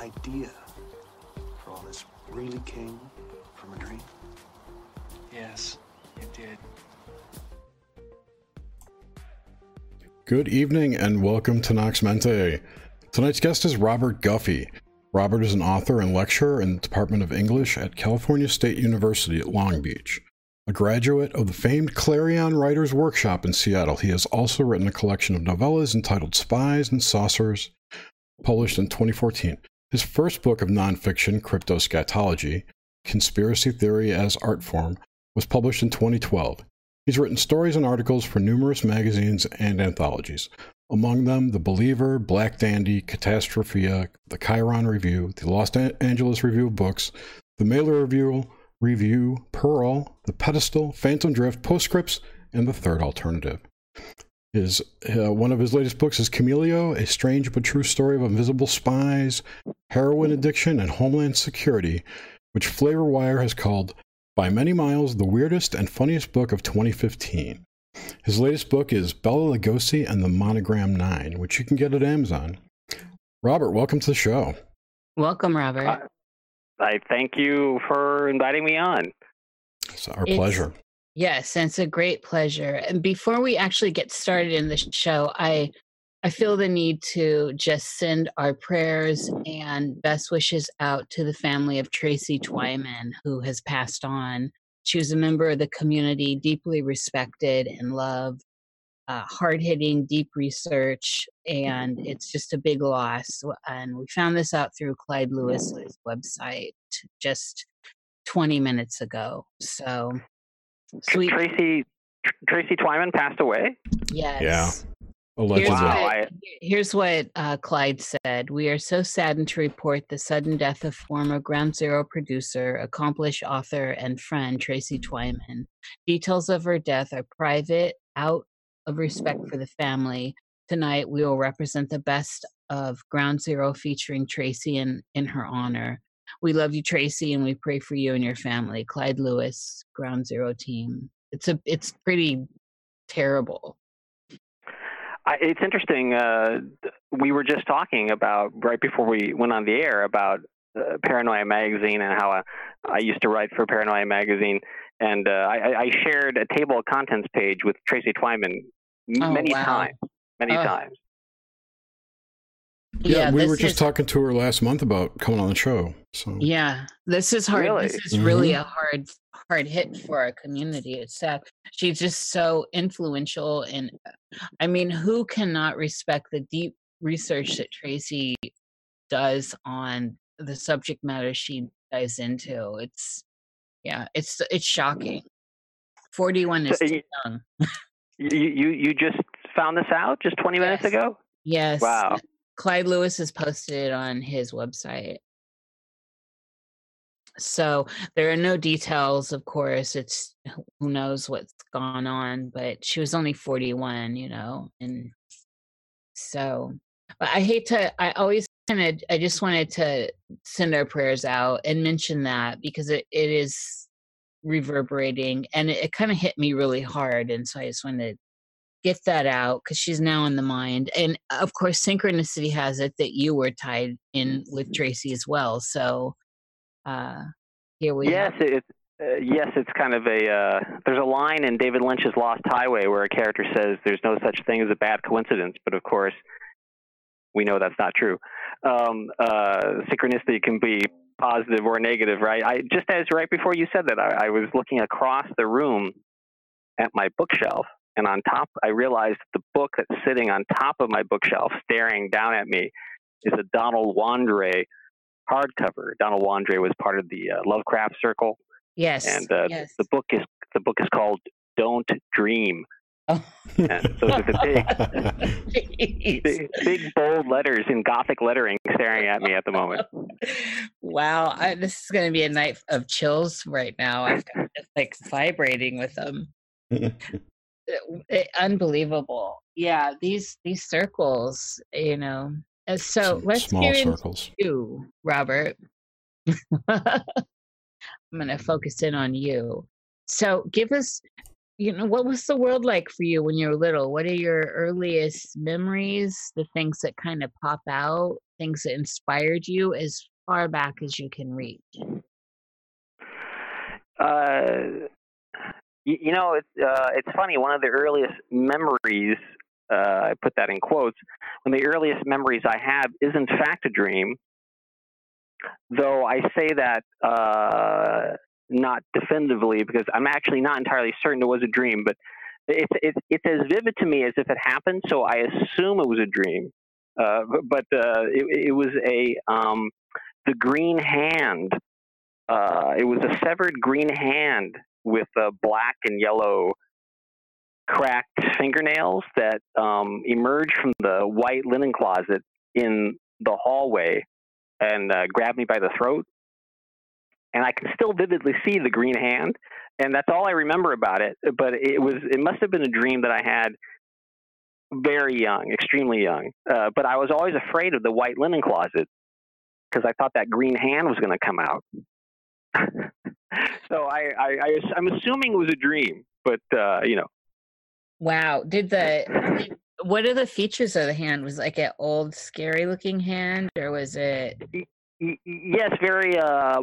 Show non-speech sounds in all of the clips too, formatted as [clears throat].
idea for all this really came from a dream? Yes, it did. Good evening and welcome to Nox Mente. Tonight's guest is Robert Guffey. Robert is an author and lecturer in the Department of English at California State University at Long Beach. A graduate of the famed Clarion Writers Workshop in Seattle, he has also written a collection of novellas entitled Spies and Saucers, published in 2014. His first book of nonfiction, Cryptoscatology Conspiracy Theory as Art Form, was published in 2012. He's written stories and articles for numerous magazines and anthologies, among them The Believer, Black Dandy, Catastrophia, The Chiron Review, The Los Angeles Review of Books, The Mailer Review, Review, Pearl, The Pedestal, Phantom Drift, Postscripts, and The Third Alternative. His, uh, one of his latest books is Chameleo, a strange but true story of invisible spies, heroin addiction, and homeland security, which Flavorwire has called by many miles the weirdest and funniest book of 2015. His latest book is Bela Lugosi and the Monogram Nine, which you can get at Amazon. Robert, welcome to the show. Welcome, Robert. Uh, I thank you for inviting me on. It's our it's, pleasure. Yes, and it's a great pleasure. And before we actually get started in the show, I I feel the need to just send our prayers and best wishes out to the family of Tracy Twyman, who has passed on. She was a member of the community, deeply respected and loved, uh, hard hitting, deep research, and it's just a big loss. And we found this out through Clyde Lewis's website just 20 minutes ago. So, sweet. Tracy Tracy Twyman passed away. Yes. Yeah. Allegedly. Here's what, here's what uh, Clyde said. We are so saddened to report the sudden death of former Ground Zero producer, accomplished author, and friend Tracy Twyman. Details of her death are private, out of respect for the family. Tonight, we will represent the best of Ground Zero featuring Tracy in, in her honor. We love you, Tracy, and we pray for you and your family. Clyde Lewis, Ground Zero team. It's a it's pretty terrible. I, it's interesting. Uh, we were just talking about right before we went on the air about uh, Paranoia magazine and how I, I used to write for Paranoia magazine, and uh, I, I, shared a table of contents page with Tracy Twyman oh, many wow. times, many uh, times. Yeah, yeah we were just is, talking to her last month about coming on the show. So yeah, this is hard. Really? This is mm-hmm. really a hard, hard hit for our community. It's sad. She's just so influential, and I mean, who cannot respect the deep research that Tracy does on the subject matter she dives into? It's yeah, it's it's shocking. Forty one is so you, young. you you you just found this out just twenty minutes ago. Yes. Wow. Clyde Lewis has posted it on his website. So there are no details, of course. It's who knows what's gone on, but she was only 41, you know, and so but I hate to I always kind of I just wanted to send our prayers out and mention that because it, it is reverberating and it, it kind of hit me really hard and so I just wanted get that out because she's now in the mind. And of course, synchronicity has it that you were tied in with Tracy as well. So uh, here we yes. It's, uh, yes, it's kind of a. Uh, there's a line in David Lynch's Lost Highway where a character says, "There's no such thing as a bad coincidence," but of course, we know that's not true. Um, uh, synchronicity can be positive or negative, right? I just as right before you said that, I, I was looking across the room at my bookshelf and on top, I realized the book that's sitting on top of my bookshelf, staring down at me, is a Donald Wandrei hardcover. Donald Wandrei was part of the uh, Lovecraft Circle. Yes. And uh, yes. the book is the book is called Don't Dream. Oh. and those are the big, [laughs] big, big, bold letters in Gothic lettering staring at me at the moment. Wow, I, this is going to be a night of chills right now. I'm just like vibrating with them. [laughs] it, eh, unbelievable. Yeah, these these circles, you know. Uh, so Some let's small get circles. you, Robert. I'm going to focus in on you. So, give us, you know, what was the world like for you when you were little? What are your earliest memories? The things that kind of pop out things that inspired you as far back as you can reach? Uh, you, you know, it's uh, it's funny. One of the earliest memories, uh, I put that in quotes. One of the earliest memories I have is in fact a dream. Though I say that uh, not definitively because I'm actually not entirely certain it was a dream, but it's it's it's as vivid to me as if it happened. So I assume it was a dream. Uh, but uh, it, it was a um, the green hand. Uh, it was a severed green hand with uh, black and yellow cracked fingernails that um, emerged from the white linen closet in the hallway and uh, grabbed me by the throat. And I can still vividly see the green hand, and that's all I remember about it. But it was it must have been a dream that I had very young, extremely young. Uh, but I was always afraid of the white linen closet because I thought that green hand was going to come out. [laughs] so I, I, I, am assuming it was a dream, but uh, you know. Wow! Did the [laughs] what are the features of the hand? Was it like an old, scary looking hand, or was it? Yes, very. Uh,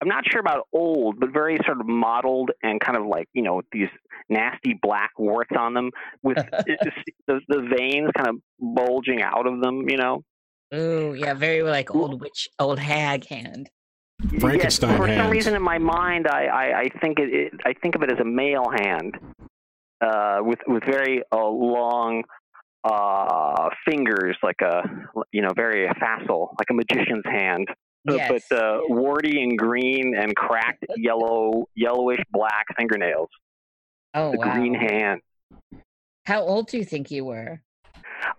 I'm not sure about old, but very sort of mottled and kind of like you know these nasty black warts on them with [laughs] the, the veins kind of bulging out of them. You know. Oh yeah, very like old witch, old hag hand. Frankenstein yes, for hands. some reason in my mind, I, I, I think it, it, I think of it as a male hand, uh, with with very uh, long uh, fingers, like a you know very facile, like a magician's hand. Yes. But uh, warty and green and cracked yellow, yellowish black fingernails. Oh the wow! green hand. How old do you think you were?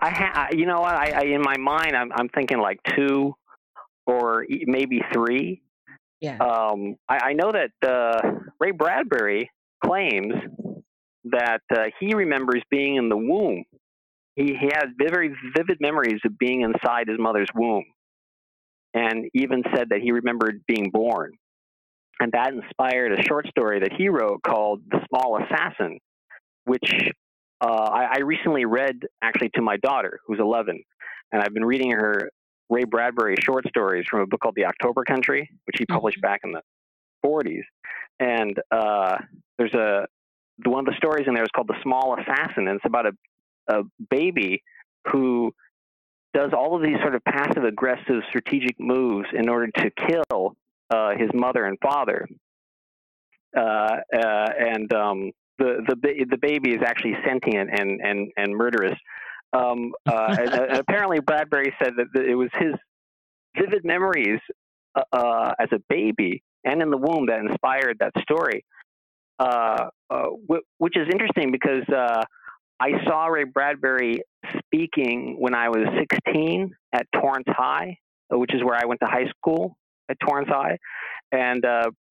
I ha- you know what? I, I in my mind, I'm I'm thinking like two or e- maybe three. Yeah. Um, I, I know that uh, Ray Bradbury claims that uh, he remembers being in the womb. He, he has very vivid memories of being inside his mother's womb, and even said that he remembered being born. And that inspired a short story that he wrote called "The Small Assassin," which uh, I, I recently read actually to my daughter, who's 11, and I've been reading her Ray Bradbury short stories from a book called The October Country, which he published back in the 40s. And uh, there's a one of the stories in there is called The Small Assassin, and it's about a, a baby who does all of these sort of passive aggressive strategic moves in order to kill uh, his mother and father. Uh, uh, and um, the the the baby is actually sentient and and and murderous. Um, uh, [laughs] and, and apparently, Bradbury said that it was his vivid memories uh, uh, as a baby and in the womb that inspired that story. Uh, uh, which is interesting because uh, I saw Ray Bradbury speaking when I was 16 at Torrance High, which is where I went to high school at Torrance High. And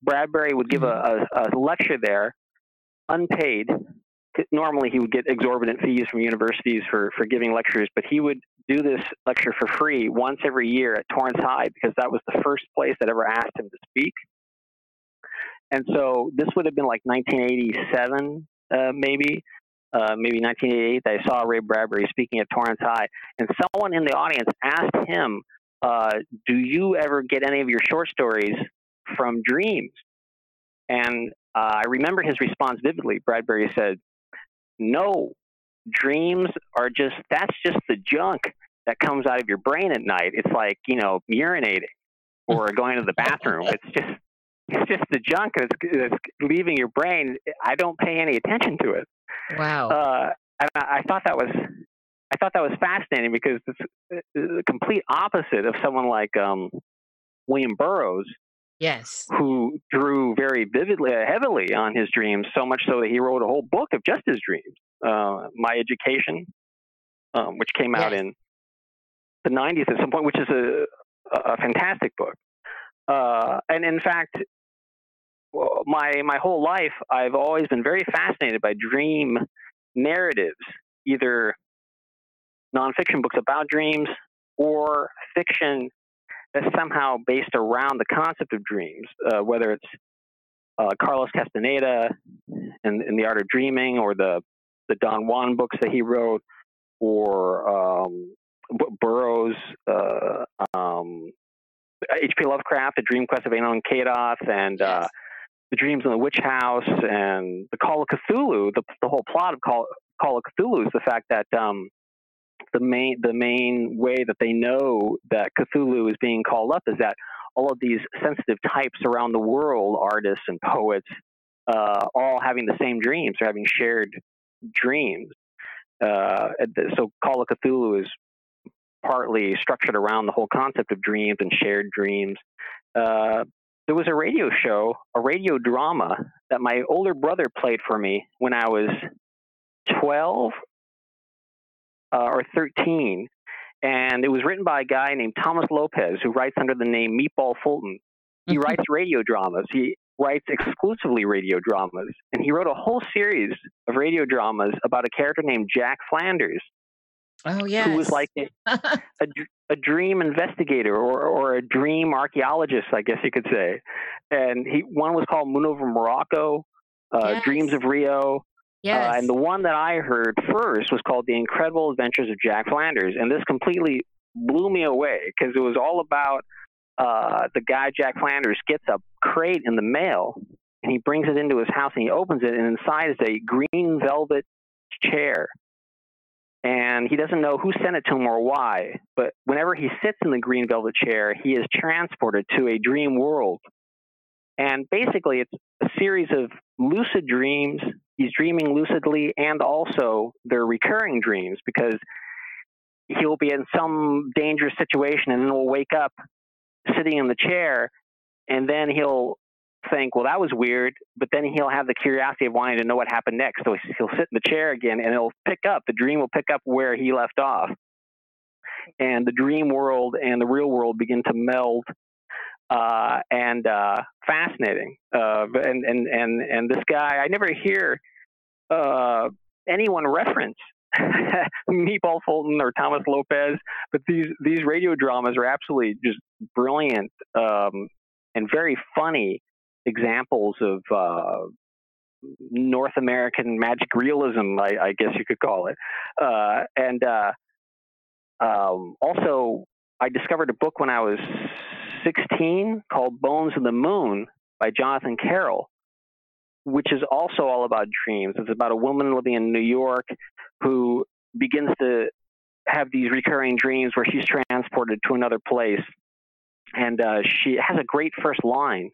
Bradbury would give a, a, a lecture there, unpaid, normally he would get exorbitant fees from universities for, for giving lectures, but he would do this lecture for free once every year at Torrance High because that was the first place that ever asked him to speak. And so this would have been like 1987, uh, maybe, uh, maybe 1988. I saw Ray Bradbury speaking at Torrance High, and someone in the audience asked him, uh, "Do you ever get any of your short stories from dreams?" And uh, I remember his response vividly. Bradbury said, no, dreams are just that's just the junk that comes out of your brain at night. It's like you know urinating or [laughs] going to the bathroom. It's just it's just the junk that's, that's leaving your brain. I don't pay any attention to it. Wow. Uh, and I, I thought that was I thought that was fascinating because it's the complete opposite of someone like um, William Burroughs, Yes. who drew very vividly, uh, heavily on his dreams, so much so that he wrote a whole book of just his dreams. Uh, My Education, um, which came out Yes. in the 90s at some point, which is a, a fantastic book. Uh, and in fact, my my whole life, I've always been very fascinated by dream narratives, either nonfiction books about dreams or fiction that's somehow based around the concept of dreams, uh, whether it's uh, Carlos Castaneda and, and the Art of Dreaming, or the the Don Juan books that he wrote, or um, Burroughs, uh, um, H.P. Lovecraft, The Dream Quest of Unknown Kadath, and uh, The Dreams in the Witch House, and The Call of Cthulhu. The, the whole plot of Call, Call of Cthulhu is the fact that um, the main the main way that they know that Cthulhu is being called up is that all of these sensitive types around the world, artists and poets, uh, all having the same dreams, or having shared dreams. Uh, so Call of Cthulhu is partly structured around the whole concept of dreams and shared dreams. Uh, there was a radio show, a radio drama that my older brother played for me when I was 12 uh, or 13. And it was written by a guy named Thomas Lopez, who writes under the name Meatball Fulton. He writes radio dramas. He writes exclusively radio dramas. And he wrote a whole series of radio dramas about a character named Jack Flanders, Oh yes. who was like a, a, a dream investigator or, or a dream archaeologist, I guess you could say. And he one was called Moon over Morocco, uh, Yes. Dreams of Rio, yes. uh, and the one that I heard first was called The Incredible Adventures of Jack Flanders. And this completely blew me away because it was all about uh, the guy, Jack Flanders, gets a crate in the mail and he brings it into his house and he opens it, and inside is a green velvet chair. And he doesn't know who sent it to him or why, but whenever he sits in the green velvet chair, he is transported to a dream world. And basically, it's a series of lucid dreams he's dreaming lucidly and also they're recurring dreams because he'll be in some dangerous situation and then will wake up sitting in the chair and then he'll think well that was weird but then he'll have the curiosity of wanting to know what happened next. So he'll sit in the chair again and it'll pick up the dream will pick up where he left off. And the dream world and the real world begin to meld uh, and uh, fascinating. Uh, and and and and this guy, I never hear uh, anyone reference [laughs] Meatball Fulton or Thomas Lopez, but these these radio dramas are absolutely just brilliant um, and very funny examples of. Uh, North American magic realism, I, I, guess you could call it, uh, and um, also I discovered a book when I was 16 called Bones of the Moon by Jonathan Carroll, which is also all about dreams. It's about a woman living in New York who begins to have these recurring dreams where she's transported to another place. And uh, she has a great first line.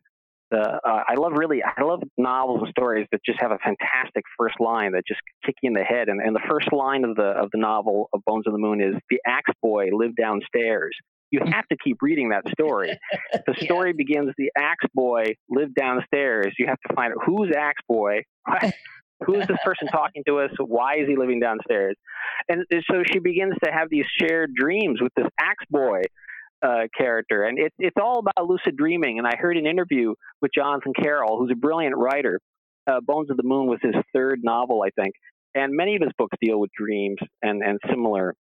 Uh, I love really, I love novels and stories that just have a fantastic first line that just kick you in the head. And, and the first line of the of the novel of Bones of the Moon is, "The axe boy lived downstairs." You have to keep reading that story. [laughs] The story yeah. begins the axe boy lived downstairs. You have to find out who's axe boy, [laughs] who's this person talking to us, why is he living downstairs? And so she begins to have these shared dreams with this axe boy uh, character. And it, it's all about lucid dreaming. And I heard an interview with Jonathan Carroll, who's a brilliant writer. Uh, Bones of the Moon was his third novel, I think. And many of his books deal with dreams and, and similar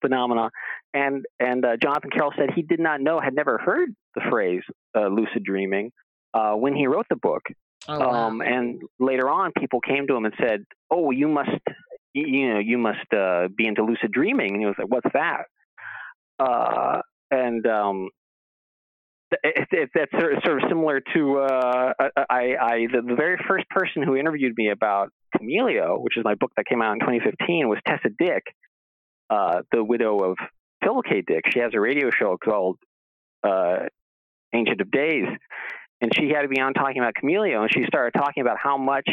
phenomena. And and uh, Jonathan Carroll said he did not know, had never heard the phrase uh, lucid dreaming uh, when he wrote the book. Oh, wow. um, and later on, people came to him and said, "Oh, you must, you know, you must uh, be into lucid dreaming." And he was like, "What's that?" Uh, and um, it, it, that's sort of, similar to uh, I, I the, the very first person who interviewed me about Chameleo, which is my book that came out in 2015, was Tessa Dick, uh, the widow of Philip K. Dick. She has a radio show called uh, Ancient of Days, and she had to be on talking about Chameleo, and she started talking about how much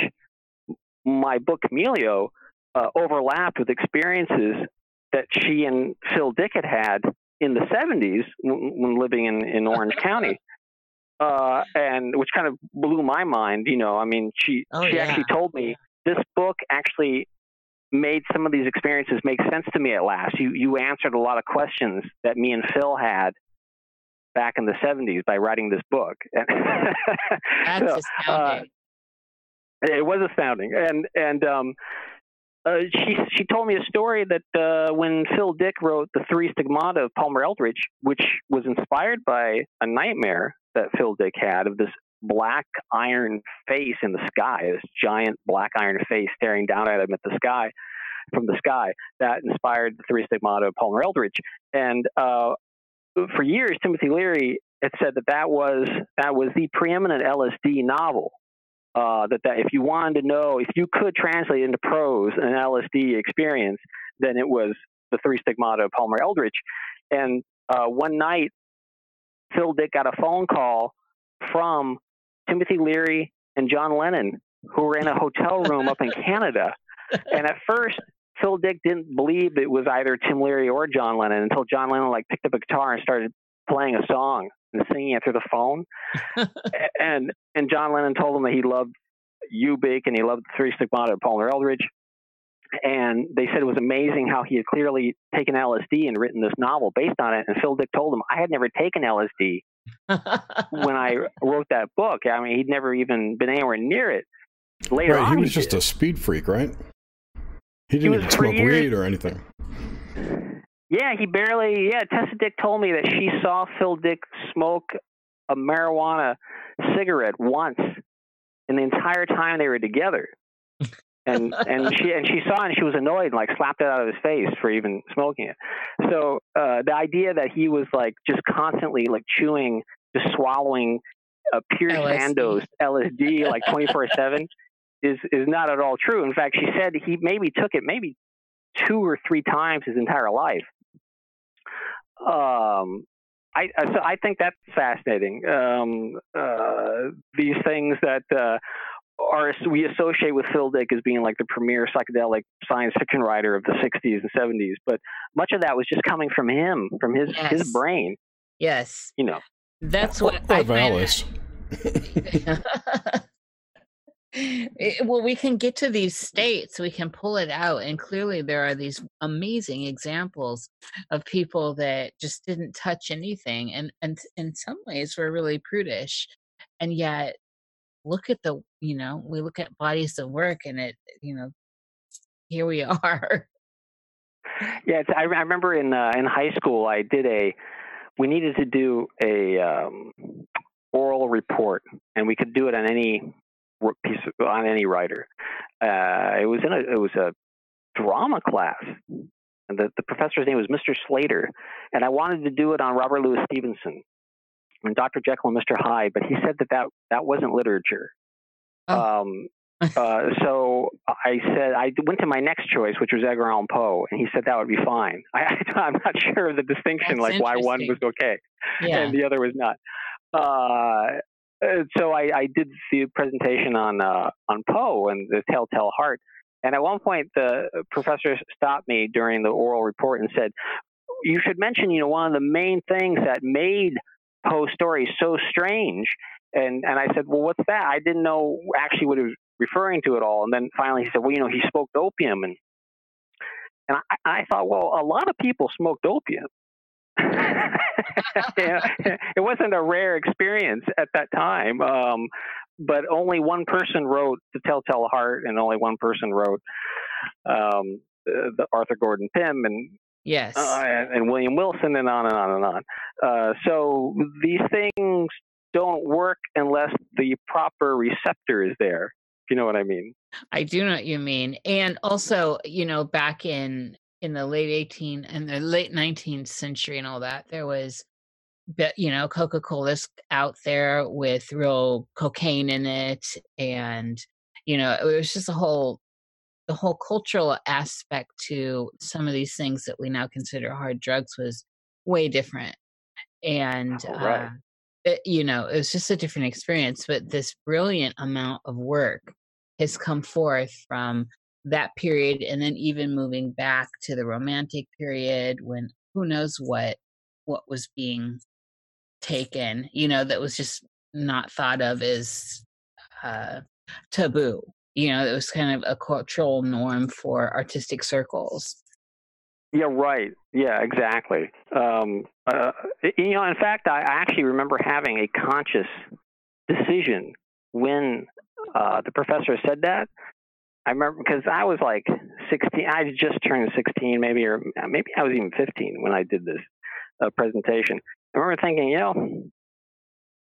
my book Chameleo uh, overlapped with experiences that she and Phil Dick had had in the 70s when living in, in Orange [laughs] County. Uh, and which kind of blew my mind, you know. I mean, she Oh, she yeah. actually told me this book actually made some of these experiences make sense to me at last. You you answered a lot of questions that me and Phil had back in the 70s by writing this book. [laughs] That's So, uh, astounding. it was astounding, and and um, uh, she she told me a story that uh, when Phil Dick wrote the Three Stigmata of Palmer Eldritch, which was inspired by a nightmare that Phil Dick had of this black iron face in the sky, this giant black iron face staring down at him at the sky. from the sky that inspired the three stigmata of Palmer Eldritch. And uh, for years, Timothy Leary had said that that was that was the preeminent LSD novel. Uh, that that if you wanted to know if you could translate into prose an LSD experience, then it was the Three Stigmata of Palmer Eldritch. And uh, one night, Phil Dick got a phone call from Timothy Leary and John Lennon, who were in a hotel room up in [laughs] Canada. And at first, Phil Dick didn't believe it was either Tim Leary or John Lennon until John Lennon like picked up a guitar and started playing a song and singing it through the phone. [laughs] and and John Lennon told him that he loved Ubik and he loved the Three Stigmata of Palmer Eldritch. And they said it was amazing how he had clearly taken LSD and written this novel based on it. And Phil Dick told him, I had never taken LSD when I [laughs] wrote that book. I mean, he'd never even been anywhere near it. Later right, on, he was just did. a speed freak, right? He didn't was even smoke years- weed or anything. Yeah, he barely. Yeah, Tessa Dick told me that she saw Phil Dick smoke a marijuana cigarette once in the entire time they were together. And and she and she saw it and she was annoyed and like slapped it out of his face for even smoking it. So uh, the idea that he was like just constantly like chewing, just swallowing uh, Pierce LSD. Sandoz LSD [laughs] like twenty four seven is is not at all true. In fact, she said he maybe took it maybe two or three times his entire life. Um, I I- so I think that's fascinating. Um, uh, these things that uh, are we associate with Phil Dick as being like the premier psychedelic science fiction writer of the '60s and '70s, but much of that was just coming from him, from his Yes. his brain. yes, You know, that's what or I find Valis. [laughs] It- well, we can get to these states, we can pull it out, and clearly there are these amazing examples of people that just didn't touch anything, and and in some ways were really prudish, and yet look at the you know we look at bodies of work, and it you know here we [laughs] are. Yeah, I, I remember in uh, in high school I did a we needed to do a um, oral report, and we could do it on any piece of, on any writer. Uh, it was in a it was a drama class, and the, the professor's name was Mr. Slater, and I wanted to do it on Robert Louis Stevenson and Dr. Jekyll and Mr. Hyde, but he said that that, that wasn't literature. Oh. Um, uh, so I said I went to my next choice, which was Edgar Allan Poe, and he said that would be fine. [laughs] I, I'm not sure of the distinction, That's like why one was okay Yeah, and the other was not. Uh, uh, so I, I did the presentation on uh, on Poe and the Telltale Heart, and at one point the professor stopped me during the oral report and said, "You should mention, you know, one of the main things that made Poe's story so strange." And and I said, "Well, what's that?" I didn't know actually what he was referring to at all. And then finally he said, "Well, you know, he smoked opium," and and I, I thought, well, a lot of people smoked opium. [laughs] it wasn't a rare experience at that time. Um, but only one person wrote the Telltale Heart, and only one person wrote um, the, the Arthur Gordon Pym, and yes, uh, and, and William Wilson, and on and on and on. Uh, so these things don't work unless the proper receptor is there. If you know what I mean? I do know what you mean. And also, you know, back in in the late 18 and the late 19th century and all that, there was you know, Coca-Cola's out there with real cocaine in it and you know, it was just a whole the whole cultural aspect to some of these things that we now consider hard drugs was way different. And Oh, right. uh you know, it was just a different experience, but this brilliant amount of work has come forth from that period and then even moving back to the romantic period when who knows what what was being taken you know that was just not thought of as uh taboo you know it was kind of a cultural norm for artistic circles Yeah, right. Yeah, exactly. Um, uh, you know, in fact, I actually remember having a conscious decision when uh, the professor said that. I remember because I was like 16. I just turned 16, maybe, or maybe I was even 15 when I did this uh, presentation. I remember thinking, you know,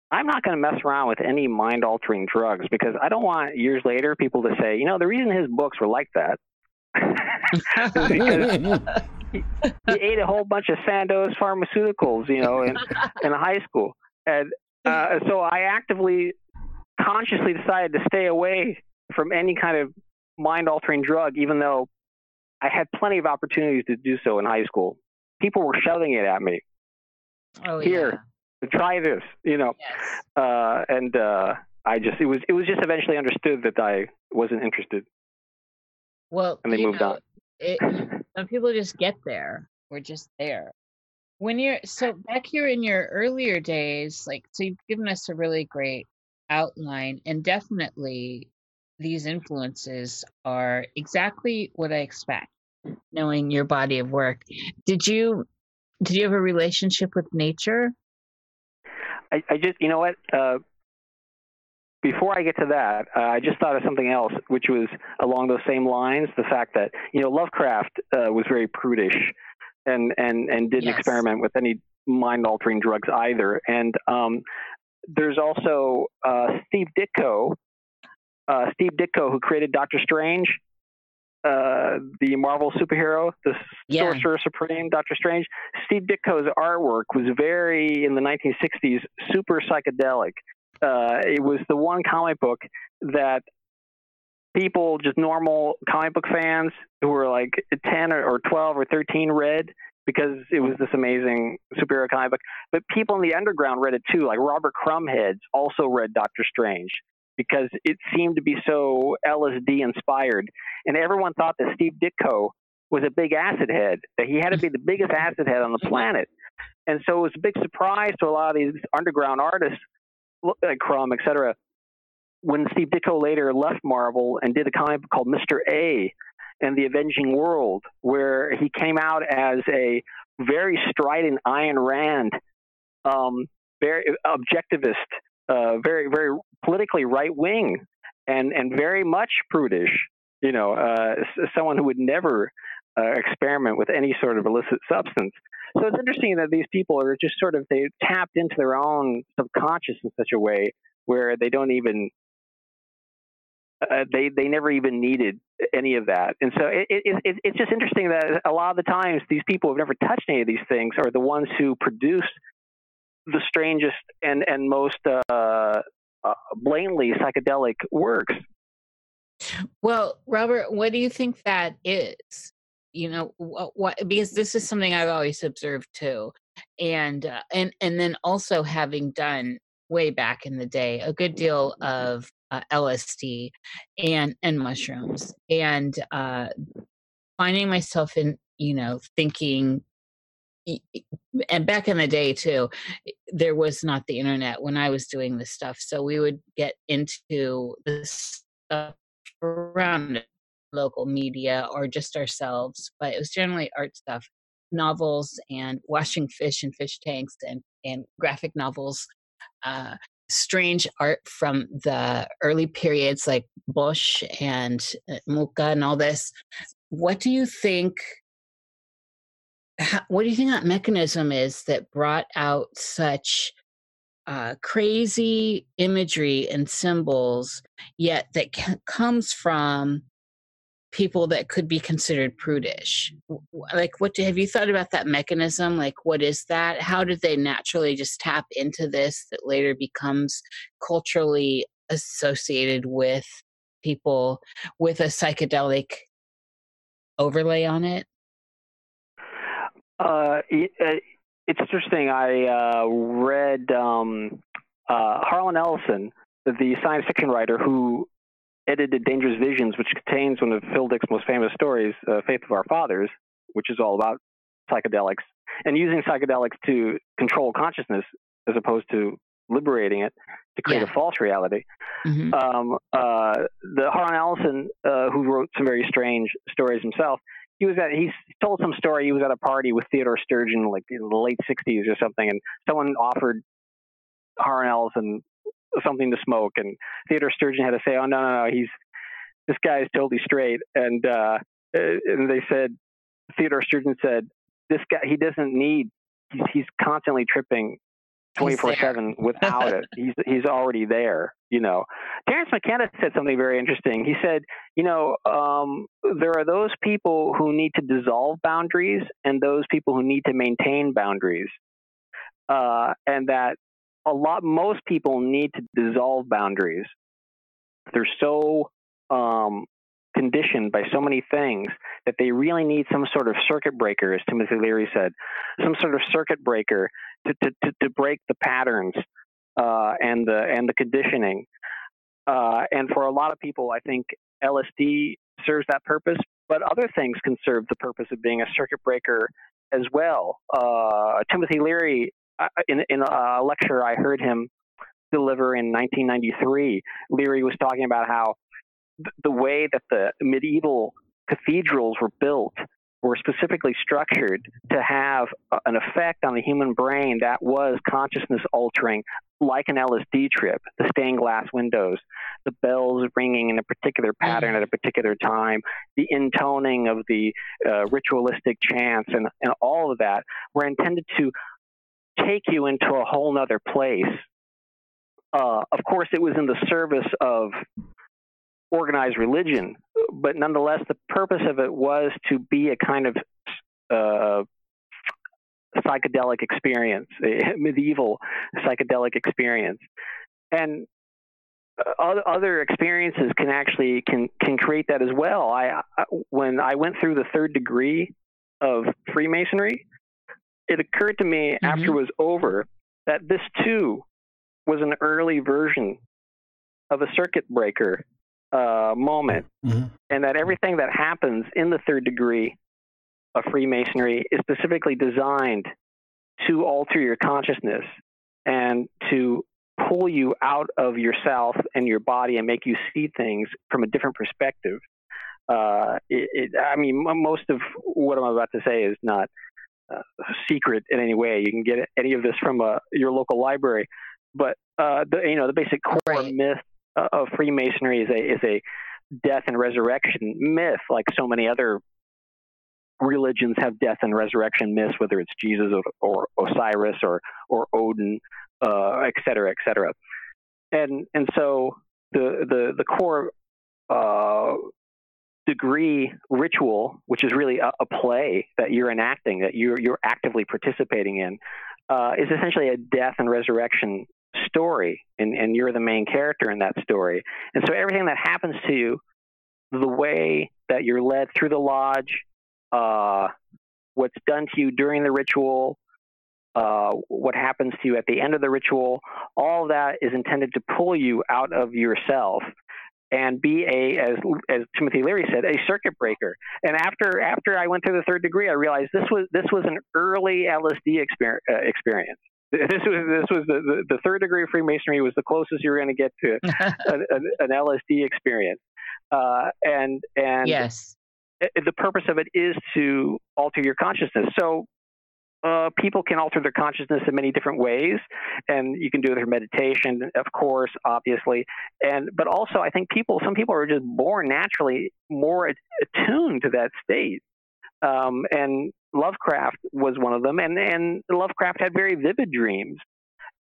I'm not going to mess around with any mind altering drugs because I don't want years later people to say, you know, the reason his books were like that [laughs] [laughs] he, he ate a whole bunch of Sandoz pharmaceuticals, you know, in in high school, and uh, so I actively, consciously decided to stay away from any kind of mind-altering drug, even though I had plenty of opportunities to do so in high school. People were shoving it at me. Oh, Here, yeah. try this, you know, Yes. uh, and uh, I just it was it was just eventually understood that I wasn't interested, Well, and they moved know, on. It, [laughs] some people just get there. We're just there. When you're so back here in your earlier days, like so you've given us a really great outline, and definitely these influences are exactly what I expect. Knowing your body of work, did you did you have a relationship with nature? I, I just, you know what? Uh, before I get to that, uh, I just thought of something else, which was along those same lines. The fact that you know Lovecraft uh, was very prudish, and and and didn't Yes. experiment with any mind-altering drugs either. And um, there's also uh, Steve Ditko, uh, Steve Ditko, who created Doctor Strange, uh, the Marvel superhero, the Yeah. Sorcerer Supreme, Doctor Strange. Steve Ditko's artwork was very in the 1960s, super psychedelic. Uh, it was the one comic book that people, just normal comic book fans who were like 10 or, or 12 or 13, read because it was this amazing superhero comic book. But people in the underground read it too, like Robert Crumheads also read Doctor Strange because it seemed to be so LSD inspired. And everyone thought that Steve Ditko was a big acid head, that he had to be the biggest acid head on the planet. And so it was a big surprise to a lot of these underground artists, like Crumb, et cetera, when Steve Ditko later left Marvel and did a comic called Mr. A and the Avenging World, where he came out as a very strident Ayn Rand, um, very objectivist, uh, very, very politically right wing, and, and very much prudish, you know, uh, someone who would never uh, experiment with any sort of illicit substance. So it's interesting that these people are just sort of they tapped into their own subconscious in such a way where they don't even uh, they they never even needed any of that. And so it, it, it, it's just interesting that a lot of the times these people who've never touched any of these things are the ones who produce the strangest and and most uh, uh, blatantly psychedelic works. Well, Robert, what do you think that is? You know, what, what because this is something I've always observed too, and uh, and and then also having done way back in the day a good deal of uh, LSD and and mushrooms, and uh, finding myself in you know thinking and back in the day too there was not the internet when i was doing this stuff so we would get into this stuff around local media or just ourselves but it was generally art stuff novels and washing fish in fish tanks and and graphic novels uh strange art from the early periods like Bosch and uh, Mucha and all this. What do you think what do you think that mechanism is that brought out such uh, crazy imagery and symbols, yet that comes from people that could be considered prudish? Like, what do, have you thought about that mechanism? Like, what is that? How did they naturally just tap into this that later becomes culturally associated with people with a psychedelic overlay on it? Uh, uh, it's interesting. I uh, read um, uh, Harlan Ellison, the science fiction writer who edited Dangerous Visions, which contains one of Phil Dick's most famous stories, uh, Faith of Our Fathers, which is all about psychedelics and using psychedelics to control consciousness as opposed to liberating it to create Yeah. a false reality. Mhm. um, uh, the Harlan Ellison, uh, who wrote some very strange stories himself, he was at he told some story. He was at a party with Theodore Sturgeon, like in the late '60s or something, and someone offered Harlan Ellison something to smoke, and Theodore Sturgeon had to say, "Oh no, no, no, he's this guy is totally straight." And uh, and they said, Theodore Sturgeon said, "This guy, he doesn't need. He's, he's constantly tripping." 24 7 without it. He's, he's already there, you know. Terence McKenna said something very interesting. He said, you know, um, there are those people who need to dissolve boundaries and those people who need to maintain boundaries. Uh, and that a lot, most people need to dissolve boundaries. They're so um, conditioned by so many things that they really need some sort of circuit breaker, as Timothy Leary said, some sort of circuit breaker to, to, to, to break the patterns uh, and the and the conditioning. Uh, and for a lot of people, I think LSD serves that purpose, but other things can serve the purpose of being a circuit breaker as well. Uh, Timothy Leary, in, in a lecture I heard him deliver in 1993, Leary was talking about how the way that the medieval cathedrals were built were specifically structured to have an effect on the human brain that was consciousness altering, like an LSD trip. The stained glass windows, the bells ringing in a particular pattern at a particular time, the intoning of the uh, ritualistic chants, and, and all of that were intended to take you into a whole nother place. Uh, of course, it was in the service of organized religion, but nonetheless, the purpose of it was to be a kind of uh, psychedelic experience, [laughs] medieval psychedelic experience, and uh, other experiences can actually can can create that as well. I when I went through the third degree of Freemasonry, it occurred to me mm-hmm. after it was over that this too was an early version of a circuit breaker uh, moment, mm-hmm. and that everything that happens in the third degree of Freemasonry is specifically designed to alter your consciousness and to pull you out of yourself and your body and make you see things from a different perspective. Uh, it, it, I mean, most of what I'm about to say is not uh, secret in any way. You can get any of this from uh, your local library, but uh, the you know the basic core right. myth of Freemasonry is a is a death and resurrection myth, like so many other religions have death and resurrection myths, whether it's Jesus or, or Osiris or or Odin, uh, et cetera, et cetera. And and so the the the core uh, degree ritual, which is really a, a, play that you're enacting, that you're you're actively participating in, uh, is essentially a death and resurrection story and, and you're the main character in that story. And so everything that happens to you, the way that you're led through the lodge, uh, what's done to you during the ritual, uh, what happens to you at the end of the ritual, all that is intended to pull you out of yourself and be a, as as Timothy Leary said, a circuit breaker. And after after I went through the third degree, I realized this was this was an early LSD experience. Uh, experience. This was this was the, the, the, third degree of Freemasonry was the closest you were going to get to [laughs] an, an, LSD experience, uh, and and yes, the purpose of it is to alter your consciousness. So uh, people can alter their consciousness in many different ways, and you can do it through meditation, of course, obviously, and but also I think people, some people are just born naturally more attuned to that state, um, and Lovecraft was one of them, and and Lovecraft had very vivid dreams,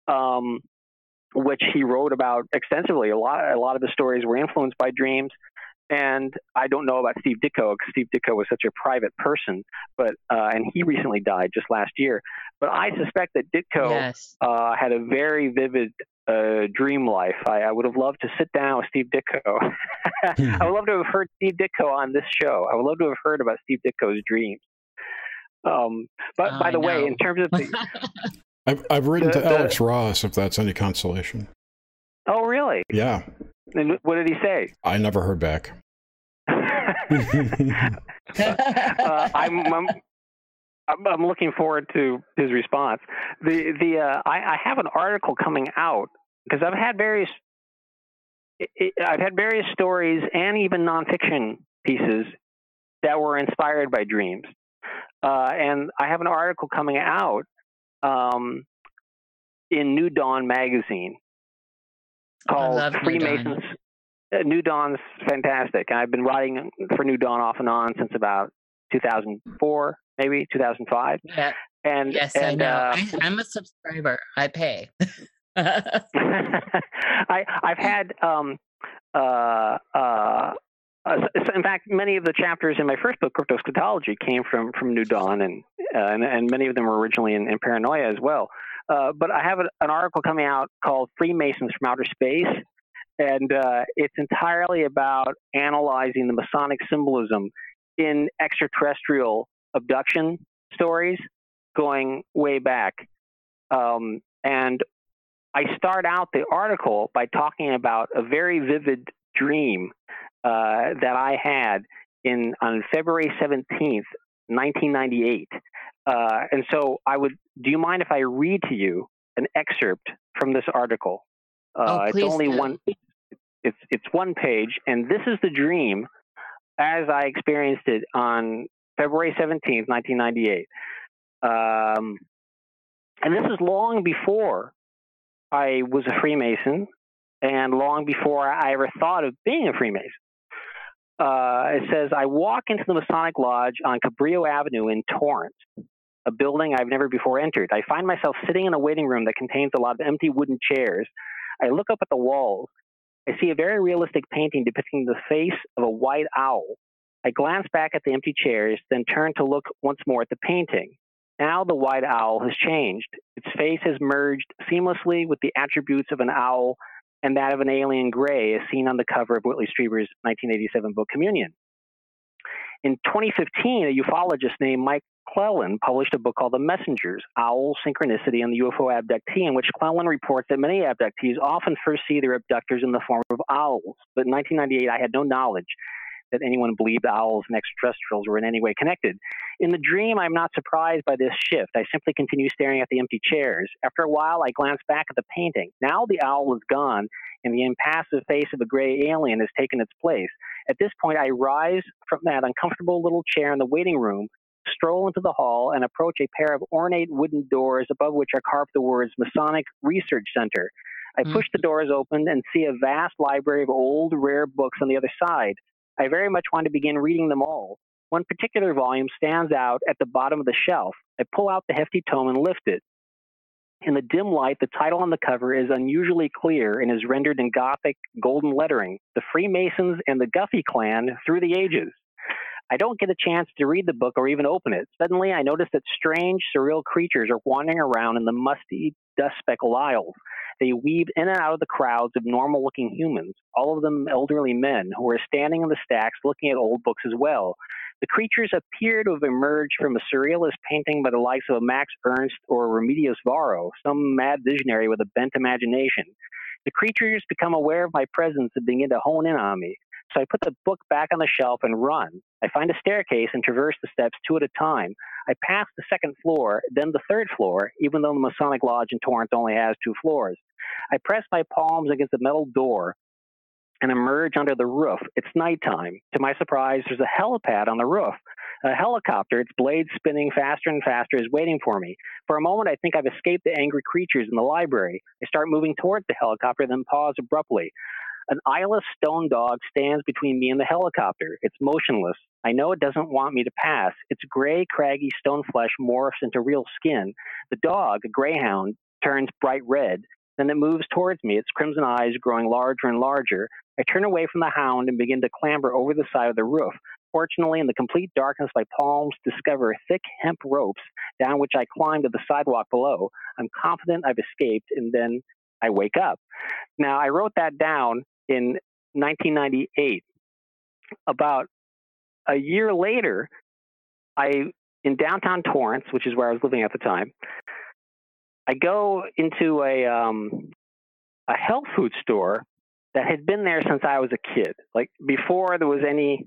um, which he wrote about extensively. A lot a lot of the stories were influenced by dreams, and I don't know about Steve Ditko because Steve Ditko was such a private person, but uh, and he recently died just last year. But I suspect that Ditko yes. uh, had a very vivid uh, dream life. I, I, would have loved to sit down with Steve Ditko. [laughs] I would love to have heard Steve Ditko on this show. I would love to have heard about Steve Ditko's dreams. Um, but by the way, in terms of the, I've I've written the, to the, Alex Ross if that's any consolation. Oh, really? Yeah. And what did he say? I never heard back. [laughs] uh, I'm, I'm, I'm looking forward to his response. The the uh, I, I have an article coming out because I've had various I've had various stories and even nonfiction pieces that were inspired by dreams. Uh, and I have an article coming out um, in New Dawn magazine called Freemasons. New, uh, New Dawn's fantastic. I've been writing for New Dawn off and on since about 2004, maybe 2005. Yeah, And yes, and, I know. Uh, I, I'm a subscriber. I pay. [laughs] [laughs] I I've had um uh uh. Uh, in fact, many of the chapters in my first book, Cryptoscatology, came from from New Dawn, and uh, and, and, many of them were originally in, in Paranoia as well. Uh, but I have a, an article coming out called Freemasons from Outer Space, and uh, it's entirely about analyzing the Masonic symbolism in extraterrestrial abduction stories going way back. Um, and I start out the article by talking about a very vivid dream uh, that I had in on February 17th, 1998. Uh, and so I would, do you mind if I read to you an excerpt from this article? Uh, oh, it's only do. one, it's, it's one page, and this is the dream as I experienced it on February 17th, 1998. Um, and this is long before I was a Freemason and long before I ever thought of being a Freemason. Uh, it says, I walk into the Masonic Lodge on Cabrillo Avenue in Torrance, a building I've never before entered. I find myself sitting in a waiting room that contains a lot of empty wooden chairs. I look up at the walls. I see a very realistic painting depicting the face of a white owl. I glance back at the empty chairs, then turn to look once more at the painting. Now the white owl has changed. Its face has merged seamlessly with the attributes of an owl and that of an alien gray as seen on the cover of Whitley Strieber's 1987 book Communion. In 2015, a ufologist named Mike Clelland published a book called The Messengers Owl, Synchronicity, and the UFO Abductee, in which Clelland reports that many abductees often first see their abductors in the form of owls. But in 1998, I had no knowledge that anyone believed owls and extraterrestrials were in any way connected. In the dream, I'm not surprised by this shift. I simply continue staring at the empty chairs. After a while, I glance back at the painting. Now the owl is gone, and the impassive face of a gray alien has taken its place. At this point, I rise from that uncomfortable little chair in the waiting room, stroll into the hall, and approach a pair of ornate wooden doors above which are carved the words Masonic Research Center. I hmm. push the doors open and see a vast library of old, rare books on the other side. I very much want to begin reading them all. One particular volume stands out at the bottom of the shelf. I pull out the hefty tome and lift it. In the dim light, the title on the cover is unusually clear and is rendered in Gothic golden lettering The Freemasons and the Guffey Clan Through the Ages. I don't get a chance to read the book or even open it. Suddenly, I notice that strange, surreal creatures are wandering around in the musty, dust speckled aisles. They weave in and out of the crowds of normal looking humans, all of them elderly men who are standing in the stacks looking at old books as well. The creatures appear to have emerged from a surrealist painting by the likes of Max Ernst or Remedios Varo, some mad visionary with a bent imagination. The creatures become aware of my presence and begin to hone in on me. So I put the book back on the shelf and run. I find a staircase and traverse the steps two at a time. I pass the second floor, then the third floor, even though the Masonic Lodge in Torrance only has two floors. I press my palms against the metal door and emerge under the roof. It's nighttime. To my surprise, there's a helipad on the roof. A helicopter, its blades spinning faster and faster, is waiting for me. For a moment, I think I've escaped the angry creatures in the library. I start moving towards the helicopter, then pause abruptly. An eyeless stone dog stands between me and the helicopter. It's motionless. I know it doesn't want me to pass. Its gray, craggy stone flesh morphs into real skin. The dog, a greyhound, turns bright red. Then it moves towards me, its crimson eyes growing larger and larger. I turn away from the hound and begin to clamber over the side of the roof. Fortunately, in the complete darkness, my palms discover thick hemp ropes down which I climb to the sidewalk below. I'm confident I've escaped, and then I wake up. Now, I wrote that down in 1998. About a year later, I in downtown Torrance, which is where I was living at the time, I go into a um, a health food store that had been there since I was a kid. Like before there was any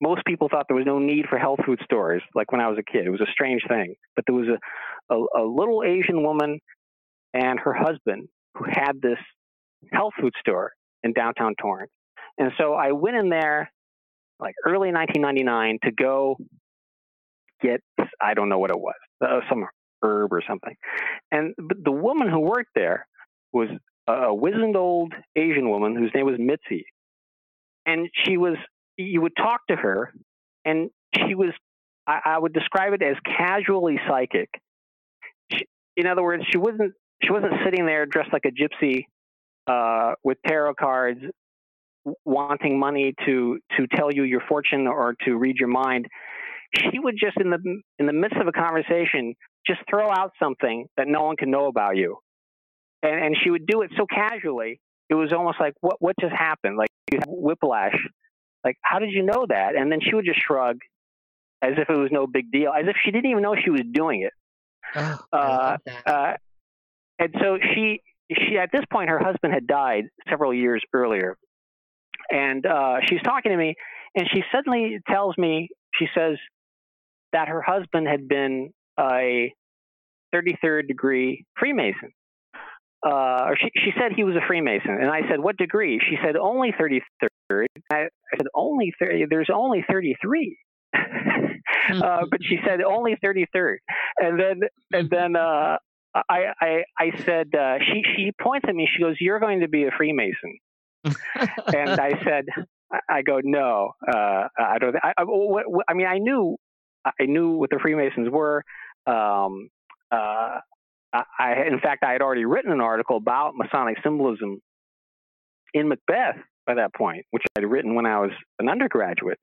most people thought there was no need for health food stores like when I was a kid. It was a strange thing. But there was a, a, a little Asian woman and her husband who had this health food store in downtown Torrance. And so I went in there like early 1999 to go get, I don't know what it was, uh, some herb or something. And the woman who worked there was a wizened old Asian woman whose name was Mitzi. And she was, you would talk to her, and she was, I, I would describe it as casually psychic. in other words, she wasn't she wasn't sitting there dressed like a gypsy uh, with tarot cards, wanting money to to tell you your fortune or to read your mind. She would just in the in the midst of a conversation just throw out something that no one can know about you, and and she would do it so casually. It was almost like what what just happened? Like you whiplash. Like how did you know that? And then she would just shrug, as if it was no big deal, as if she didn't even know she was doing it. Oh, that. Uh, and so she she at this point her husband had died several years earlier, and uh, she's talking to me, and she suddenly tells me she says that her husband had been a 33rd degree Freemason. Uh, or she, she said he was a Freemason, and I said, "What degree?" She said, "Only 33rd." I, I said, "Only 30? There's only 33." [laughs] uh, but she said only 33rd, and then and then uh, I, I I said uh, she she points at me. She goes, "You're going to be a Freemason," and I said, "I go no, uh, I don't. I, I, I mean, I knew I knew what the Freemasons were. Um, uh, I, in fact, I had already written an article about Masonic symbolism in Macbeth by that point, which I had written when I was an undergraduate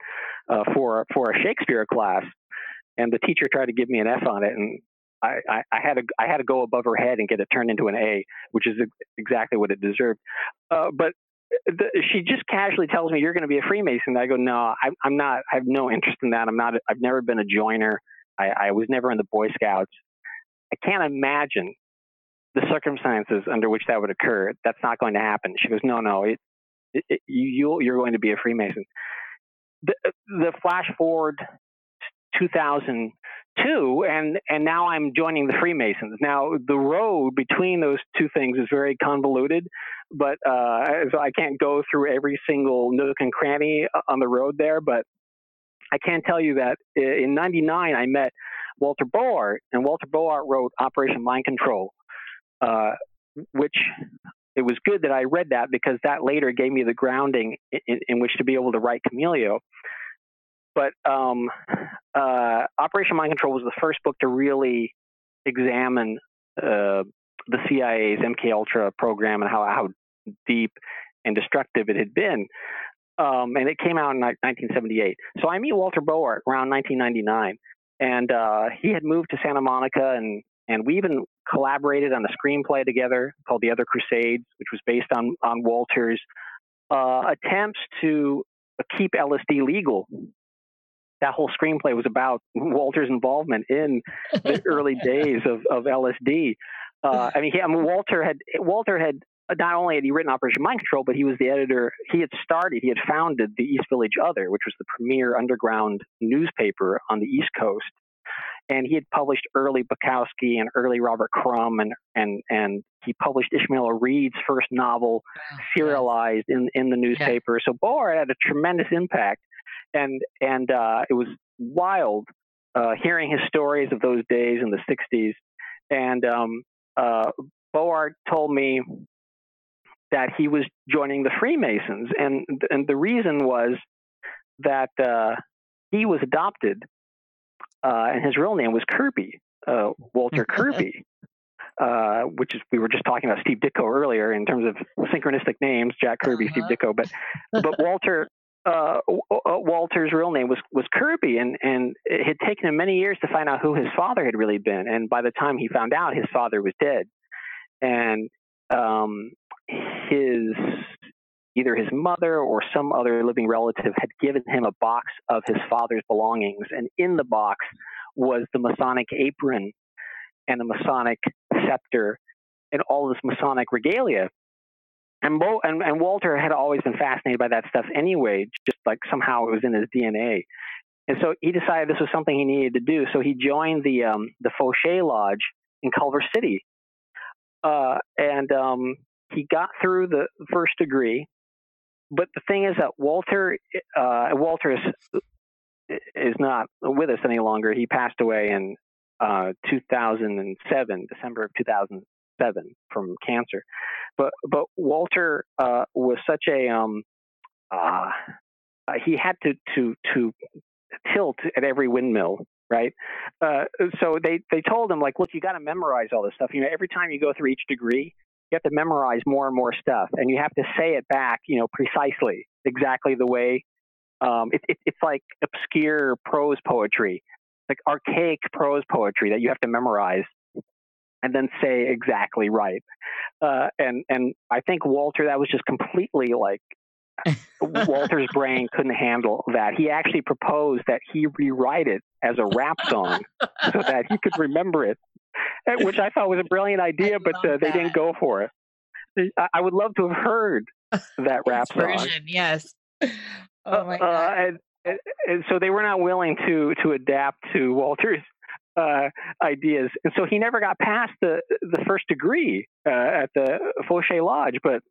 uh, for for a Shakespeare class, and the teacher tried to give me an F on it, and I, I, had to I had to go above her head and get it turned into an A, which is exactly what it deserved. Uh, but the, she just casually tells me you're going to be a Freemason. I go, no, I, I'm not. I have no interest in that. I'm not. I've never been a joiner. I, I was never in the Boy Scouts. I can't imagine the circumstances under which that would occur. That's not going to happen. She goes, no, no, it, it, it, you, you're going to be a Freemason. The, the flash forward 2002, and and now I'm joining the Freemasons. Now the road between those two things is very convoluted, but uh, so I can't go through every single nook and cranny on the road there. But I can tell you that in '99 I met Walter Bowart, and Walter Bowart wrote Operation Mind Control, uh, which it was good that I read that because that later gave me the grounding in, in which to be able to write Chameleo. But um, uh, Operation Mind Control was the first book to really examine uh, the CIA's MK Ultra program and how how deep and destructive it had been. Um, and it came out in 1978. So I meet Walter Bowart around 1999, and uh, he had moved to Santa Monica, and and we even collaborated on a screenplay together called The Other Crusades, which was based on on Walter's uh, attempts to keep LSD legal. That whole screenplay was about [laughs] Walter's involvement in the [laughs] early days of, of LSD. Uh, I mean, he, I mean, Walter had Walter had not only had he written Operation Mind Control, but he was the editor. He had started, he had founded the East Village Other, which was the premier underground newspaper on the East Coast. And he had published early Bukowski and early Robert Crumb, and and and he published Ishmael Reed's first novel, serialized in in the newspaper. So Bowart had a tremendous impact, and and uh, it was wild uh, hearing his stories of those days in the '60s. And um, uh, Bowart told me that he was joining the Freemasons, and and the reason was that uh, he was adopted, uh, and his real name was Kirby, uh, Walter [laughs] Kirby, uh, which is we were just talking about Steve Ditko earlier in terms of synchronistic names, Jack Kirby, uh-huh. Steve Ditko, but but [laughs] Walter. Uh, Walter's real name was was Kirby, and and it had taken him many years to find out who his father had really been. And by the time he found out, his father was dead, and um, his either his mother or some other living relative had given him a box of his father's belongings, and in the box was the Masonic apron and the Masonic scepter and all this Masonic regalia. And, Bo, and, and Walter had always been fascinated by that stuff anyway, just like somehow it was in his DNA. And so he decided this was something he needed to do. So he joined the um, the Fauché Lodge in Culver City, uh, and um, he got through the first degree. But the thing is that Walter uh, Walter is, is not with us any longer. He passed away in uh, 2007, December of 2007, from cancer. But but Walter uh, was such a um, uh, he had to to to tilt at every windmill, right? Uh, so they they told him like, look, you got to memorize all this stuff. You know, every time you go through each degree, you have to memorize more and more stuff, and you have to say it back, you know, precisely, exactly the way. Um, it, it, it's like obscure prose poetry, like archaic prose poetry that you have to memorize and then say exactly right. Uh, and and I think Walter, that was just completely like [laughs] Walter's brain couldn't handle that. He actually proposed that he rewrite it as a rap song [laughs] so that he could remember it, which I thought was a brilliant idea, but uh, they didn't go for it. I would love to have heard [laughs] that rap song. Yes. Oh my Uh, god. and, and, and so they were not willing to to adapt to Walter's uh, ideas, and so he never got past the the first degree uh, at the Fauché Lodge. But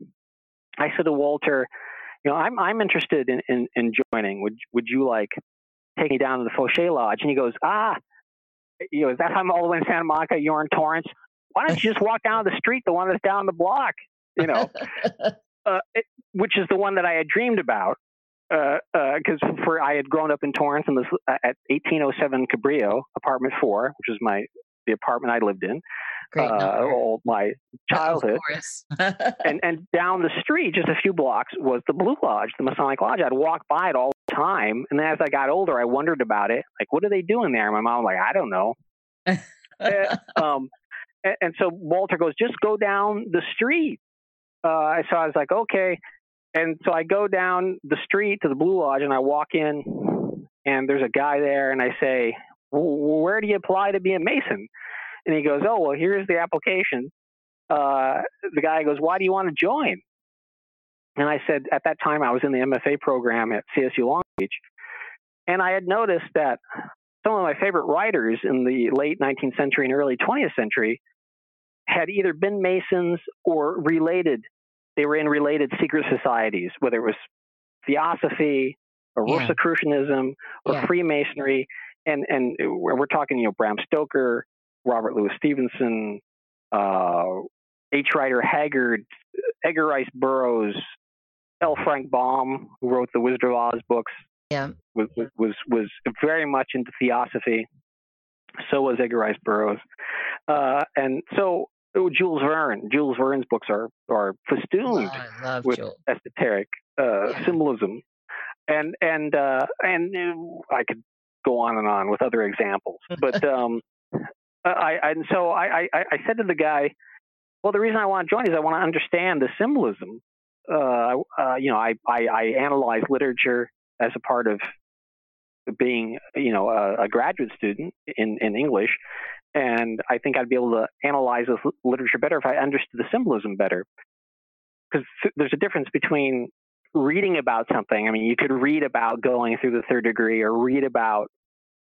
I said to Walter, you know, I'm I'm interested in, in, in joining. Would would you like take me down to the Fauché Lodge? And he goes, ah, you know, is that how I'm all the way in Santa Monica? You're in Torrance. Why don't you just walk down the street, the one that's down the block? You know, [laughs] uh, it, which is the one that I had dreamed about. Because uh, for I had grown up in Torrance in this, uh, at 1807 Cabrillo, apartment four, which is my the apartment I lived in, uh, all my childhood [laughs] and and down the street, just a few blocks, was the Blue Lodge, the Masonic Lodge. I'd walk by it all the time, and then as I got older, I wondered about it. Like, what are they doing there? My mom was like, I don't know. Eh, [laughs] um, and, and so Walter goes, just go down the street. Uh, so I was like, okay. And so I go down the street to the Blue Lodge, and I walk in, and there's a guy there, and I say, "W- where do you apply to be a Mason? And he goes, oh well, here's the application uh, the guy goes, "Why do you want to join?" And I said, at that time, I was in the MFA program at CSU Long Beach, and I had noticed that some of my favorite writers in the late 19th century and early 20th century had either been Masons or related. They were in related secret societies, whether it was Theosophy or Yeah. Rosicrucianism or Yeah. Freemasonry, and and we're talking, you know, Bram Stoker, Robert Louis Stevenson, uh, H. Rider Haggard, Edgar Rice Burroughs, L. Frank Baum, who wrote the Wizard of Oz books, yeah. was was was very much into theosophy. So was Edgar Rice Burroughs, uh, and so Jules Verne. Jules Verne's books are are festooned Oh, with Jewel. esoteric uh, Yeah. symbolism, and and uh, and uh, I could go on and on with other examples, [laughs] but um, I, I and so I, I I said to the guy, well, the reason I want to join is I want to understand the symbolism. Uh, uh, you know, I, I I analyze literature as a part of being you know a, a graduate student in in English. And I think I'd be able to analyze this literature better if I understood the symbolism better because there's a difference between reading about something. I mean, you could read about going through the third degree or read about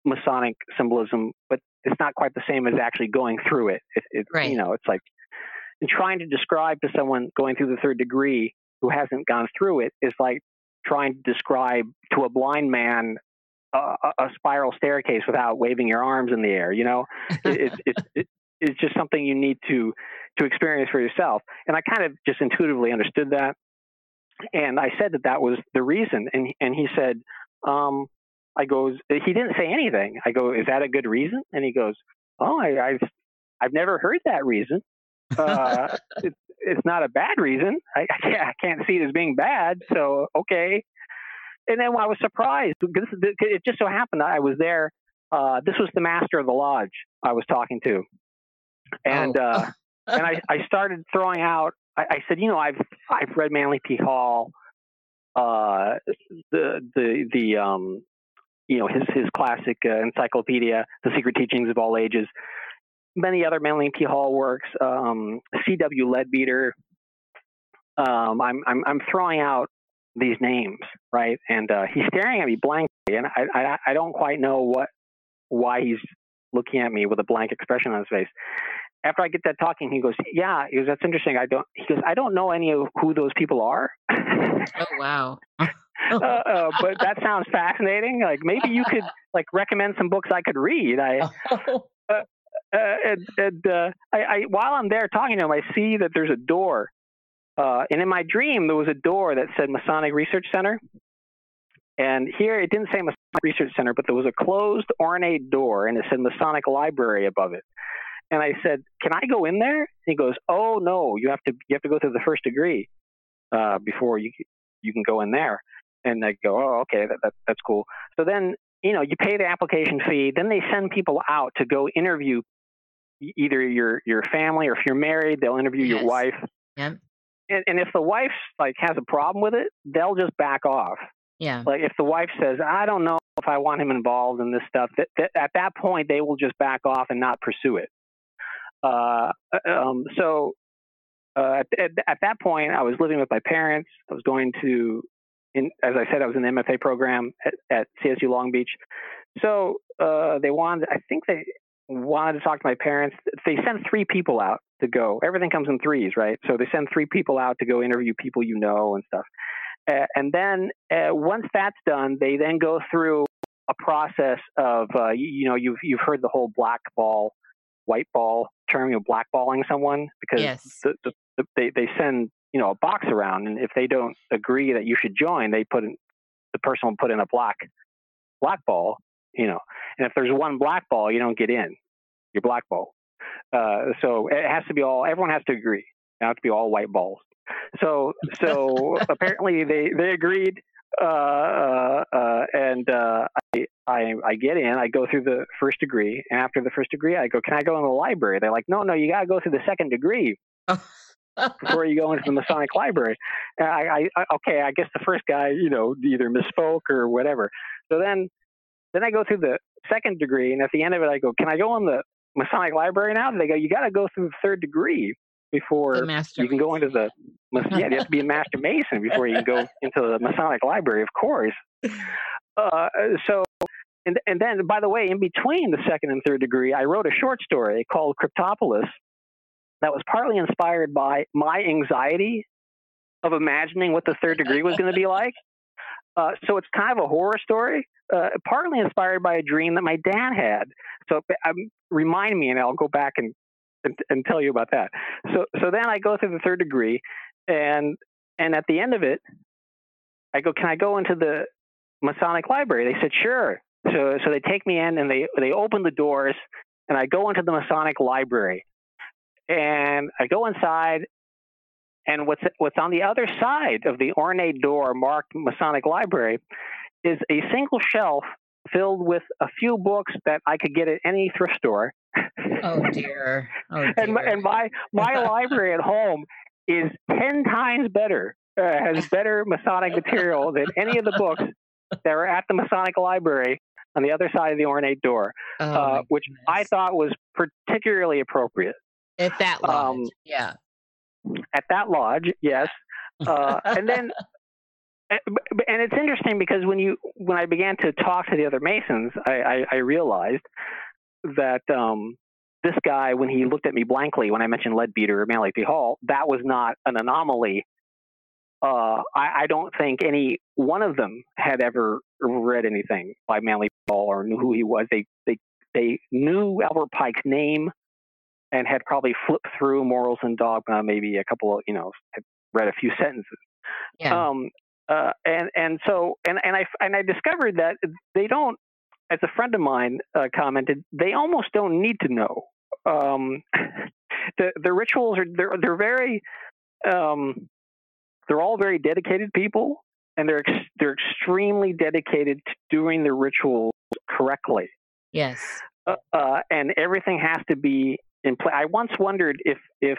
Masonic symbolism, but it's not quite the same as actually going through it. it, it Right. You know, it's like and trying to describe to someone going through the third degree who hasn't gone through it is like trying to describe to a blind man a, a- spiral staircase without waving your arms in the air. You know, [laughs] it, it's it's it, it's just something you need to to experience for yourself. And I kind of just intuitively understood that. And I said that that was the reason. And and he said, um, I goes, he didn't say anything. I go, is that a good reason? And he goes, oh, I, I've I've never heard that reason. [laughs] Uh, it, it's not a bad reason. I, I can't, I can't see it as being bad. So okay. And then I was surprised because it just so happened that I was there. Uh, this was the master of the lodge I was talking to, and Oh. uh, and I, I started throwing out. I, I said, you know, I've I've read Manly P. Hall, uh, the the the um, you know his his classic uh, encyclopedia, The Secret Teachings of All Ages, many other Manly P. Hall works, um, C.W. Leadbeater. Um, I'm I'm I'm throwing out these names, right? And uh, he's staring at me blankly, and I, I I don't quite know what why he's looking at me with a blank expression on his face after I get that talking, he goes, "Yeah." He goes, "That's interesting." I don't. He goes, "I don't know any of who those people are." Oh wow. [laughs] uh, uh, but that sounds fascinating. Like maybe you could like recommend some books I could read. I [laughs] Oh, uh, and, and uh, I, I while I'm there talking to him, I see that there's a door. Uh, and in my dream, there was a door that said Masonic Research Center. And here it didn't say Masonic Research Center, but there was a closed ornate door and it said Masonic Library above it. And I said, "Can I go in there?" he goes, "Oh no, you have to you have to go through the first degree uh, before you you can go in there." And I go, "Oh, okay, that, that that's cool." So then you know you pay the application fee. Then they send people out to go interview either your your family or if you're married, they'll interview Yes. your wife. Yep. And, and if the wife like has a problem with it, they'll just back off. Yeah. Like if the wife says, "I don't know if I want him involved in this stuff," that, that, at that point they will just back off and not pursue it. Uh, um, so uh, at, at, at that point, I was living with my parents. I was going to, in, as I said, I was in the MFA program at, at CSU Long Beach. So uh, they wanted, I think they wanted to talk to my parents. They sent three people out to go. Everything comes in threes, right? So they send three people out to go interview people you know and stuff. Uh, and then uh, once that's done, they then go through a process of, uh, you, you know, you've you've heard the whole black ball, white ball term, you know, blackballing someone because Yes. the, the, the, they they send you know a box around, and if they don't agree that you should join, they put in the person will put in a black black ball, you know, and if there's one black ball, you don't get in, you're blackball. Uh, so it has to be all. Everyone has to agree. It has to be all white balls. So so [laughs] apparently they they agreed, uh, uh, uh, and uh, I, I I get in. I go through the first degree, and after the first degree, I go, "Can I go in the library?" They're like, "No, no, you got to go through the second degree before you go into the Masonic library." And I, I, I okay, I guess the first guy, you know, either misspoke or whatever. So then then I go through the second degree, and at the end of it, I go, "Can I go in the Masonic library now?" They go, "You got to go through the third degree before." You can go into the yeah, you have to be a master mason before you can go [laughs] into the Masonic library, of course. Uh, so, and and then by the way, in between the second and third degree, I wrote a short story called Cryptopolis that was partly inspired by my anxiety of imagining what the third degree was going to be like. Uh, so it's kind of a horror story, uh, partly inspired by a dream that my dad had. So um, remind me, and I'll go back and, and and tell you about that. So so then I go through the third degree, and and at the end of it, I go, can I go into the Masonic library? They said sure. So so they take me in and they they open the doors, and I go into the Masonic library, and I go inside. And what's what's on the other side of the ornate door marked Masonic Library is a single shelf filled with a few books that I could get at any thrift store. Oh dear. Oh [laughs] dear. and my, and my my [laughs] library at home is ten times better. Uh, has better Masonic material than any of the books that are at the Masonic Library on the other side of the ornate door, Oh, uh, which I thought was particularly appropriate at that lodge. um, yeah. at that lodge. Yes, uh, and then. [laughs] And and it's interesting because when you when I began to talk to the other Masons, I, I, I realized that um, this guy, when he looked at me blankly when I mentioned Leadbeater or Manly P. Hall, that was not an anomaly. Uh, I, I don't think any one of them had ever read anything by Manly P. Hall or knew who he was. They they they knew Albert Pike's name and had probably flipped through Morals and Dogma, maybe a couple of you know, had read a few sentences. Yeah. Um, uh, and and so and and I and I discovered that they don't, as a friend of mine uh, commented, they almost don't need to know. Um, [laughs] the the rituals are they're they're very, um, they're all very dedicated people, and they're ex- they're extremely dedicated to doing the rituals correctly yes. uh, uh, and everything has to be in place. I once wondered if if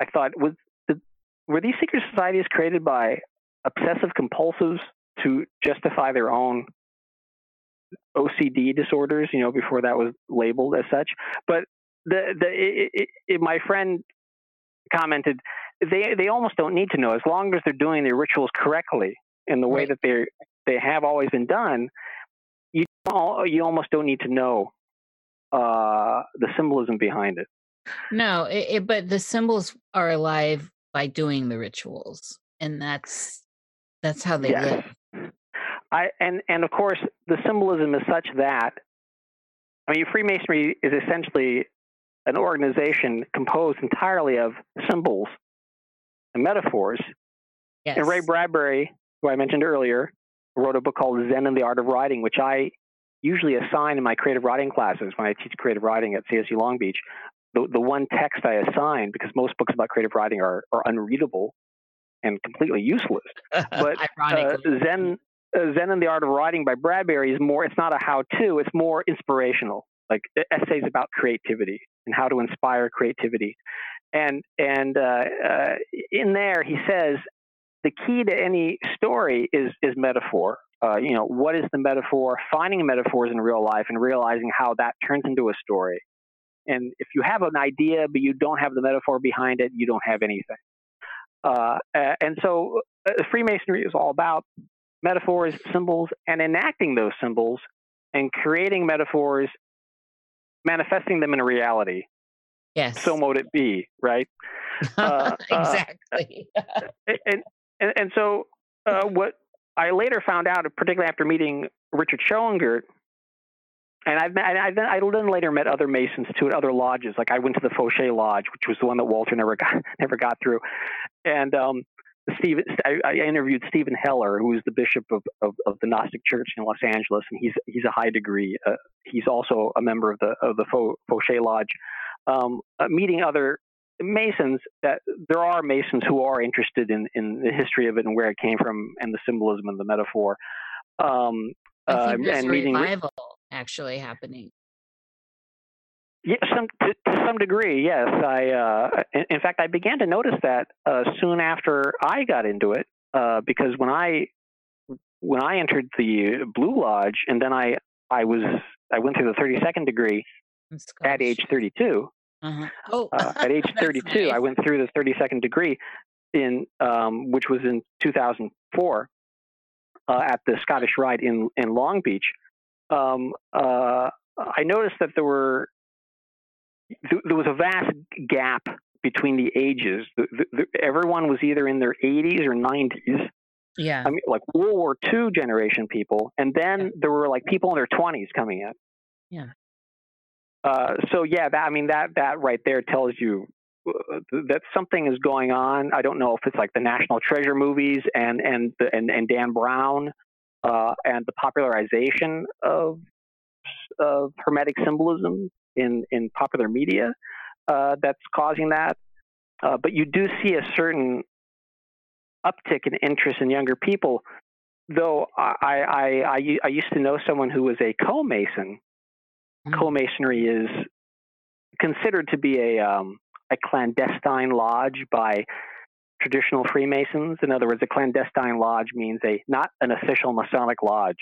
I thought was the, were these secret societies created by obsessive compulsives to justify their own OCD disorders? You know, before that was labeled as such. But the the it, it, it, my friend commented they they almost don't need to know as long as they're doing their rituals correctly in the way Right. that they they have always been done. You you almost don't need to know uh, the symbolism behind it. No, it, but the symbols are alive by doing the rituals, and that's that's how they Yes. live. I and and of course the symbolism is such that I mean Freemasonry is essentially an organization composed entirely of symbols and metaphors. Yes. And Ray Bradbury, who I mentioned earlier, wrote a book called Zen and the Art of Writing, which I usually assign in my creative writing classes when I teach creative writing at CSU Long Beach. The, the one text I assign, because most books about creative writing are, are unreadable and completely useless. [laughs] But uh, Zen, uh, Zen and the Art of Writing by Bradbury is more, it's not a how to, it's more inspirational, like essays about creativity and how to inspire creativity. And, and uh, uh, in there, he says the key to any story is, is metaphor. Uh, you know, what is the metaphor? Finding metaphors in real life and realizing how that turns into a story. And if you have an idea but you don't have the metaphor behind it, you don't have anything. Uh, and so uh, Freemasonry is all about metaphors, symbols, and enacting those symbols and creating metaphors, manifesting them in reality. Yes. So mote it be, right? [laughs] Uh, exactly. and, and, and so uh, what I later found out, particularly after meeting Richard Schoengert, and I've met, I, then, I then later met other Masons too at other lodges. Like I went to the Fauchet Lodge, which was the one that Walter never got [laughs] never got through, and um, Steve, I, I, interviewed Stephan Hoeller, who is the bishop of, of, of, the Gnostic Church in Los Angeles, and he's he's a high degree. Uh, he's also a member of the of the Fauchet Lodge. Um, uh, meeting other Masons, that there are Masons who are interested in in the history of it and where it came from and the symbolism and the metaphor. Um, uh, and meeting revival actually happening. Yeah, some to, to, some degree, yes. I, uh, in, in, fact, I began to notice that uh, soon after I got into it, uh, because when I when I entered the Blue Lodge, and then I I was I went through the 32nd degree at age 32. Uh-huh. Oh, uh, at age [laughs] 32, nice. I went through the 32nd degree in um, which was in 2004 uh, at the Scottish Rite in in Long Beach. Um, uh, I noticed that there were there was a vast gap between the ages. The, the, the, everyone was either in their 80s or 90s. Yeah. I mean, like World War II generation people, and then yeah. there were like people in their 20s coming in. Yeah. Uh, so yeah, that I mean that that right there tells you uh, that something is going on. I don't know if it's like the National Treasure movies and and and, and Dan Brown uh, and the popularization of of hermetic symbolism in in popular media uh, that's causing that. Uh, but you do see a certain uptick in interest in younger people. Though I, I, I, I used to know someone who was a co-mason Mm. Co-masonry is considered to be a um, a clandestine lodge by traditional Freemasons. In other words, a clandestine lodge means a not an official Masonic lodge.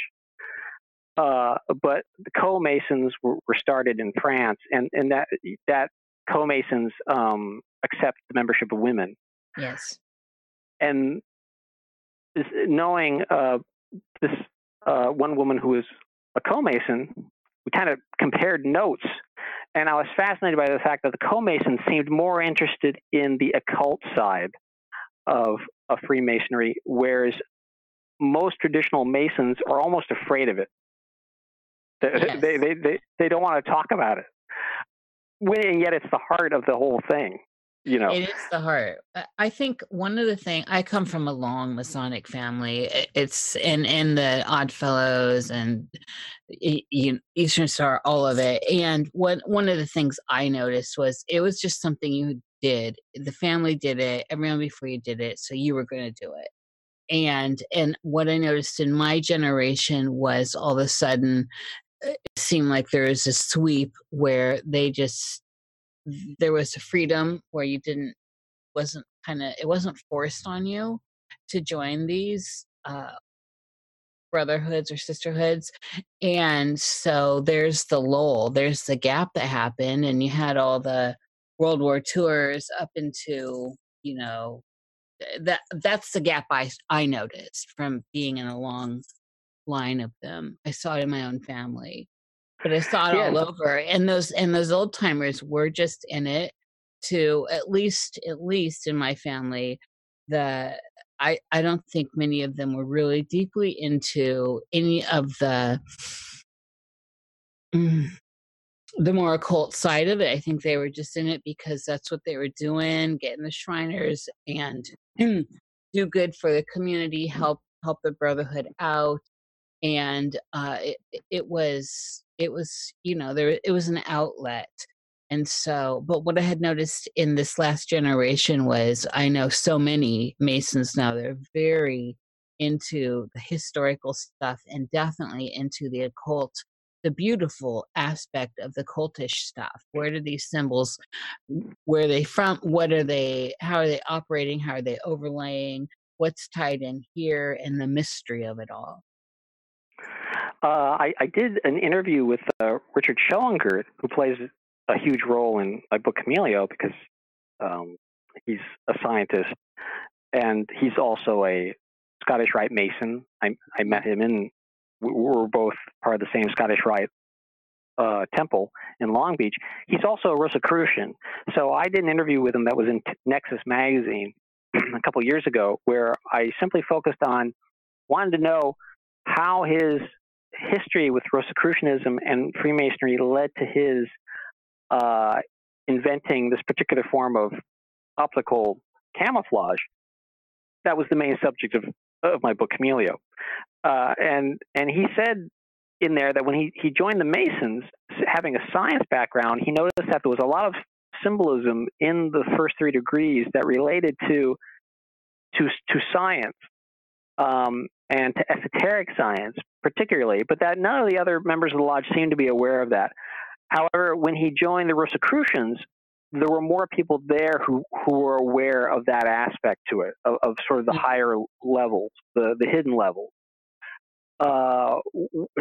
Uh, but the co-masons were, were, started in France, and, and that that co-masons um, accept the membership of women. Yes. And knowing uh, this uh, one woman who is a co-mason we kind of compared notes. And I was fascinated by the fact that the co-masons seemed more interested in the occult side of, of Freemasonry, whereas most traditional Masons are almost afraid of it. They, yes. they, they, they, they, don't want to talk about it. And yet it's the heart of the whole thing you know it is the heart i think one of the things i come from a long masonic family it's in in the odd fellows and eastern star all of it and what one of the things i noticed was it was just something you did the family did it everyone before you did it so you were going to do it. And and what i noticed in my generation was all of a sudden it seemed like there was a sweep where they just there was a freedom where you didn't wasn't kind of it wasn't forced on you to join these uh, brotherhoods or sisterhoods. And so there's the lull there's the gap that happened and you had all the world war tours up into you know that that's the gap i i noticed from being in a long line of them i saw it in my own family but I saw it yeah. all over. And those and those old timers were just in it to at least at least in my family the I I don't think many of them were really deeply into any of the mm, the more occult side of it. I think they were just in it because that's what they were doing, getting the Shriners and [clears throat] do good for the community, help help the Brotherhood out, and uh, it it was it was you know there it was an outlet. And so, but what I had noticed in this last generation was I know so many Masons now, they're very into the historical stuff and definitely into the occult the beautiful aspect of the cultish stuff. Where do these symbols, where are they from? What are they? How are they operating? How are they overlaying? What's tied in here, and the mystery of it all. Uh, I, I, did an interview with uh, Richard Schoellingert, who plays a huge role in my book Chameleo because um, he's a scientist and he's also a Scottish Rite Mason. I, I met him in we were both part of the same Scottish Rite uh, temple in Long Beach. He's also a Rosicrucian. So I did an interview with him that was in Nexus magazine [clears throat] a couple years ago, where I simply focused on wanted to know how his history with Rosicrucianism and Freemasonry led to his uh, inventing this particular form of optical camouflage. That was the main subject of, of my book, Chameleo. Uh, and and he said in there that when he, he joined the Masons, having a science background, he noticed that there was a lot of symbolism in the first three degrees that related to to to science um, and to esoteric science, particularly, but that none of the other members of the lodge seemed to be aware of that. However, when he joined the Rosicrucians, there were more people there who, who were aware of that aspect to it, of, of sort of the mm-hmm. higher levels, the, the hidden levels. Uh,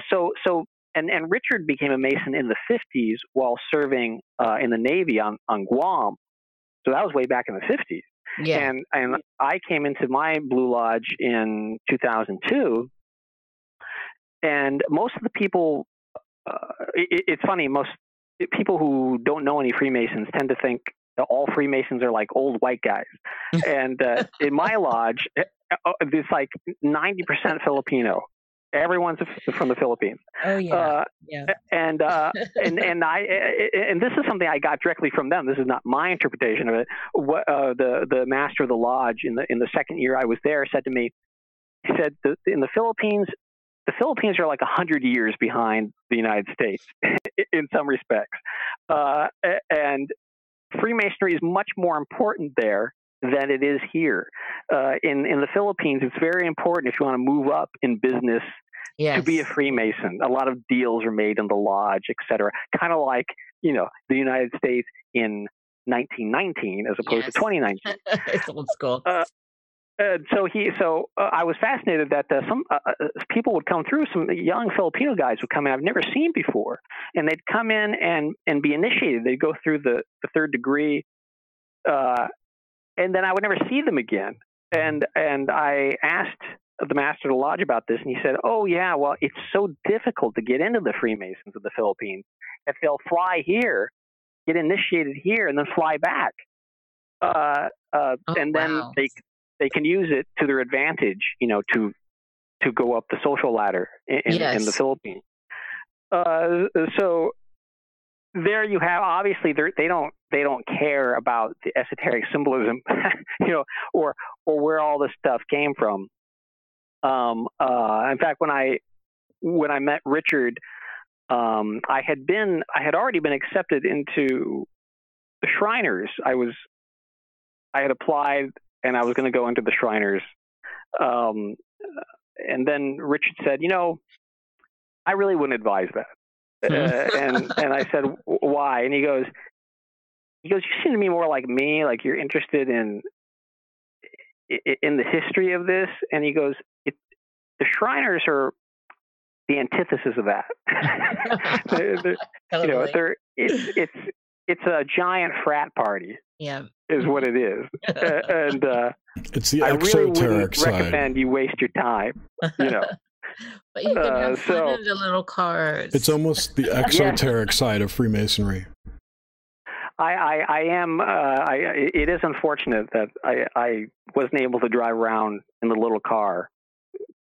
so so and and Richard became a Mason in the 50s while serving uh, in the Navy on on Guam. So that was way back in the 50s. Yeah. And and I came into my Blue Lodge in 2002, and most of the people, uh, it, it's funny. Most people who don't know any Freemasons tend to think all Freemasons are like old white guys. [laughs] and uh, in my lodge, eh, uh, it's like 90% Filipino everyone's from the Philippines. Oh yeah, uh, yeah. And uh, [laughs] and and I and this is something I got directly from them. This is not my interpretation of it. What uh, the the master of the lodge in the in the second year I was there said to me, he said in the Philippines. The Philippines are like a hundred years behind the United States [laughs] in some respects, uh, and Freemasonry is much more important there than it is here. Uh, in in the Philippines, it's very important if you want to move up in business yes. to be a Freemason. A lot of deals are made in the lodge, etc. Kind of like you know the United States in 1919 as opposed yes. to 2019. [laughs] it's old school. Uh, uh, so he, so uh, I was fascinated that uh, some uh, uh, people would come through. Some young Filipino guys would come in I've never seen before, and they'd come in and and be initiated. They'd go through the, the third degree, uh, and then I would never see them again. And and I asked the master of the lodge about this, and he said, "Oh yeah, well, it's so difficult to get into the Freemasons of the Philippines If they'll fly here, get initiated here, and then fly back, uh, uh, oh, and then wow. they they can use it to their advantage, you know, to to go up the social ladder in, yes. in the Philippines. Uh, so there you have obviously they don't they don't care about the esoteric [laughs] symbolism, you know, or or where all this stuff came from. Um, uh, in fact, when I when I met Richard, um, I had been I had already been accepted into the Shriners. I was I had applied and I was going to go into the Shriners. Um, and then Richard said, you know, I really wouldn't advise that. Uh, and and I said, why? And he goes, he goes, you seem to me more like me, like you're interested in in the history of this. And he goes, the Shriners are the antithesis of that. [laughs] they're, they're, totally. You know, they're it's it's it's a giant frat party. Yeah, is what it is, and uh, it's the exoteric I really wouldn't side. recommend you waste your time. You know. [laughs] but you can uh, have fun so, in the little cars. It's almost the [laughs] exoteric side of Freemasonry. I, I, I am. Uh, I, it is unfortunate that I, I wasn't able to drive around in the little car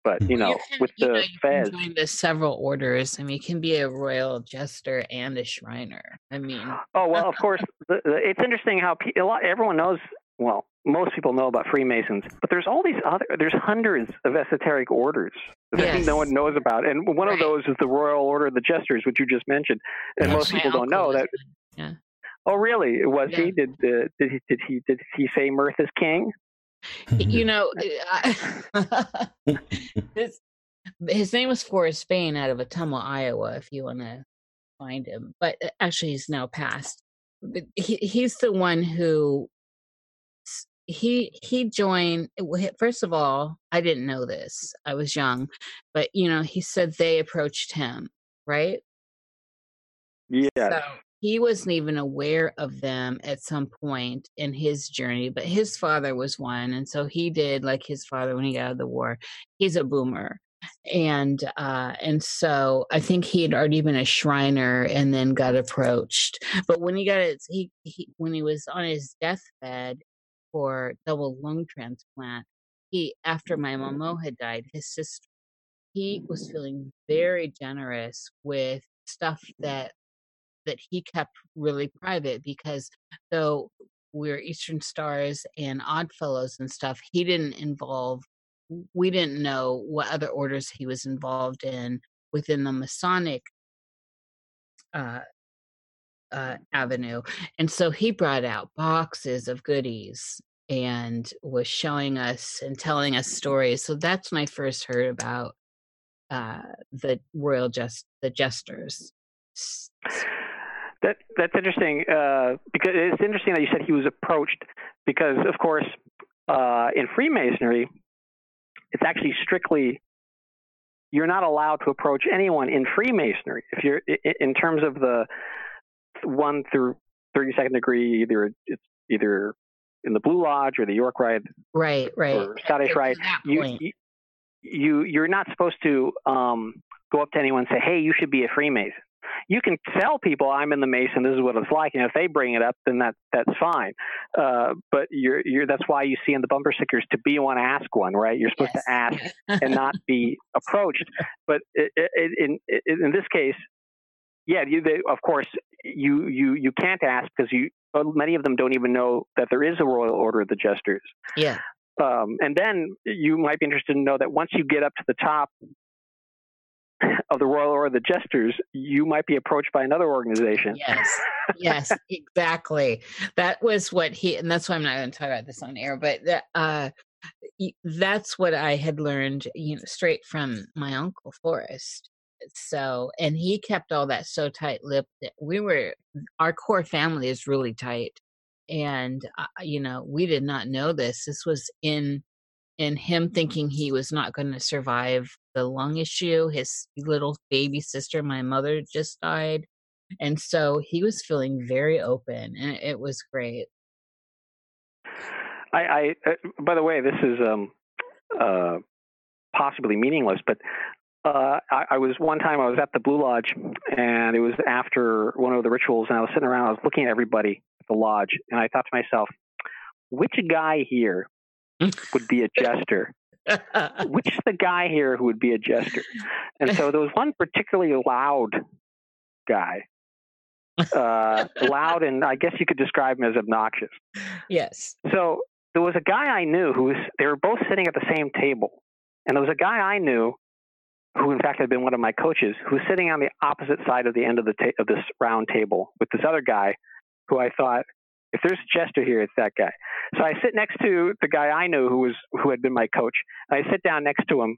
but you know, you can, with you the know, feds, join the several orders. I mean, you can be a royal jester and a Shriner. I mean, oh well, of course. The, the, it's interesting how pe- a lot everyone knows. Well, most people know about Freemasons, but there's all these other, there's hundreds of esoteric orders that Yes. no one knows about. And one of those is the Royal Order of the Jesters, which you just mentioned. And Yes. most people don't know that. one. Oh, really? Was he? Did, uh, did he? Did he? Did he say mirth is king? you know, I, [laughs] [laughs] his, his name was Forrest Bain out of Ottumwa, Iowa, if you want to find him. But uh, actually, he's now passed. But he, he's the one who he he joined. First of all, I didn't know this. I was young, but you know, he said they approached him, right? yeah So he wasn't even aware of them at some point in his journey, but his father was one. And so he did like his father when he got out of the war. He's a boomer. And uh and so I think he had already been a Shriner and then got approached. But when he got it he, he when he was on his deathbed for double lung transplant, he after my Momo had died, his sister he was feeling very generous with stuff that that he kept really private because though we're Eastern Stars and Odd Fellows and stuff, he didn't involve. We didn't know what other orders he was involved in within the Masonic uh, uh, avenue, and so he brought out boxes of goodies and was showing us and telling us stories. So that's when I first heard about uh, the royal just the jesters. That that's interesting uh, because it's interesting that you said he was approached because, of course, uh, in Freemasonry, it's actually strictly you're not allowed to approach anyone in Freemasonry if you're in terms of the one through thirty second degree. Either it's either in the Blue Lodge or the York Rite Right, right. or Scottish To Rite. You, you you you're not supposed to um, go up to anyone and say, "Hey, you should be a Freemason." You can tell people I'm in the Mason. This is what it's like, and if they bring it up, then that that's fine. Uh, but you're you're that's why you see in the bumper stickers to be one, ask one, right? You're supposed Yes. to ask and not be [laughs] approached. But i i in, in in this case, yeah, you they, of course you you you can't ask because you many of them don't even know that there is a Royal Order of the Jesters. yeah. Um, and then you might be interested to know that once you get up to the top of the Royal Order of the Jesters, you might be approached by another organization. Yes. [laughs] Yes, exactly. That was what he, and that's why I'm not going to talk about this on air, but that, uh, that's what I had learned, you know, straight from my uncle Forrest. So, and he kept all that so tight lipped that we were, our core family is really tight. And, uh, you know, we did not know this. This was in, in him thinking he was not going to survive the lung issue. His little baby sister, my mother, just died and so he was feeling very open and it was great I, I uh, by the way, this is um, uh, possibly meaningless, but uh, I, I was one time I was at the Blue Lodge, and it was after one of the rituals, and I was sitting around, I was looking at everybody at the lodge, and I thought to myself, which guy here would be a jester? [laughs] which is the guy here who would be a jester? And so there was one particularly loud guy, uh, loud, and I guess you could describe him as obnoxious. yes So there was a guy I knew who was, they were both sitting at the same table. And there was a guy I knew who, in fact, had been one of my coaches, who was sitting on the opposite side of the end of, the ta- of this round table with this other guy who I thought, if there's a jester here, it's that guy. So I sit next to the guy I knew who was who had been my coach. And I sit down next to him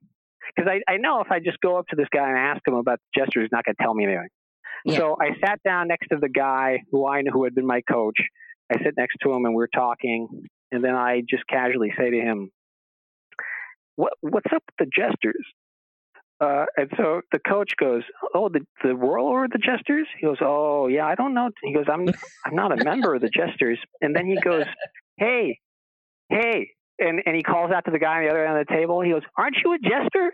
because I, I know if I just go up to this guy and ask him about the jester, he's not going to tell me anything. Yeah. So I sat down next to the guy who I knew who had been my coach. I sit next to him and we're talking, and then I just casually say to him, "What what's up with the jesters?" Uh, and so the coach goes, "Oh, the the Royal of the Jesters." He goes, "Oh, yeah, I don't know." He goes, "I'm I'm not a member of the Jesters." And then he goes, "Hey, hey," and and he calls out to the guy on the other end of the table. He goes, "Aren't you a jester?"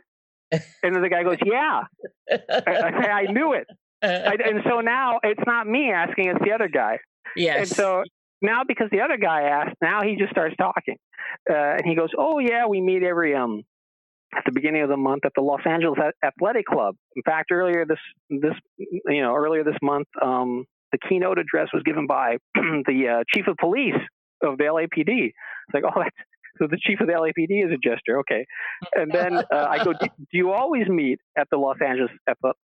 And then the guy goes, "Yeah." I, I say, "I knew it." I, and so now it's not me asking; it's the other guy. yes And so now, because the other guy asked, now he just starts talking, uh, and he goes, "Oh yeah, we meet every um at the beginning of the month at the Los Angeles Athletic Club. In fact, earlier this this you know earlier this month, um, the keynote address was given by [clears throat] the uh, chief of police of the LAPD. It's like, [laughs] oh, so the chief of the LAPD is a jester. Okay. And then uh, I go, do, do, you always meet at the Los Angeles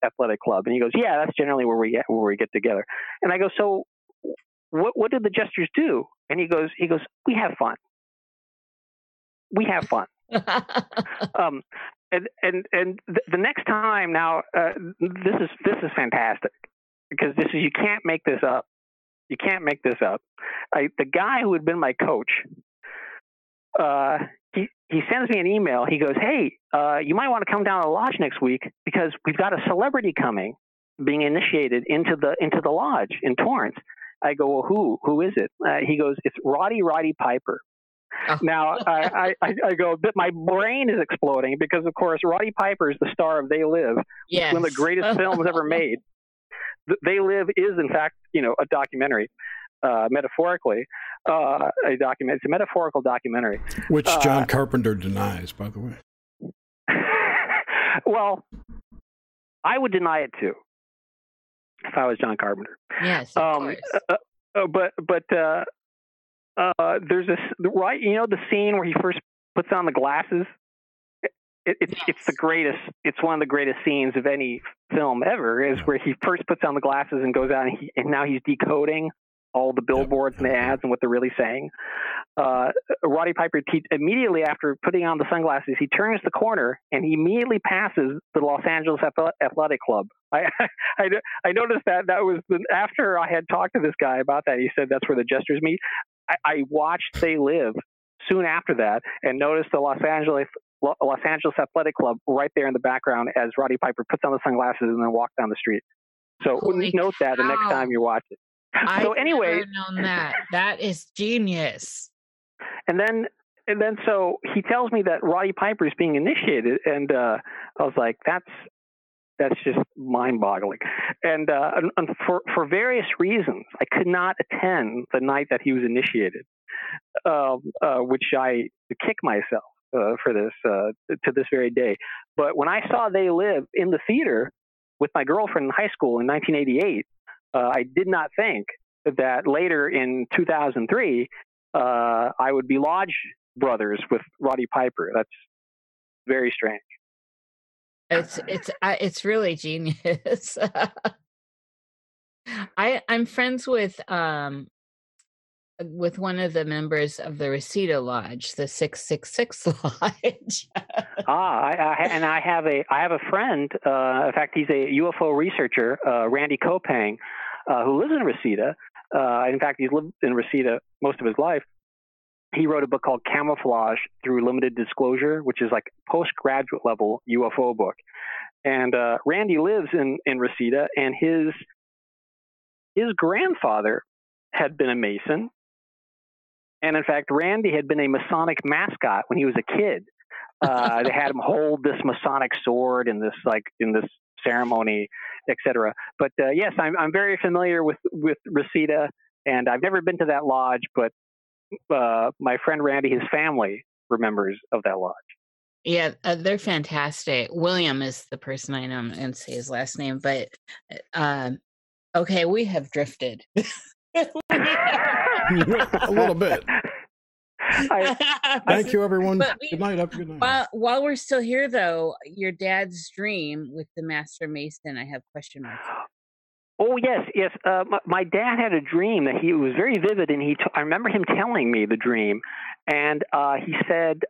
Athletic Club? And he goes, yeah, that's generally where we get, where we get together. And I go, so what, what did the jesters do? And he goes, he goes, we have fun. We have fun. [laughs] um, and and and the next time now, uh, this is this is fantastic because this is you can't make this up. You can't make this up. I, the guy who had been my coach uh, he, he sends me an email. He goes, Hey, uh, you might want to come down to the lodge next week because we've got a celebrity coming being initiated into the into the lodge in Torrance. I go, Well, who? Who is it? Uh, he goes, It's Roddy Roddy Piper. Oh. Now I, I, I go, but my brain is exploding because, of course, Roddy Piper is the star of They Live, yes. one of the greatest [laughs] films ever made. They Live is, in fact, you know, a documentary uh, metaphorically, uh, a document. It's a metaphorical documentary, which uh, John Carpenter denies, by the way. [laughs] well, I would deny it too if I was John Carpenter. Yes, of um, course. Uh, uh, but but there's this right. You know the scene where he first puts on the glasses. It, it's yes. it's the greatest. It's one of the greatest scenes of any film ever. Is where he first puts on the glasses and goes out, and, he, and now he's decoding all the billboards and the ads and what they're really saying. Uh, Roddy Piper te- immediately after putting on the sunglasses, he turns the corner and he immediately passes the Los Angeles Athletic Club. I, [laughs] I, I noticed that that was the, after I had talked to this guy about that. He said that's where the jesters meet. I, I watched They Live soon after that and noticed the Los Angeles Los Angeles Athletic Club right there in the background as Roddy Piper puts on the sunglasses and then walks down the street. So Holy note cow. that the next time you watch it. [laughs] I've anyway, known that that is genius. [laughs] And then and then so he tells me that Roddy Piper is being initiated, and uh, I was like, that's that's just mind-boggling. And, uh, and for for various reasons, I could not attend the night that he was initiated, um, uh, which I kick myself uh, for this uh, to this very day. But when I saw They Live in the theater with my girlfriend in high school in 1988, uh, I did not think that later in 2003 uh, I would be Lodge brothers with Roddy Piper. That's very strange. It's it's it's really genius. [laughs] I I'm friends with um with one of the members of the Reseda Lodge, the six six six [laughs] Lodge. ah, I, I, and I have a I have a friend. Uh, in fact, he's a UFO researcher, uh, Randy Koppang, uh, who lives in Reseda. Uh, in fact, he's lived in Reseda most of his life. He wrote a book called Camouflage Through Limited Disclosure, which is like postgraduate level UFO book. And uh, Randy lives in in Reseda, and his his grandfather had been a Mason, and in fact, Randy had been a Masonic mascot when he was a kid. Uh, they had him [laughs] hold this Masonic sword in this like in this ceremony, etc. But uh, yes, I'm I'm very familiar with with Reseda, and I've never been to that lodge, but uh, my friend Randy, his family remembers of that lodge. Yeah, uh, they're fantastic. William is the person I know and say his last name, but uh, okay, we have drifted. [laughs] [laughs] a little bit. I, Thank you, everyone. We, good night. Have a good night. While, while we're still here, though, your dad's dream with the Master Mason, I have question marks. Oh yes, yes. Uh, my, dad had a dream that he was very vivid, and he. T- I remember him telling me the dream, and uh, he said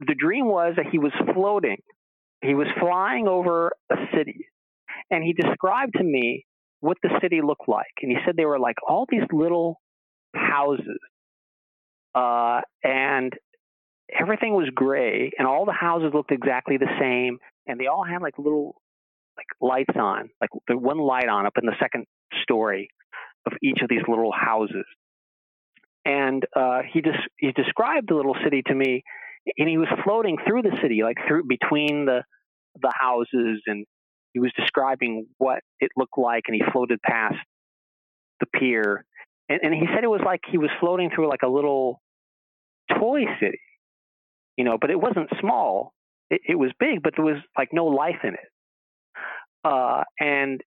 the dream was that he was floating. He was flying over a city, and he described to me what the city looked like. And he said they were like all these little houses, uh, and everything was gray, and all the houses looked exactly the same, and they all had like little like lights on, like the one light on up in the second story of each of these little houses. And uh, he just he described the little city to me, and he was floating through the city, like through between the the houses, and he was describing what it looked like, and he floated past the pier, and, and he said it was like he was floating through like a little toy city, you know, but it wasn't small. It, it was big, but there was like no life in it. Uh, and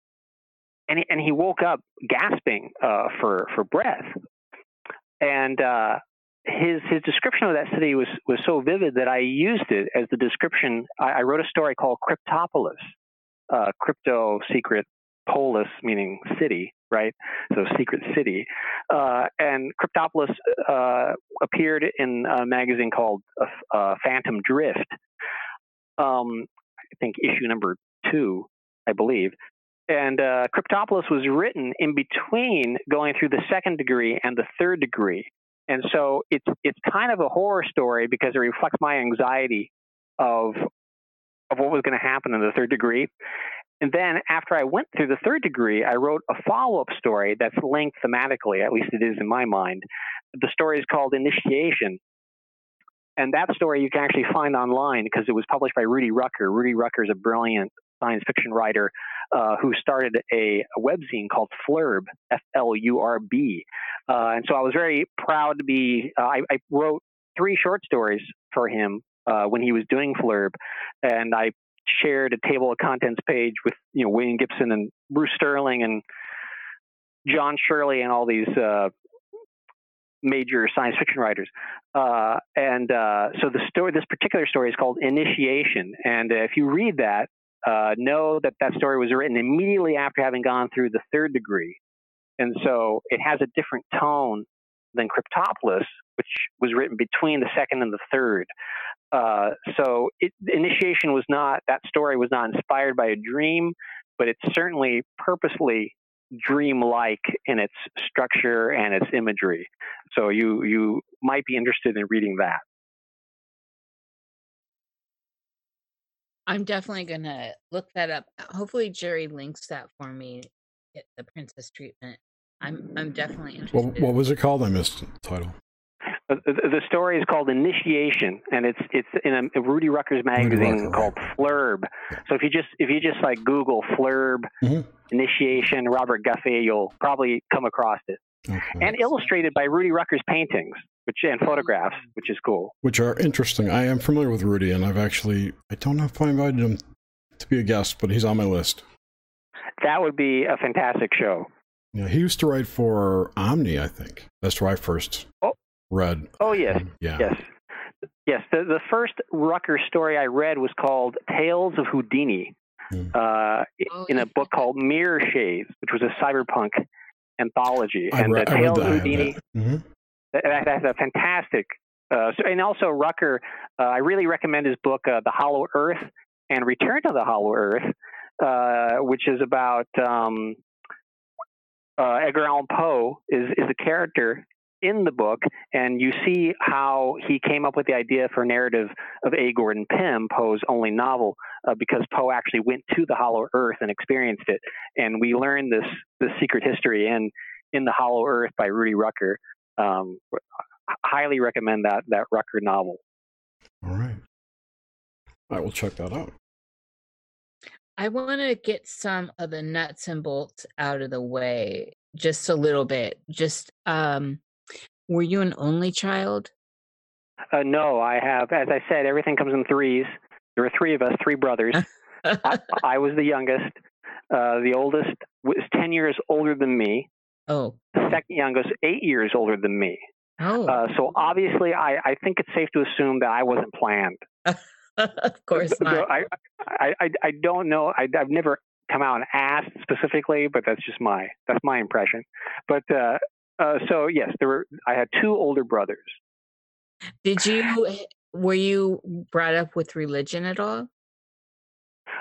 and he, and he woke up gasping uh, for for breath. And uh, his his description of that city was was so vivid that I used it as the description. I, I wrote a story called Cryptopolis, uh, crypto secret polis meaning city, right? So secret city, uh, and Cryptopolis uh, appeared in a magazine called uh, Phantom Drift. Um, I think issue number two, I believe. And uh, Cryptopolis was written in between going through the second degree and the third degree. And so it's it's kind of a horror story because it reflects my anxiety of of what was going to happen in the third degree. And then after I went through the third degree, I wrote a follow up story that's linked thematically, at least it is in my mind. The story is called Initiation. And that story you can actually find online because it was published by Rudy Rucker. Rudy Rucker is a brilliant science fiction writer uh, who started a, a webzine called Flurb, F L U R B. Uh, and so I was very proud to be, uh, I, I, wrote three short stories for him uh, when he was doing Flurb. And I shared a table of contents page with, you know, William Gibson and Bruce Sterling and John Shirley and all these uh, major science fiction writers. Uh, and uh, so the story, this particular story is called Initiation. And uh, if you read that, uh, know that that story was written immediately after having gone through the third degree. And so it has a different tone than Cryptopolis, which was written between the second and the third. Uh, so it, initiation was not that story was not inspired by a dream, but it's certainly purposely dream-like in its structure and its imagery. So you you might be interested in reading that. I'm definitely gonna look that up. Hopefully, Jerry links that for me. Get the princess treatment. I'm I'm definitely interested. What, what was it called? I missed the title. Uh, the, the story is called Initiation, and it's it's in a Rudy Rucker's magazine Rucker, called Flurb. So if you just if you just like Google Flurb Mhm. Initiation Robert Guffey, you'll probably come across it. Okay. And illustrated by Rudy Rucker's paintings, which and photographs, which is cool. Which are interesting. I am familiar with Rudy, and I've actually I don't know if I invited him to be a guest, but he's on my list. That would be a fantastic show. Yeah, he used to write for Omni, I think. That's where I first Oh. read. Oh yes, Yeah. yes, yes. The the first Rucker story I read was called Tales of Houdini, Hmm. uh, Oh, in yeah. a book called Mirror Shades, which was a cyberpunk anthology. I, and re- the I read Tales that. of I have Houdini. that. That, that- that's a fantastic. Uh, so, and also Rucker, uh, I really recommend his book, uh, The Hollow Earth and Return to the Hollow Earth, uh, which is about um, uh, Edgar Allan Poe is is a character in the book, and you see how he came up with the idea for narrative of A. Gordon Pym, Poe's only novel, uh, because Poe actually went to the Hollow Earth and experienced it, and we learn this this secret history in in the Hollow Earth by Rudy Rucker. Um, highly recommend that that Rucker novel. All right. I will check that out. I want to get some of the nuts and bolts out of the way just a little bit. Just um were you an only child? Uh, no, I have, as I said, everything comes in threes. There were three of us, three brothers. [laughs] I, I was the youngest. Uh, the oldest was 10 years older than me. Oh. The second youngest, eight years older than me. Oh. Uh, so obviously, I, I think it's safe to assume that I wasn't planned. [laughs] of course [laughs] Though not. I, I, I, I don't know. I, I've never come out and asked specifically, but that's just my that's my impression. But uh, uh, so yes, there were. I had two older brothers. Did you were you brought up with religion at all?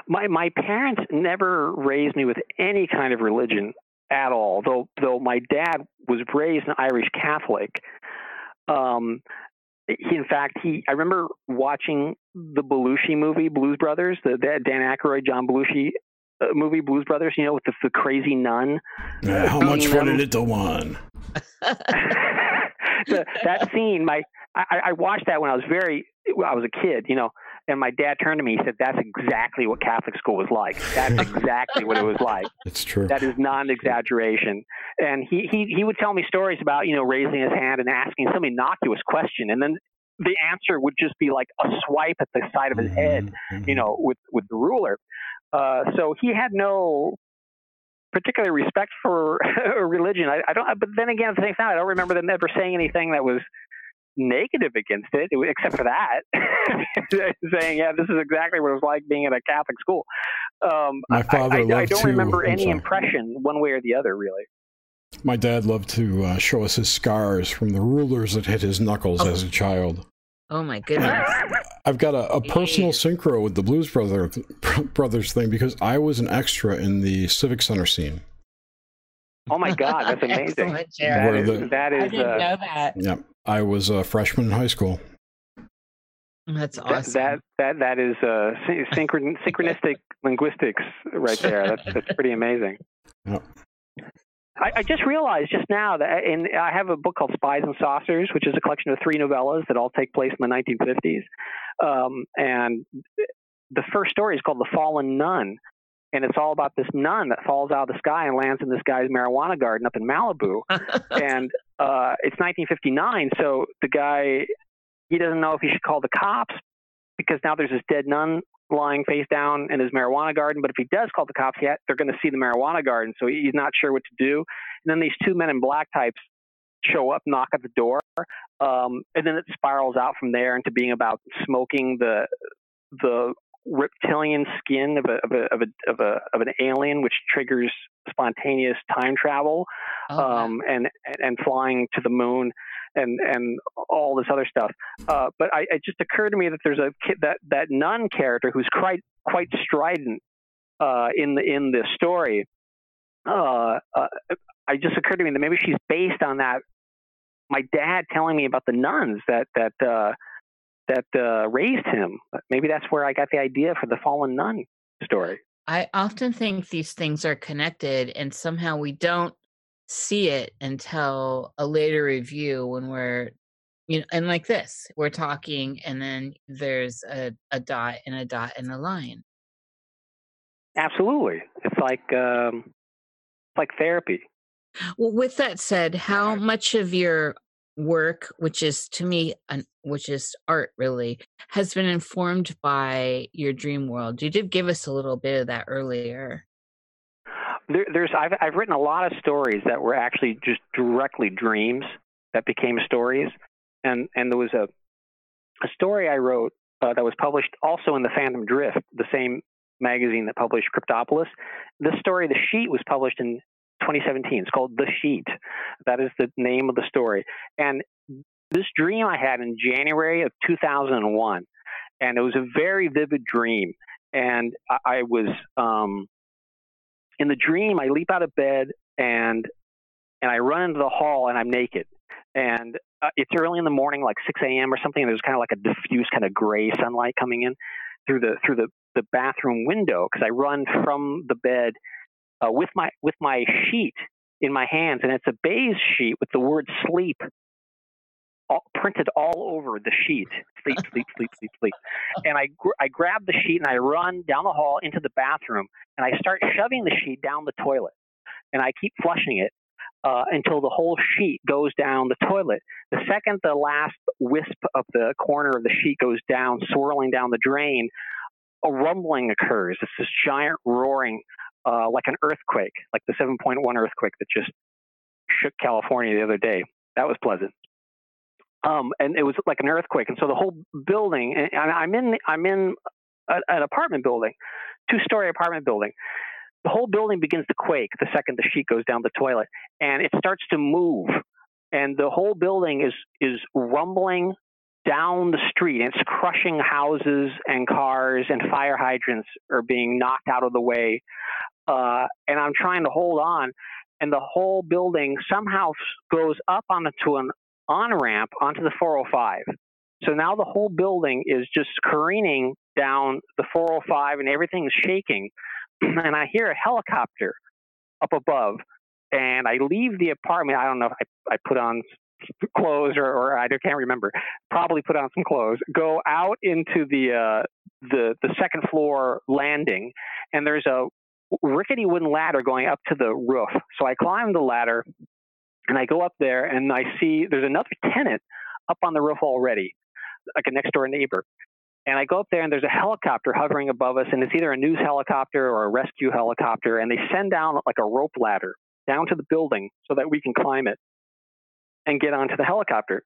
My my parents never raised me with any kind of religion at all. Though though my dad was raised an Irish Catholic. Um, he, in fact, he I remember watching the Belushi movie Blues Brothers, the, the Dan Aykroyd, John Belushi uh, movie Blues Brothers. You know, with the, the crazy nun. Yeah, how much fun them. it to one? [laughs] the, that scene, my I, I watched that when I was very I was a kid, you know, and my dad turned to me. He said, "That's exactly what Catholic school was like. That's [laughs] exactly what it was like. It's true. That is non exaggeration." And he he he would tell me stories about you know raising his hand and asking some innocuous question, and then the answer would just be like a swipe at the side of his head, Mhm, you know, with with the ruler. Uh, so he had no particular respect for [laughs] religion. I, I don't. But then again, at the same time, I don't remember them ever saying anything that was negative against it, except for that, [laughs] saying, "Yeah, this is exactly what it was like being at a Catholic school." Um, My father I, I, loved I don't to- remember I'm any sorry. impression one way or the other, really. My dad loved to uh, show us his scars from the rulers that hit his knuckles Oh. as a child. Oh my goodness. [laughs] I've got a, a personal Jeez. synchro with the Blues Brother, Brothers thing because I was an extra in the Civic Center scene. Oh my God, that's [laughs] amazing. Excellent, That Jared. Where is, the- I didn't uh, know that. Yeah, I was a freshman in high school. That's awesome. that that that is uh, synchron- [laughs] synchronistic linguistics right there. That's that's pretty amazing. Yep. I, I just realized just now that in I have a book called Spies and Saucers, which is a collection of three novellas that all take place in the 1950s. Um, and the first story is called The Fallen Nun. And it's all about this nun that falls out of the sky and lands in this guy's marijuana garden up in Malibu. [laughs] and uh, it's 1959, so the guy he doesn't know if he should call the cops because now there's this dead nun lying face down in his marijuana garden. But if he does call the cops, yet they're going to see the marijuana garden, so he's not sure what to do. And then these two men in black types show up, knock at the door, um, and then it spirals out from there into being about smoking the the reptilian skin of a of a of a of, a, of an alien, which triggers spontaneous time travel Oh, um, and, and and flying to the moon and and all this other stuff. Uh, but I, it just occurred to me that there's a kid that that nun character who's quite quite strident uh, in the in the story. Uh, uh, I just occurred to me that maybe she's based on that. My dad telling me about the nuns that that uh, that uh, raised him. Maybe that's where I got the idea for the fallen nun story. I often think these things are connected, and somehow we don't see it until a later review when we're, you know, and like this, we're talking, and then there's a, a dot and a dot and a line. Absolutely, it's like um, it's like therapy. Well, with that said, how much of your work, which is to me, an, which is art really, has been informed by your dream world? You did give us a little bit of that earlier. There, there's I've I've written a lot of stories that were actually just directly dreams that became stories, and and there was a a story I wrote uh, that was published also in the Phantom Drift, the same magazine that published Cryptopolis. This story, The Sheet, was published in 2017. It's called The Sheet. That is the name of the story, and this dream I had in January of 2001, and it was a very vivid dream, and I, I was um, in the dream, I leap out of bed and and I run into the hall and I'm naked. And uh, it's early in the morning, like 6 a.m. or something. And there's kind of like a diffuse kind of gray sunlight coming in through the through the the bathroom window because I run from the bed uh, with my with my sheet in my hands, and it's a beige sheet with the word sleep all, printed all over the sheet. Sleep, sleep, [laughs] sleep, sleep, sleep. And I gr- I grab the sheet and I run down the hall into the bathroom and I start shoving the sheet down the toilet. And I keep flushing it uh, until the whole sheet goes down the toilet. The second the last wisp of the corner of the sheet goes down, swirling down the drain, a rumbling occurs. It's this giant roaring, uh, like an earthquake, like the 7.1 earthquake that just shook California the other day. That was pleasant. Um, and it was like an earthquake, and so the whole building. And I'm in, I'm in a, an apartment building, two-story apartment building. The whole building begins to quake the second the sheet goes down the toilet, and it starts to move, and the whole building is is rumbling down the street. And It's crushing houses and cars, and fire hydrants are being knocked out of the way. Uh, and I'm trying to hold on, and the whole building somehow goes up onto an on ramp onto the 405. So now the whole building is just careening down the 405, and everything's shaking. [clears throat] and I hear a helicopter up above, and I leave the apartment. I don't know I, I put on clothes or, or I can't remember. Probably put on some clothes. Go out into the uh, the the second floor landing, and there's a rickety wooden ladder going up to the roof. So I climb the ladder, and I go up there, and I see there's another tenant up on the roof already, like a next door neighbor. And I go up there, and there's a helicopter hovering above us, and it's either a news helicopter or a rescue helicopter, and they send down like a rope ladder down to the building so that we can climb it and get onto the helicopter.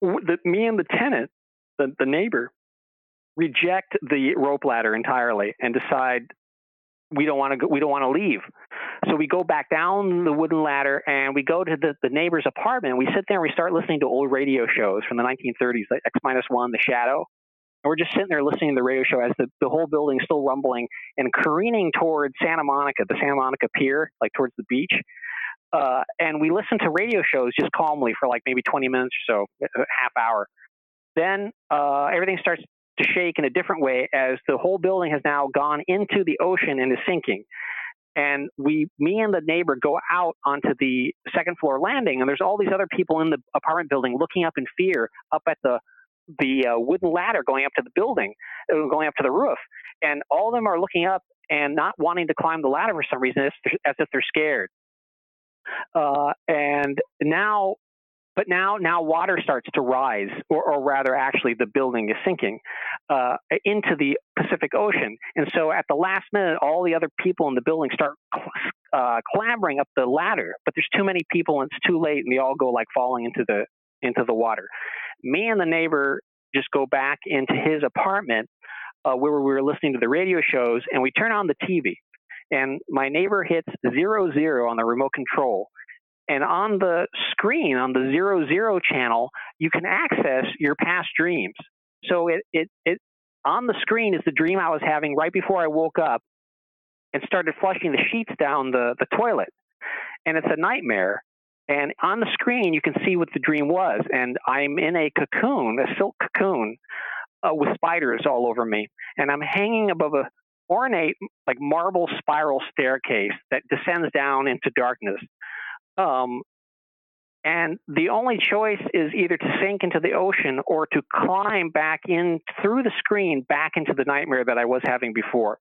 the, me and the tenant, the, the neighbor, reject the rope ladder entirely and decide we don't want to we don't want to leave. So we go back down the wooden ladder and we go to the, the neighbor's apartment. We sit there and we start listening to old radio shows from the 1930s, like X minus one, The Shadow. And we're just sitting there listening to the radio show as the, the whole building is still rumbling and careening towards Santa Monica, the Santa Monica Pier, like towards the beach. Uh, and we listen to radio shows just calmly for like maybe 20 minutes or so, a half hour. Then uh, everything starts to shake in a different way as the whole building has now gone into the ocean and is sinking. And we, me and the neighbor, go out onto the second floor landing, and there's all these other people in the apartment building looking up in fear up at the the uh, wooden ladder going up to the building, uh, going up to the roof, and all of them are looking up and not wanting to climb the ladder for some reason, as, as if they're scared. Uh, and now but now, now water starts to rise, or, or rather, actually, the building is sinking uh, into the Pacific Ocean. And so, at the last minute, all the other people in the building start uh, clambering up the ladder. But there's too many people, and it's too late, and they all go like falling into the into the water. Me and the neighbor just go back into his apartment uh, where we were listening to the radio shows, and we turn on the TV. And my neighbor hits zero zero on the remote control, and on the screen, on the zero zero channel, you can access your past dreams. So it, it, it on the screen is the dream I was having right before I woke up and started flushing the sheets down the, the toilet. And it's a nightmare. And on the screen, you can see what the dream was. And I'm in a cocoon, a silk cocoon, uh, with spiders all over me. And I'm hanging above a ornate, like marble spiral staircase that descends down into darkness. Um, and the only choice is either to sink into the ocean or to climb back in through the screen back into the nightmare that I was having before.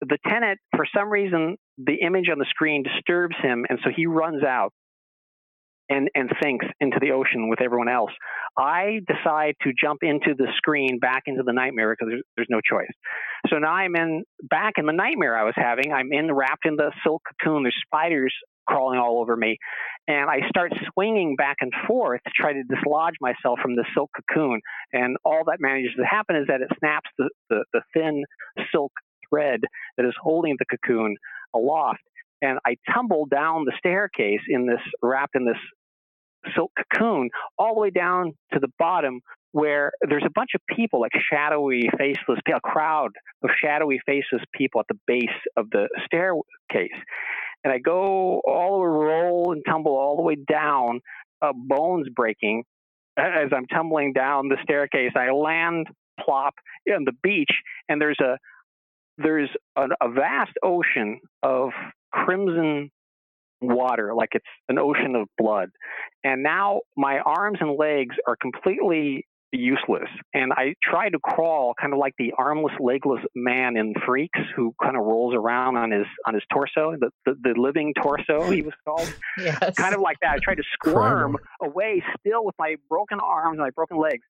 The tenant, for some reason, the image on the screen disturbs him, and so he runs out and, and sinks into the ocean with everyone else. I decide to jump into the screen back into the nightmare because there's, there's no choice. So now I'm in back in the nightmare I was having. I'm in wrapped in the silk cocoon. There's spiders crawling all over me. And I start swinging back and forth to try to dislodge myself from the silk cocoon. And all that manages to happen is that it snaps the, the, the thin silk thread that is holding the cocoon aloft. And I tumble down the staircase in this, wrapped in this silk cocoon, all the way down to the bottom where there's a bunch of people, like shadowy, faceless, a crowd of shadowy, faceless people at the base of the staircase and I go all way, roll and tumble all the way down, uh, bones breaking. As I'm tumbling down the staircase, I land plop on the beach, and there's a there's a, a vast ocean of crimson water, like it's an ocean of blood. And now my arms and legs are completely useless. And I try to crawl kind of like the armless, legless man in Freaks who kind of rolls around on his on his torso, the the, the living torso he was called. [laughs] yes. Kind of like that. I tried to [laughs] squirm away still with my broken arms and my broken legs.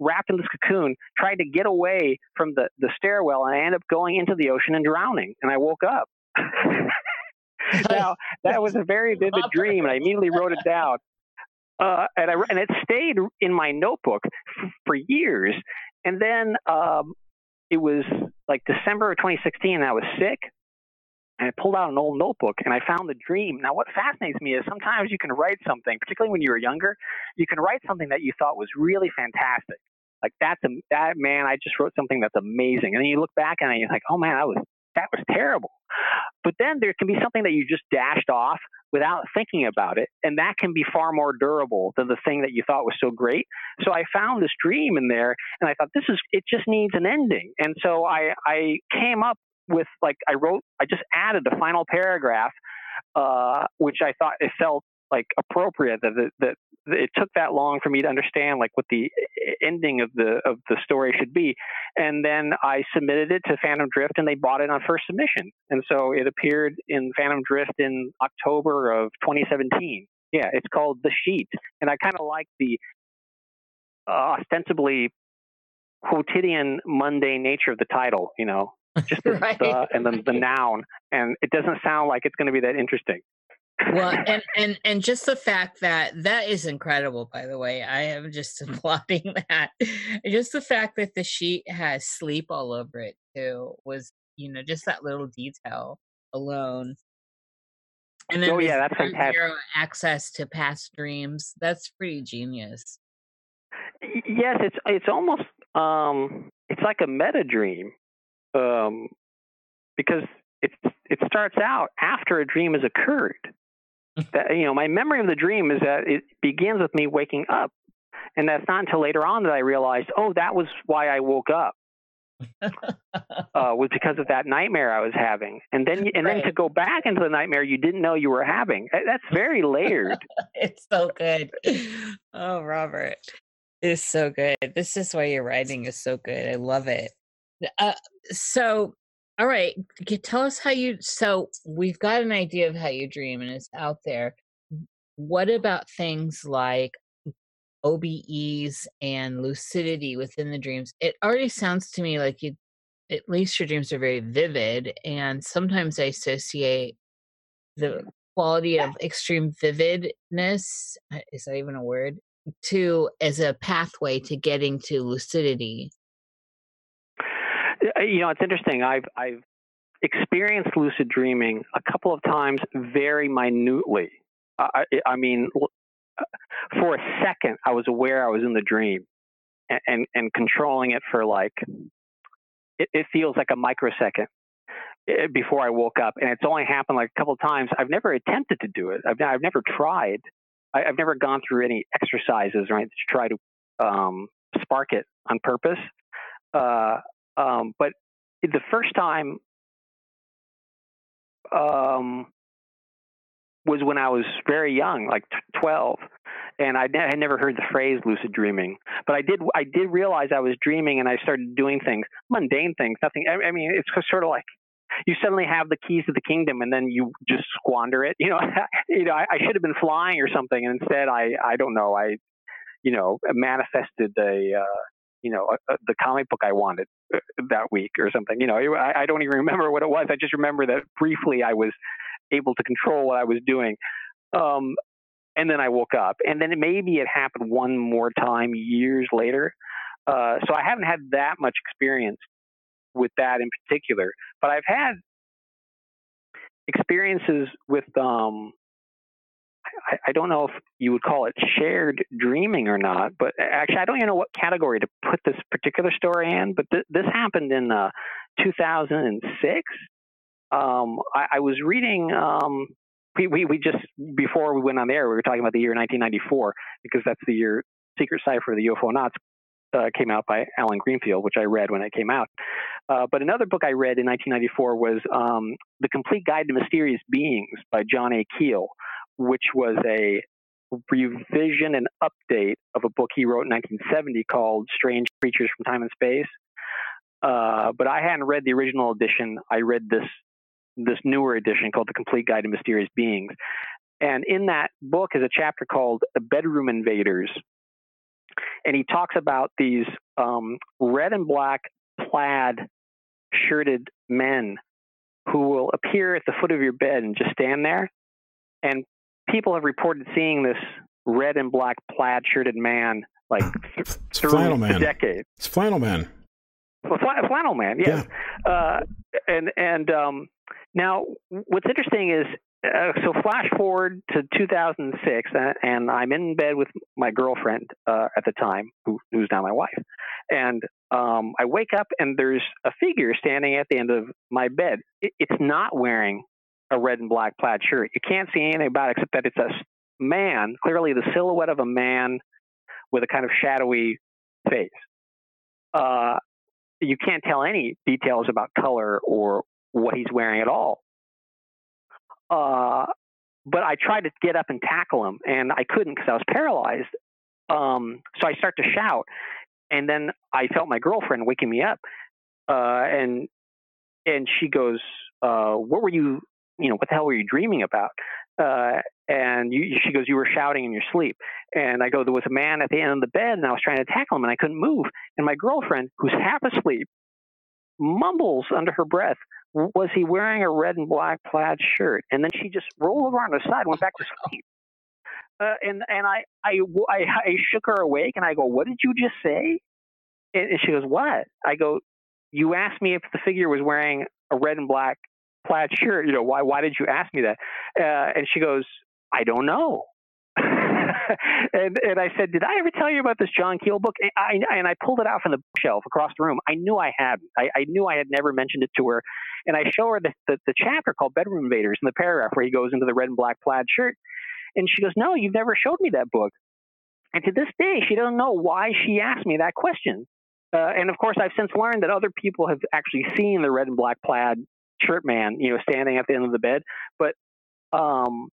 Wrapped in this cocoon, tried to get away from the, the stairwell, and I ended up going into the ocean and drowning. And I woke up. [laughs] [laughs] now, that was a very vivid dream, and I immediately wrote it down. [laughs] Uh, and I and it stayed in my notebook f- for years. And then um, it was like December of 2016, and I was sick. And I pulled out an old notebook and I found the dream. Now, what fascinates me is sometimes you can write something, particularly when you were younger, you can write something that you thought was really fantastic. Like that's a that man, I just wrote something that's amazing. And then you look back and you're like, oh man, I was that was terrible. But then there can be something that you just dashed off without thinking about it. And that can be far more durable than the thing that you thought was so great. So I found this dream in there and I thought this is it just needs an ending. And so I I came up with like I wrote I just added the final paragraph uh, which I thought it felt like appropriate that it, that it took that long for me to understand like what the ending of the of the story should be. And then i submitted it to phantom drift and they bought it on first submission. And so it appeared in phantom drift in october of 2017 yeah it's called the sheet. And i kind of like the uh, ostensibly quotidian mundane nature of the title you know? [laughs] Just the, right. the and then the noun. And it doesn't sound like it's going to be that interesting well [laughs] and and and just the fact that that is incredible by the way i am just [laughs] applauding that just the fact that the sheet has sleep all over it too was you know just that little detail alone and then oh yeah, that's fantastic. zero access to past dreams that's pretty genius Yes, it's it's almost um, it's like a meta dream, um, because it it starts out after a dream has occurred. That you know, my memory of the dream is that it begins with me waking up, and that's not until later on that I realized, oh, that was why I woke up. [laughs] uh, was because of that nightmare I was having, and then and then to go back into the nightmare you didn't know you were having. That's very layered. [laughs] it's so good. Oh robert. It's so good. This is why your writing is so good. I love it. Uh, so all right tell us how you so we've got an idea of how you dream and it's out there. What about things like obes and lucidity within the dreams? It already sounds to me like you at least your dreams are very vivid and sometimes i associate the quality of extreme vividness uh, is that even a word? To as a pathway to getting to lucidity you know, it's interesting. I've I've experienced lucid dreaming a couple of times, very minutely. I, I mean, uh, for a second, I was aware I was in the dream, and and, and controlling it for like, it, it feels like a microsecond eh, before I woke up, and it's only happened like a couple of times. I've never attempted to do it. I've I've never tried. I, I've never gone through any exercises right to try to um, spark it on purpose. Uh, um, but the first time um, was when I was very young, like t- 12, and I ne- had never heard the phrase lucid dreaming. But I did I did realize I was dreaming, and I started doing things, mundane things, nothing. I, I mean, it's sort of like you suddenly have the keys to the kingdom, and then you just squander it. [laughs] You know, you know, I, I should have been flying or something, and instead, I I don't know, I you know manifested a uh, you know a, a, the comic book I wanted uh, that week or something. You know, I, I don't even remember what it was. I just remember that briefly I was able to control what I was doing. Um, and then I woke up, and then maybe it happened one more time years later. Uh, so I haven't had that much experience with that in particular, but I've had experiences with um, I, I don't know if you would call it shared dreaming or not, but actually, I don't even know what category to put this particular story in. But th- this happened in uh, 2006. Um, I, I was reading. Um, we, we we just before we went on the air, we were talking about the year 1994 because that's the year Secret Cipher of the UFOnauts uh, came out by Allen Greenfield, which I read when it came out. Uh, but another book I read in 1994 was um, The Complete Guide to Mysterious Beings by John A. Keel, which was a revision and update of a book he wrote in 1970 called Strange Creatures from Time and Space. Uh, but I hadn't read the original edition. I read this this newer edition called The Complete Guide to Mysterious Beings. And in that book is a chapter called The Bedroom Invaders. And he talks about these um, red and black plaid shirted men who will appear at the foot of your bed and just stand there. And people have reported seeing this red and black plaid shirted man like [laughs] th- through Man. decades. It's Flannel Man. Well, Fla- Flannel Man, yes. Uh, and and um, now what's interesting is uh, so flash forward to 2006, uh, and I'm in bed with my girlfriend uh, at the time, who, who's now my wife, and um, I wake up and there's a figure standing at the end of my bed. It, it's not wearing a red and black plaid shirt. You can't see anything about it except that it's a man, clearly the silhouette of a man with a kind of shadowy face. Uh, you can't tell any details about color or what he's wearing at all. Uh, but I tried to get up and tackle him, and I couldn't because I was paralyzed. Um, so I start to shout, and then I felt my girlfriend waking me up, uh, and and she goes, uh, "What were you? You know, what the hell were you dreaming about?" Uh, and you, she goes, "You were shouting in your sleep." And I go, "There was a man at the end of the bed, and I was trying to tackle him, and I couldn't move." And my girlfriend, who's half asleep, mumbles under her breath, was he wearing a red and black plaid shirt? And then she just rolled over on her side, went back to sleep. Uh, and and I, I I I shook her awake, and I go, "What did you just say?" And, and she goes, "What?" I go, "You asked me if the figure was wearing a red and black plaid shirt. You know, why why did you ask me that?" Uh, and she goes, "I don't know." [laughs] and and I said, "Did I ever tell you about this John Keel book?" And I, and I pulled it out from the bookshelf across the room. I knew I had. I, I knew I had never mentioned it to her, and I show her the, the the chapter called Bedroom Invaders in the paragraph where he goes into the red and black plaid shirt, and she goes, "No, you've never showed me that book." And to this day, she doesn't know why she asked me that question. Uh, and of course, I've since learned that other people have actually seen the red and black plaid shirt man, you know, standing at the end of the bed. But um,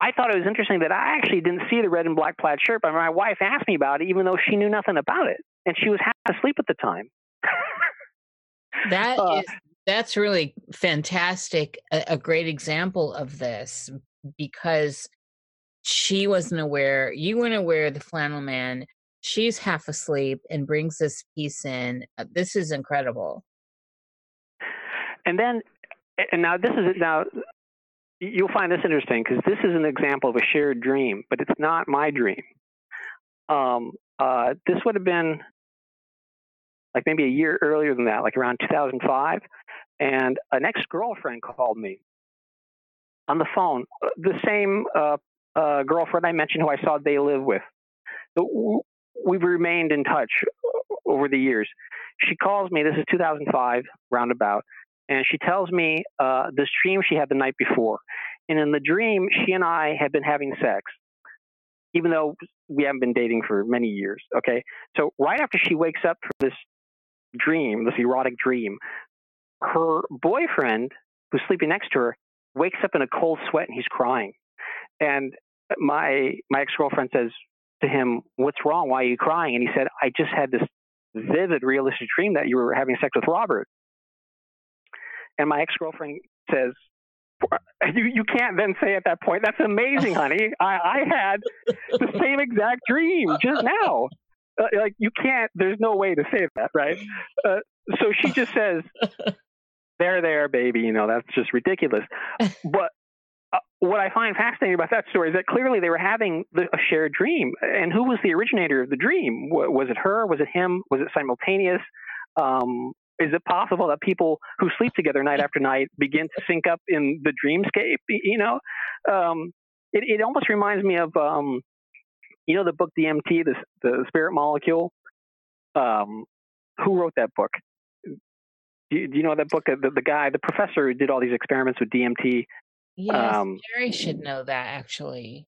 I thought it was interesting that I actually didn't see the red and black plaid shirt, but my wife asked me about it, even though she knew nothing about it, and she was half asleep at the time. [laughs] That uh, is, that's really fantastic. A, a great example of this because she wasn't aware. You weren't aware the flannel man. She's half asleep and brings this piece in. Uh, this is incredible. And then, and now this is now you'll find this interesting because this is an example of a shared dream, but it's not my dream. Um, uh, this would have been like maybe a year earlier than that, like around 2005. And an ex girlfriend called me on the phone, uh, the same uh, uh, girlfriend I mentioned who I saw they live with. So we've remained in touch uh, over the years. She calls me, this is 2005, roundabout, and she tells me uh, this dream she had the night before. And in the dream, she and I had been having sex, even though we haven't been dating for many years. Okay. So right after she wakes up from this dream, this erotic dream, her boyfriend, who's sleeping next to her, wakes up in a cold sweat and he's crying. And my my ex girlfriend says to him, "What's wrong? Why are you crying?" And he said, "I just had this vivid, realistic dream that you were having sex with Robert." And my ex girlfriend says, you, you can't then say at that point, that's amazing, [laughs] honey. I, I had the same exact dream just now. Uh, like, you can't, there's no way to say that, right? Uh, so she just says, [laughs] there, there, baby, you know, that's just ridiculous. [laughs] But uh, what I find fascinating about that story is that clearly they were having the, a shared dream. And who was the originator of the dream? Was it her? Was it him? Was it simultaneous? Um, is it possible that people who sleep together night after night begin to sync up in the dreamscape? You know, um, it, it almost reminds me of, um, you know, the book DMT, the, the Spirit Molecule. Um, who wrote that book? Do you, do you know that book? The, the, guy, the professor who did all these experiments with DMT. Yes, um, Jerry should know that actually.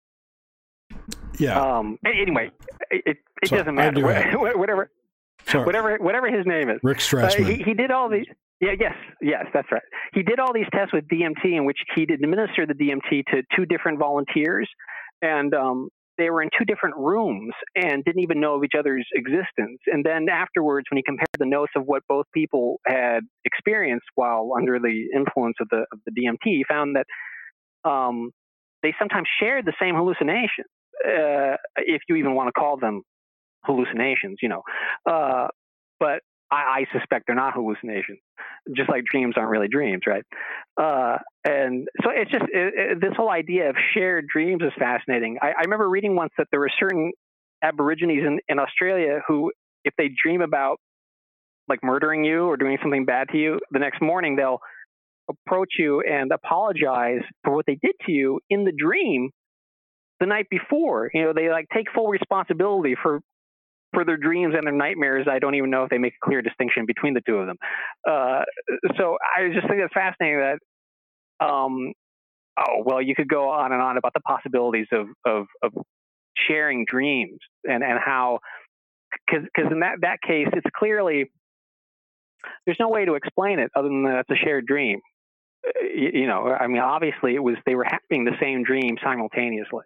Yeah. Um, anyway, it, it, so doesn't matter. [laughs] Whatever. Sorry. Whatever, whatever his name is. Rick Strassman. Uh, he, he, did all these. Yeah, yes, yes, that's right. He did all these tests with DMT, in which he did administer the DMT to two different volunteers, and um, they were in two different rooms and didn't even know of each other's existence. And then afterwards, when he compared the notes of what both people had experienced while under the influence of the of the DMT, he found that um, they sometimes shared the same hallucinations, uh, if you even want to call them hallucinations, you know. Uh, but I, I, suspect they're not hallucinations, just like dreams aren't really dreams, right? Uh, and so it's just it, it, this whole idea of shared dreams is fascinating. I, I, remember reading once that there were certain Aborigines in, in Australia who, if they dream about like murdering you or doing something bad to you, the next morning they'll approach you and apologize for what they did to you in the dream the night before. You know, they like take full responsibility for for their dreams and their nightmares, I don't even know if they make a clear distinction between the two of them. Uh, so I just think it's fascinating that, um, oh, well, you could go on and on about the possibilities of, of, of sharing dreams and, and how, because in that, that case, it's clearly, there's no way to explain it other than that it's a shared dream. Uh, you, you know, I mean, obviously it was, they were having the same dream simultaneously.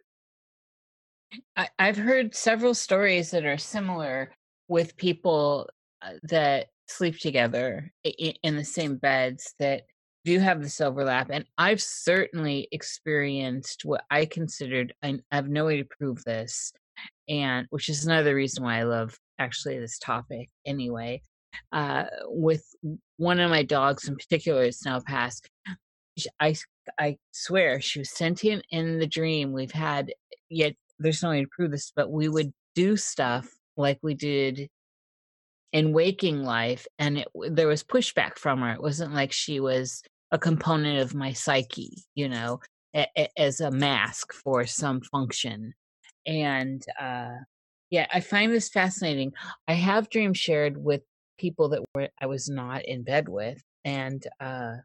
I, I've heard several stories that are similar with people uh, that sleep together in, the same beds that do have this overlap. And I've certainly experienced what I considered, I have no way to prove this, and which is another reason why I love actually this topic anyway. uh, with one of my dogs in particular, it's now passed. I I swear she was sentient in the dream. We've had yet there's no way to prove this, but we would do stuff like we did in waking life, and it, there was pushback from her. It wasn't like she was a component of my psyche, you know, a, a, as a mask for some function. And uh, yeah, I find this fascinating. I have dream shared with people that were I was not in bed with, and uh,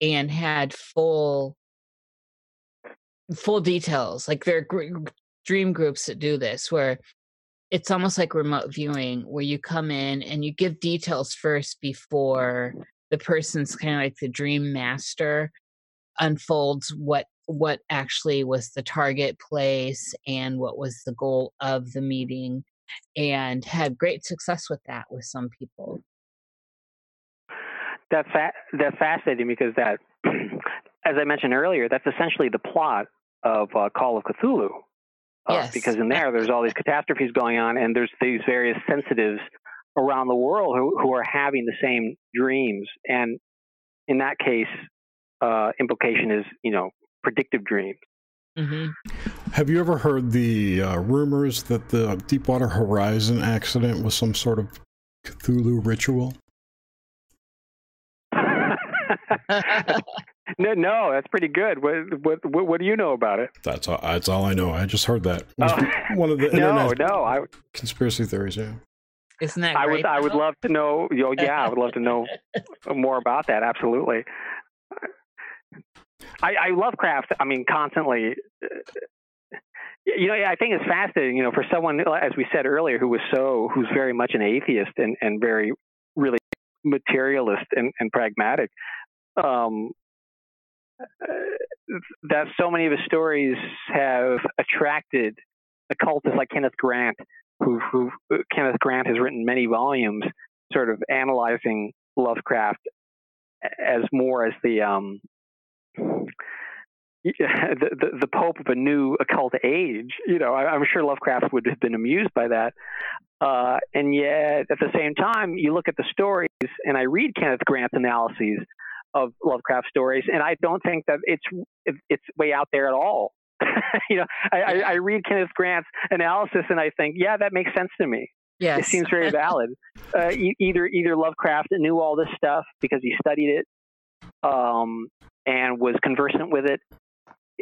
and had full full details. Like gr- dream groups that do this where it's almost like remote viewing where you come in and you give details first before the person's kind of like the dream master unfolds what what actually was the target place and what was the goal of the meeting and had great success with that with some people. That's fa- that's fascinating because that [clears throat] as i mentioned earlier that's essentially the plot of uh, call of cthulhu uh, yes. because in there there's all these catastrophes going on and there's these various sensitives around the world who, who are having the same dreams and in that case uh, implication is you know predictive dreams mm-hmm. have you ever heard the uh, rumors that the deepwater horizon accident was some sort of cthulhu ritual [laughs] [laughs] no, no, that's pretty good. What, what, what, what, do you know about it? That's all, that's all I know. I just heard that. Oh. One of the [laughs] no, no, I, conspiracy theories. Yeah, isn't that? I great, would, I would love to know. You know, yeah, I would love to know [laughs] more about that. Absolutely. I, I Lovecraft. I mean, constantly. You know, I think it's fascinating. You know, for someone, as we said earlier, who was so, who's very much an atheist and and very really materialist and, and pragmatic. Um, that so many of his stories have attracted occultists like Kenneth Grant, who, who Kenneth Grant has written many volumes, sort of analyzing Lovecraft as more as the um, [laughs] the, the, the Pope of a new occult age. You know, I, am sure Lovecraft would have been amused by that. Uh, and yet, at the same time, you look at the stories, and I read Kenneth Grant's analyses of Lovecraft stories, and I don't think that it's it's way out there at all. [laughs] you know, I, I, I read Kenneth Grant's analysis, and I think, yeah, that makes sense to me. Yes. It seems very [laughs] valid. Uh, either either Lovecraft knew all this stuff because he studied it um, and was conversant with it,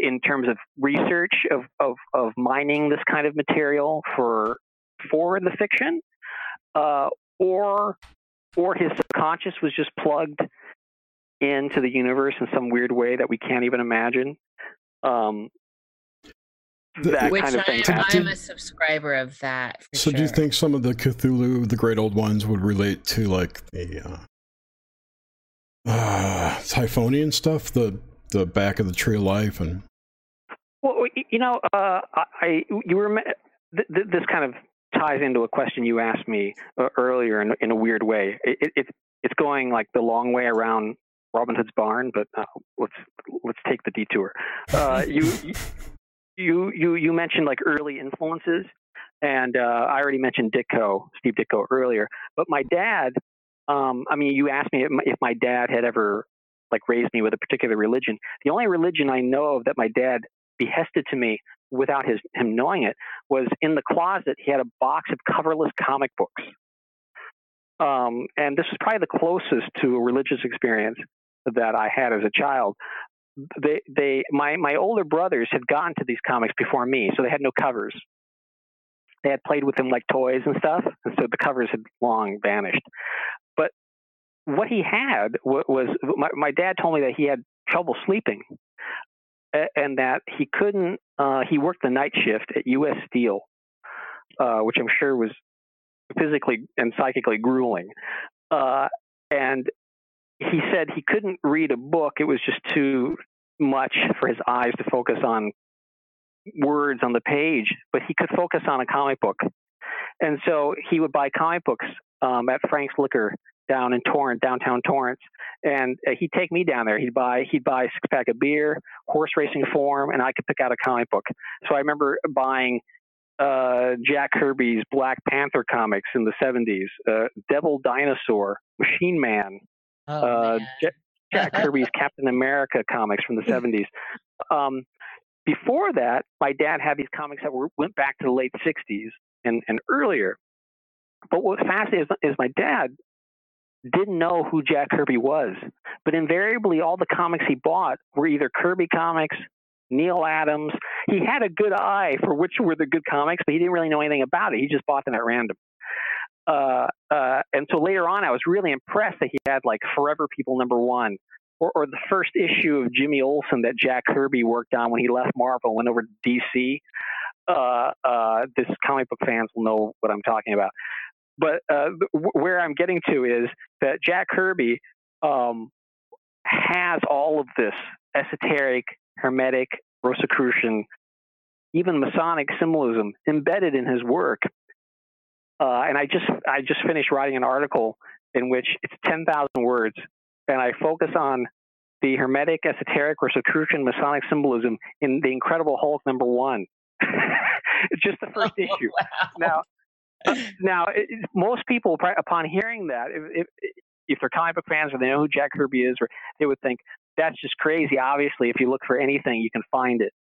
in terms of research of, of, of mining this kind of material for for the fiction, uh, or or his subconscious was just plugged into the universe in some weird way that we can't even imagine. Um, that Which kind of thing. I, I'm a subscriber of that. so, sure. do you think some of the Cthulhu, the great old ones, would relate to like the uh, uh, Typhonian stuff, the the back of the tree of life, and well, you know, uh, I you were th- th- this kind of ties into a question you asked me uh, earlier in, in a weird way. It, it, it's going like the long way around Robin Hood's barn, but uh, let's let's take the detour. Uh, [laughs] you you you you mentioned like early influences, and uh, I already mentioned Ditko, Steve Ditko earlier. But my dad, um, I mean, you asked me if my, if my dad had ever like raised me with a particular religion. The only religion I know of that my dad behested to me without his him knowing it was in the closet he had a box of coverless comic books um, and this was probably the closest to a religious experience that I had as a child. They, they, my, my older brothers had gotten to these comics before me, so they had no covers. They had played with them like toys and stuff, and so the covers had long vanished. But what he had was my, my dad told me that he had trouble sleeping and that he couldn't. Uh, he worked the night shift at U.S. Steel, uh, which I'm sure was physically and psychically grueling. Uh, and he said he couldn't read a book; it was just too much for his eyes to focus on words on the page. But he could focus on a comic book, and so he would buy comic books um, at Frank's Liquor down in Torrance, downtown Torrance, and uh, he'd take me down there. He'd buy he'd buy a six pack of beer, horse racing form, and I could pick out a comic book. So I remember buying uh, Jack Kirby's Black Panther comics in the 70s, uh, Devil Dinosaur, Machine Man, Oh, uh. Jack, Jack Kirby's Captain America comics from the [laughs] 70s. Um, before that, my dad had these comics that were, went back to the late 60s and, and earlier. But what was fascinating is, is my dad didn't know who Jack Kirby was, but invariably all the comics he bought were either Kirby comics, Neal Adams. He had a good eye for which were the good comics, but he didn't really know anything about it. He just bought them at random. Uh, uh, and so later on, I was really impressed that he had like Forever People number one, or, or the first issue of Jimmy Olsen that Jack Kirby worked on when he left Marvel and went over to DC. Uh, uh, this comic book fans will know what I'm talking about. But uh, where I'm getting to is that Jack Kirby um, has all of this esoteric, hermetic, Rosicrucian, even Masonic symbolism embedded in his work. Uh, and I just I just finished writing an article in which it's 10,000 words, and I focus on the Hermetic, esoteric, or Rosicrucian, Masonic symbolism in the Incredible Hulk number one. [laughs] it's just the first [laughs] issue. Now, uh, [laughs] now it, most people, upon hearing that, if, if, if they're comic book fans or they know who Jack Kirby is, or they would think that's just crazy. Obviously, if you look for anything, you can find it.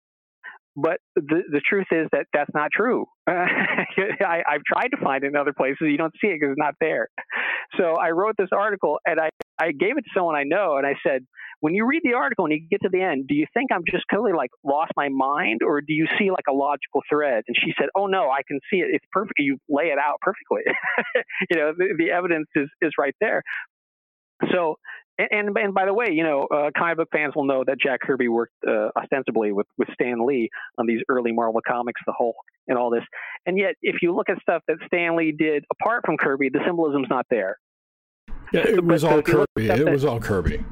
But the the truth is that that's not true. [laughs] I, I've tried to find it in other places. You don't see it because it's not there. So I wrote this article and I, I gave it to someone I know and I said, when you read the article and you get to the end, do you think I'm just totally like lost my mind or do you see like a logical thread? And she said, oh no, I can see it. It's perfect. You lay it out perfectly. [laughs] you know, the, the evidence is, is right there. So and, and, and by the way, you know, uh, comic book fans will know that Jack Kirby worked uh, ostensibly with, with Stan Lee on these early Marvel comics, the Hulk, and all this. And yet, if you look at stuff that Stan Lee did apart from Kirby, the symbolism's not there. Yeah, it was But all if you look at Kirby. It that- was all Kirby.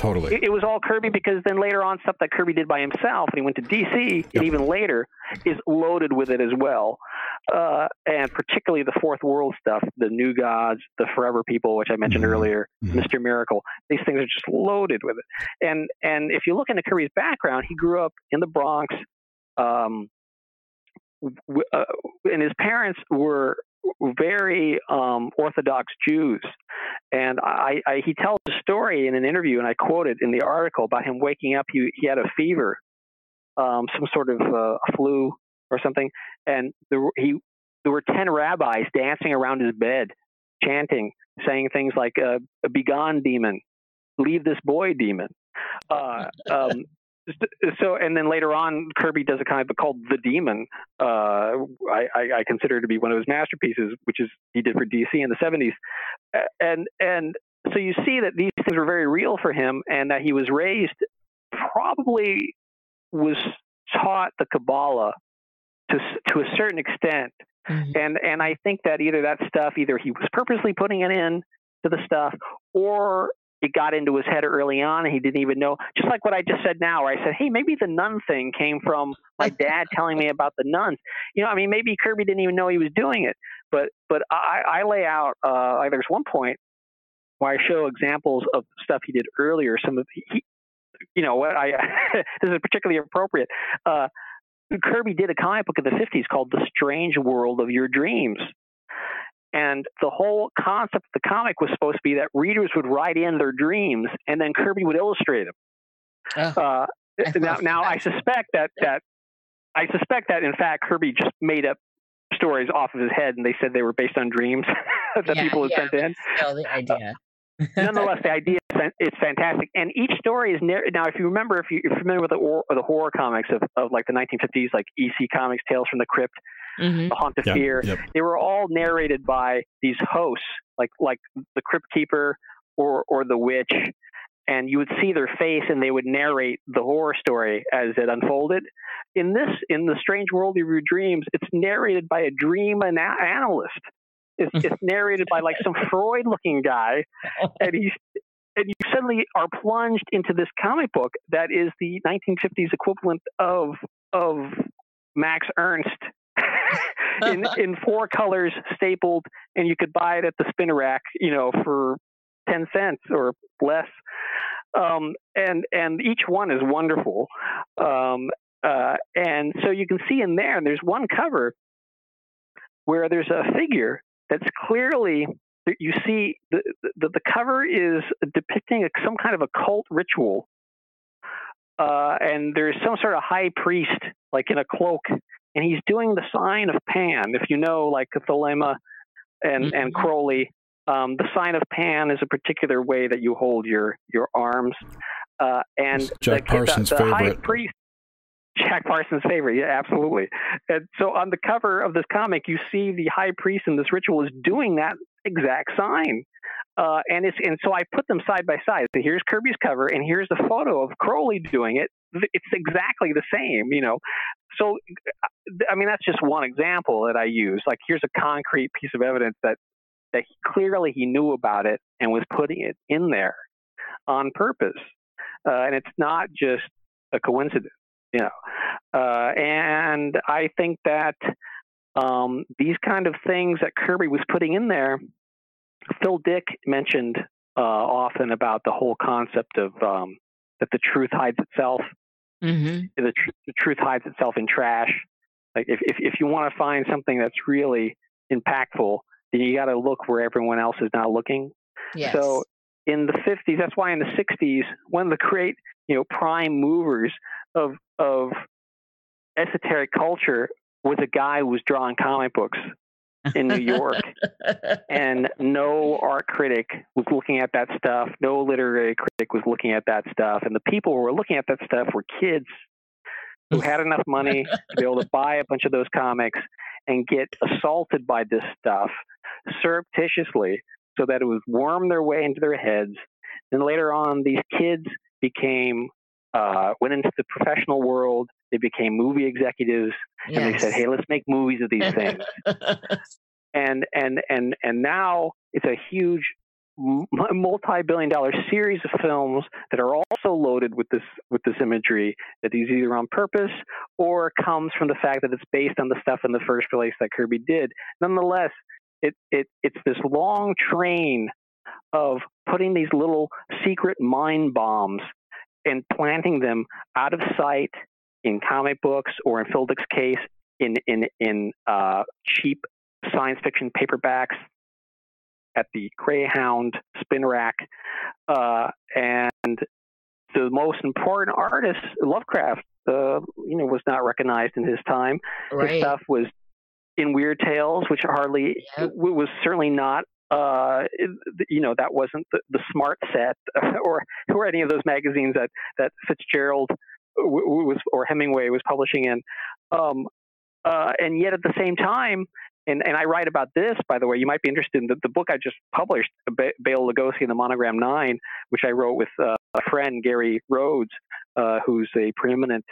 Totally. It, it was all Kirby because then later on, stuff that Kirby did by himself, and he went to DC, Yep. and even later, is loaded with it as well. Uh, and particularly the Fourth World stuff, the New Gods, the Forever People, which I mentioned Mhm. earlier, Mhm. Mr. Miracle. These things are just loaded with it. And and if you look into Kirby's background, he grew up in the Bronx. Um, uh, and his parents were very um, Orthodox Jews. And I, I, he tells a story in an interview, and I quote it in the article about him waking up. He, he had a fever, um, some sort of uh, flu or something, and there, he, there were 10 rabbis dancing around his bed, chanting, saying things like, uh, Begone, demon, leave this boy, demon. Uh, um, so and then later on kirby does a comic book called the demon uh, I, I, I consider to be one of his masterpieces which is he did for dc in the 70s and and so you see that these things were very real for him and that he was raised probably was taught the kabbalah to s- to a certain extent Mhm. and and I think that either that stuff, either he was purposely putting it in to the stuff, or it got into his head early on and he didn't even know. Just like what I just said now, where I said, "Hey, maybe the nun thing came from my [laughs] dad telling me about the nuns." You know, I mean, maybe Kirby didn't even know he was doing it, but but I, I lay out. Uh, there's one point where I show examples of stuff he did earlier. Some of he, you know what I [laughs] this is particularly appropriate. Uh, Kirby did a comic book in the 50s called The Strange World of Your Dreams. And the whole concept of the comic was supposed to be that readers would write in their dreams and then Kirby would illustrate them. Oh, Uh, I now, now I suspect that, that I suspect that in fact Kirby just made up stories off of his head and they said they were based on dreams [laughs] that Yeah, people had yeah. sent in Still the uh, idea. Uh, nonetheless, the idea is it's fantastic, and each story is narr- now. If you remember, if you- you're familiar with the, or, the horror comics of, of like the 1950s, like EC Comics, Tales from the Crypt, Mhm. The Haunt of Yep, Fear, yep. they were all narrated by these hosts, like like the Crypt Keeper or or the Witch, and you would see their face, and they would narrate the horror story as it unfolded. In this, in the Strange World of Your Dreams, it's narrated by a dream ana- analyst. It's, it's [laughs] narrated by like some Freud-looking guy, and he's and you suddenly are plunged into this comic book that is the 1950s equivalent of of Max Ernst [laughs] in in four colors stapled, and you could buy it at the spinner rack, you know, for ten cents or less. Um, and and each one is wonderful. Um, uh, and so you can see in there, there's one cover where there's a figure that's clearly you see the, the, the cover is depicting a, some kind of a cult ritual uh, and there's some sort of high priest like in a cloak and he's doing the sign of pan if you know like thelema and mm-hmm. and crowley um, the sign of pan is a particular way that you hold your your arms uh, and Jack the, Parsons' the, the favorite. high priest Jack Parsons' favorite, yeah, absolutely. And so on the cover of this comic, you see the high priest in this ritual is doing that exact sign. Uh, and it's and so I put them side by side. So here's Kirby's cover, and here's the photo of Crowley doing it. It's exactly the same, you know. So, I mean, that's just one example that I use. Like, here's a concrete piece of evidence that that he, clearly he knew about it and was putting it in there on purpose. Uh, and it's not just a coincidence, you know. Uh, and I think that um, these kind of things that Kirby was putting in there, Phil Dick mentioned uh, often about the whole concept of um, that the truth hides itself. Mm-hmm. The, tr- the, truth hides itself in trash. Like if if, if you want to find something that's really impactful, then you got to look where everyone else is not looking. Yes. So in the 50s, that's why in the 60s, one of the great you know prime movers of of esoteric culture was a guy who was drawing comic books in New York, [laughs] and no art critic was looking at that stuff. No literary critic was looking at that stuff, and the people who were looking at that stuff were kids who had enough money to be able to buy a bunch of those comics and get assaulted by this stuff surreptitiously, so that it would worm their way into their heads. And later on, these kids became uh, went into the professional world. They became movie executives, yes. and they said, "Hey, let's make movies of these things." [laughs] and and and and now it's a huge multi-billion-dollar series of films that are also loaded with this with this imagery that is either on purpose or comes from the fact that it's based on the stuff in the first place that Kirby did. Nonetheless, it, it it's this long train of putting these little secret mind bombs and planting them out of sight in comic books or in Phil case in in in uh, cheap science fiction paperbacks at the Greyhound spin rack, uh, and the most important artist, Lovecraft, uh, you know, was not recognized in his time. Right. His stuff was in Weird Tales, which hardly Yep. was certainly not uh, you know that wasn't the, the smart set [laughs] or or any of those magazines that that Fitzgerald w- was or Hemingway was publishing in. Um, uh, and yet at the same time, and, and I write about this, by the way, you might be interested in the, the book I just published, ba- Bela Lugosi and the Monogram Nine, which I wrote with uh, a friend, Gary Rhodes, uh, who's a preeminent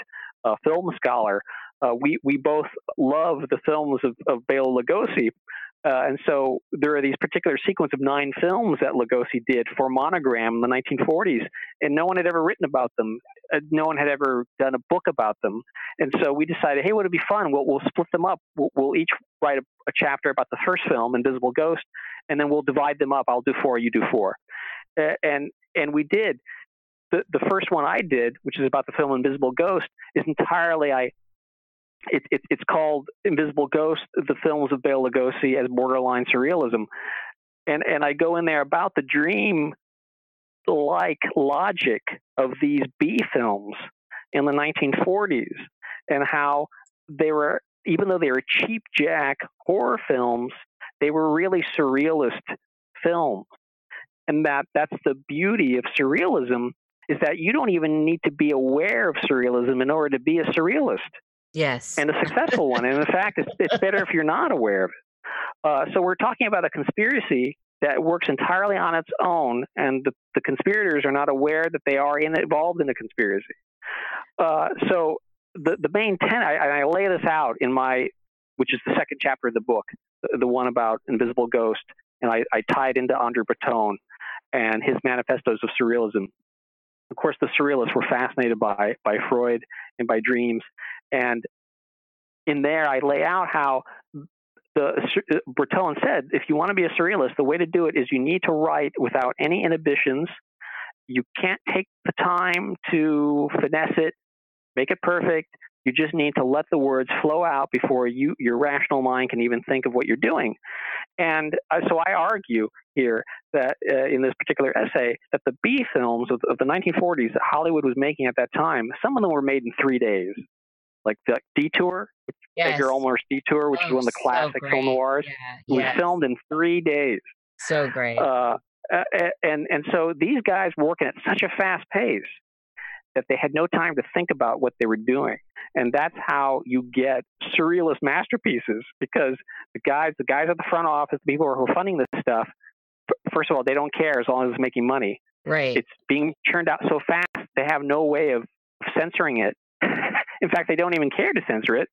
uh, film scholar. Uh, we, we both love the films of, of Bela Lugosi, uh, and so there are these particular sequence of nine films that Lugosi did for Monogram in the 1940s, and no one had ever written about them. Uh, no one had ever done a book about them. And so we decided, hey, would it be fun? We'll, we'll split them up. We'll, we'll each write a, a, chapter about the first film, Invisible Ghost, and then we'll divide them up. I'll do four, you do four. Uh, and and we did. The, the first one I did, which is about the film Invisible Ghost, is entirely I it, it, it's called Invisible Ghost, the films of Bela Lugosi as borderline surrealism. And, and I go in there about the dream like logic of these B films in the 1940s and how they were, even though they were cheap jack horror films, they were really surrealist films. And that that's the beauty of surrealism is that you don't even need to be aware of surrealism in order to be a surrealist Yes. and a successful one. And in fact, it's, it's better if you're not aware of it. Uh, so we're talking about a conspiracy that works entirely on its own, and the, the conspirators are not aware that they are in, involved in the conspiracy. Uh, so the the main tenet, I, I lay this out in my, which is the second chapter of the book, the, the one about Invisible Ghost, and I, I tie it into Andre Breton and his manifestos of surrealism. Of course, the surrealists were fascinated by by Freud and by dreams, and in there I lay out how the Breton said, if you want to be a surrealist, the way to do it is you need to write without any inhibitions. You can't take the time to finesse it, make it perfect. You just need to let the words flow out before you, your rational mind can even think of what you're doing. And uh, so I argue here that uh, in this particular essay that the B films of, of, the 1940s that Hollywood was making at that time, some of them were made in three days. Like the Detour, yes. Edgar Ulmer's Detour, which oh, is one of the classic so film noirs, yeah. was yes. filmed in three days. So great. Uh, and and so these guys working at such a fast pace that they had no time to think about what they were doing. And that's how you get surrealist masterpieces because the guys, the guys at the front office, the people who are funding this stuff, first of all, they don't care as long as it's making money. Right. It's being churned out so fast, they have no way of censoring it. [laughs] In fact, they don't even care to censor it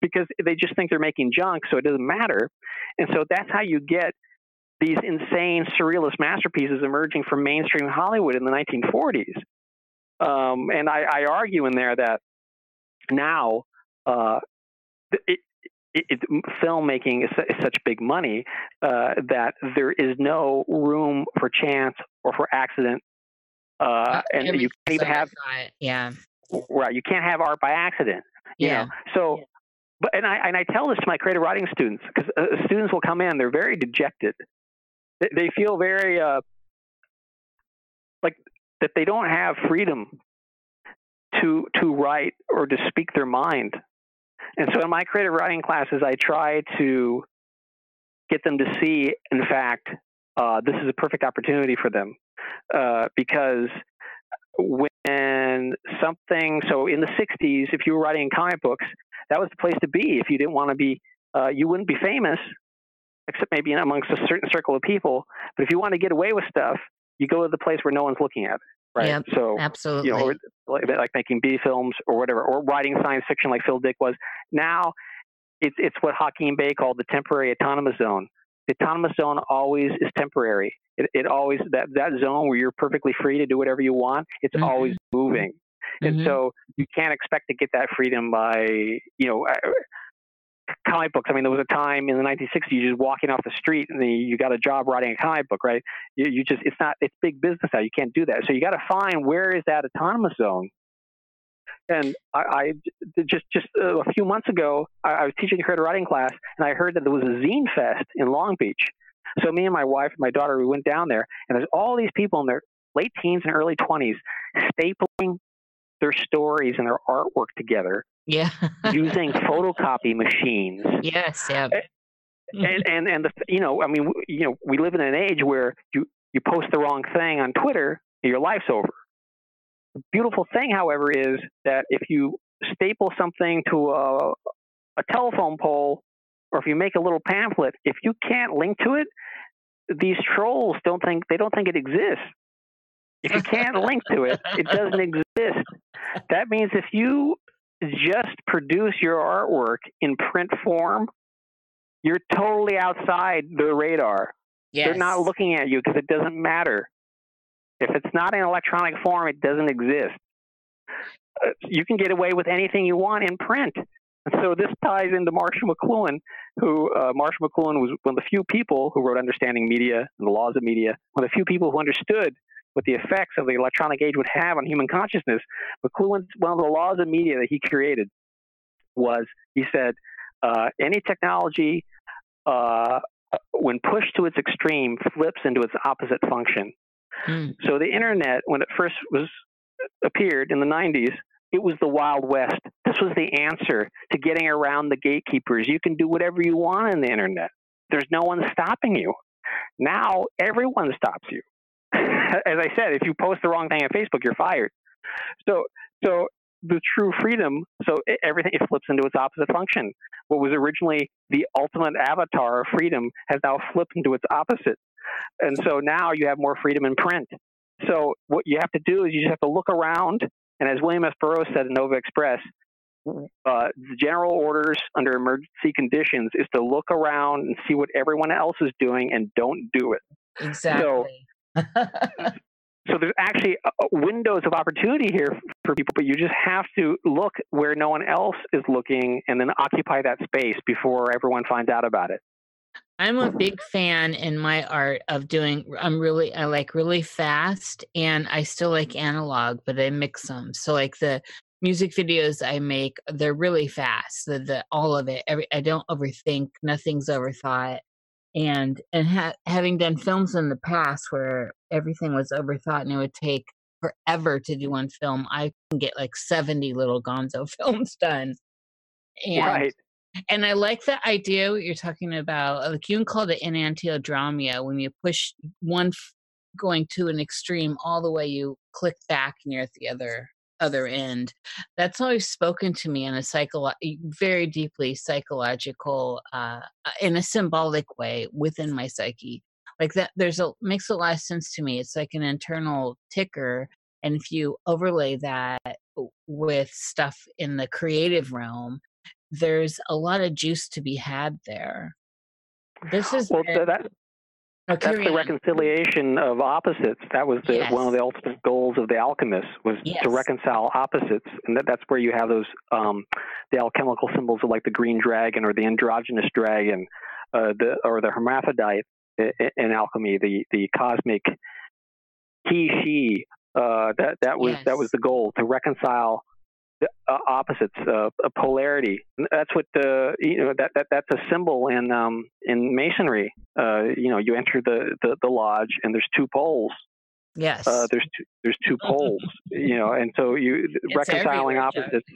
because they just think they're making junk, so it doesn't matter. And so that's how you get these insane surrealist masterpieces emerging from mainstream Hollywood in the 1940s. Um, and I, I, argue in there that now uh, it, it, it, filmmaking is, is, such big money uh, that there is no room for chance or for accident. Uh, and you can't even have yeah right. You can't have art by accident. yeah. Know? So, yeah. but and I and I tell this to my creative writing students because uh, students will come in. They're very dejected. They, they feel very uh, that they don't have freedom to to write or to speak their mind. And so in my creative writing classes, I try to get them to see, in fact, uh, this is a perfect opportunity for them uh, because when something so in the 60s if you were writing comic books that was the place to be if you didn't want to be uh, you wouldn't be famous except maybe amongst a certain circle of people but if you want to get away with stuff you go to the place where no one's looking at it right? Yep, so absolutely, you know, like, like making B films or whatever, or writing science fiction like Phil Dick was. Now, it's it's what Hakim Bey called the temporary autonomous zone. The autonomous zone always is temporary. It, it always that that zone where you're perfectly free to do whatever you want. It's mm-hmm. always moving, and mm-hmm. so you can't expect to get that freedom by you know comic books. I mean, there was a time in the 1960s you just walking off the street and you got a job writing a comic book, right? You, you just it's not it's big business now. You can't do that. So you got to find where is that autonomous zone. And I, I just just uh, a few months ago, I, I was teaching a creative writing class, and I heard that there was a zine fest in Long Beach. So me and my wife and my daughter we went down there, and there's all these people in their late teens and early 20s stapling their stories and their artwork together yeah. [laughs] using photocopy machines. Yes, yeah. And mm-hmm. and and the, you know, I mean, you know, we live in an age where you you post the wrong thing on Twitter, your life's over. The beautiful thing, however, is that if you staple something to a a telephone pole, or if you make a little pamphlet, if you can't link to it, these trolls don't think they don't think it exists. If you can't link to it, it doesn't exist. That means if you just produce your artwork in print form, you're totally outside the radar. Yes. They're not looking at you because it doesn't matter. If it's not in electronic form, it doesn't exist. Uh, you can get away with anything you want in print. So this ties into Marshall McLuhan, who uh, Marshall McLuhan was one of the few people who wrote Understanding Media and the Laws of Media, one of the few people who understood what the effects of the electronic age would have on human consciousness, McLuhan's one of the laws of media that he created was he said uh, any technology uh, when pushed to its extreme flips into its opposite function. Mm. So the internet, when it first was appeared in the 90s, it was the Wild West. This was the answer to getting around the gatekeepers. You can do whatever you want on the internet. There's no one stopping you. Now everyone stops you. [laughs] as I said, if you post the wrong thing on Facebook, you're fired. So, so the true freedom, so it, everything it flips into its opposite function. What was originally the ultimate avatar of freedom has now flipped into its opposite, and so now you have more freedom in print. So what you have to do is you just have to look around, and as William S. Burroughs said in Nova Express, uh, general orders under emergency conditions is to look around and see what everyone else is doing and don't do it. Exactly. So [laughs] so there's actually uh, uh, windows of opportunity here for people, but you just have to look where no one else is looking and then occupy that space before everyone finds out about it. I'm a big fan in my art of doing I'm really I like really fast and I still like analog but I mix them. So like the music videos I make, they're really fast. The, the all of it, every I don't overthink. Nothing's overthought. And and ha- having done films in the past where everything was overthought and it would take forever to do one film, I can get like seventy little Gonzo [laughs] films done. And right. and I like the idea what you're talking about. Like you can call it enantiodromia when you push one f- going to an extreme all the way you click back and you're at the other other end. That's always spoken to me in a psycho very deeply psychological uh in a symbolic way within my psyche. Like that there's a makes a lot of sense to me. It's like an internal ticker and if you overlay that with stuff in the creative realm there's a lot of juice to be had there. This is well, been, that, that's the reconciliation of opposites. That was the, Yes. one of the ultimate goals of the alchemists was Yes. to reconcile opposites, and that, that's where you have those um, the alchemical symbols of like the green dragon or the androgynous dragon, uh, the or the hermaphrodite i- i- in alchemy, the the cosmic he she. Uh, that that was that was the goal to reconcile uh, opposites, uh, a polarity. That's what the you know that, that that's a symbol in um, in masonry. Uh, you know, you enter the, the, the lodge and there's two poles. Yes. Uh, there's two, there's two [laughs] poles. You know, and so you reconciling opposites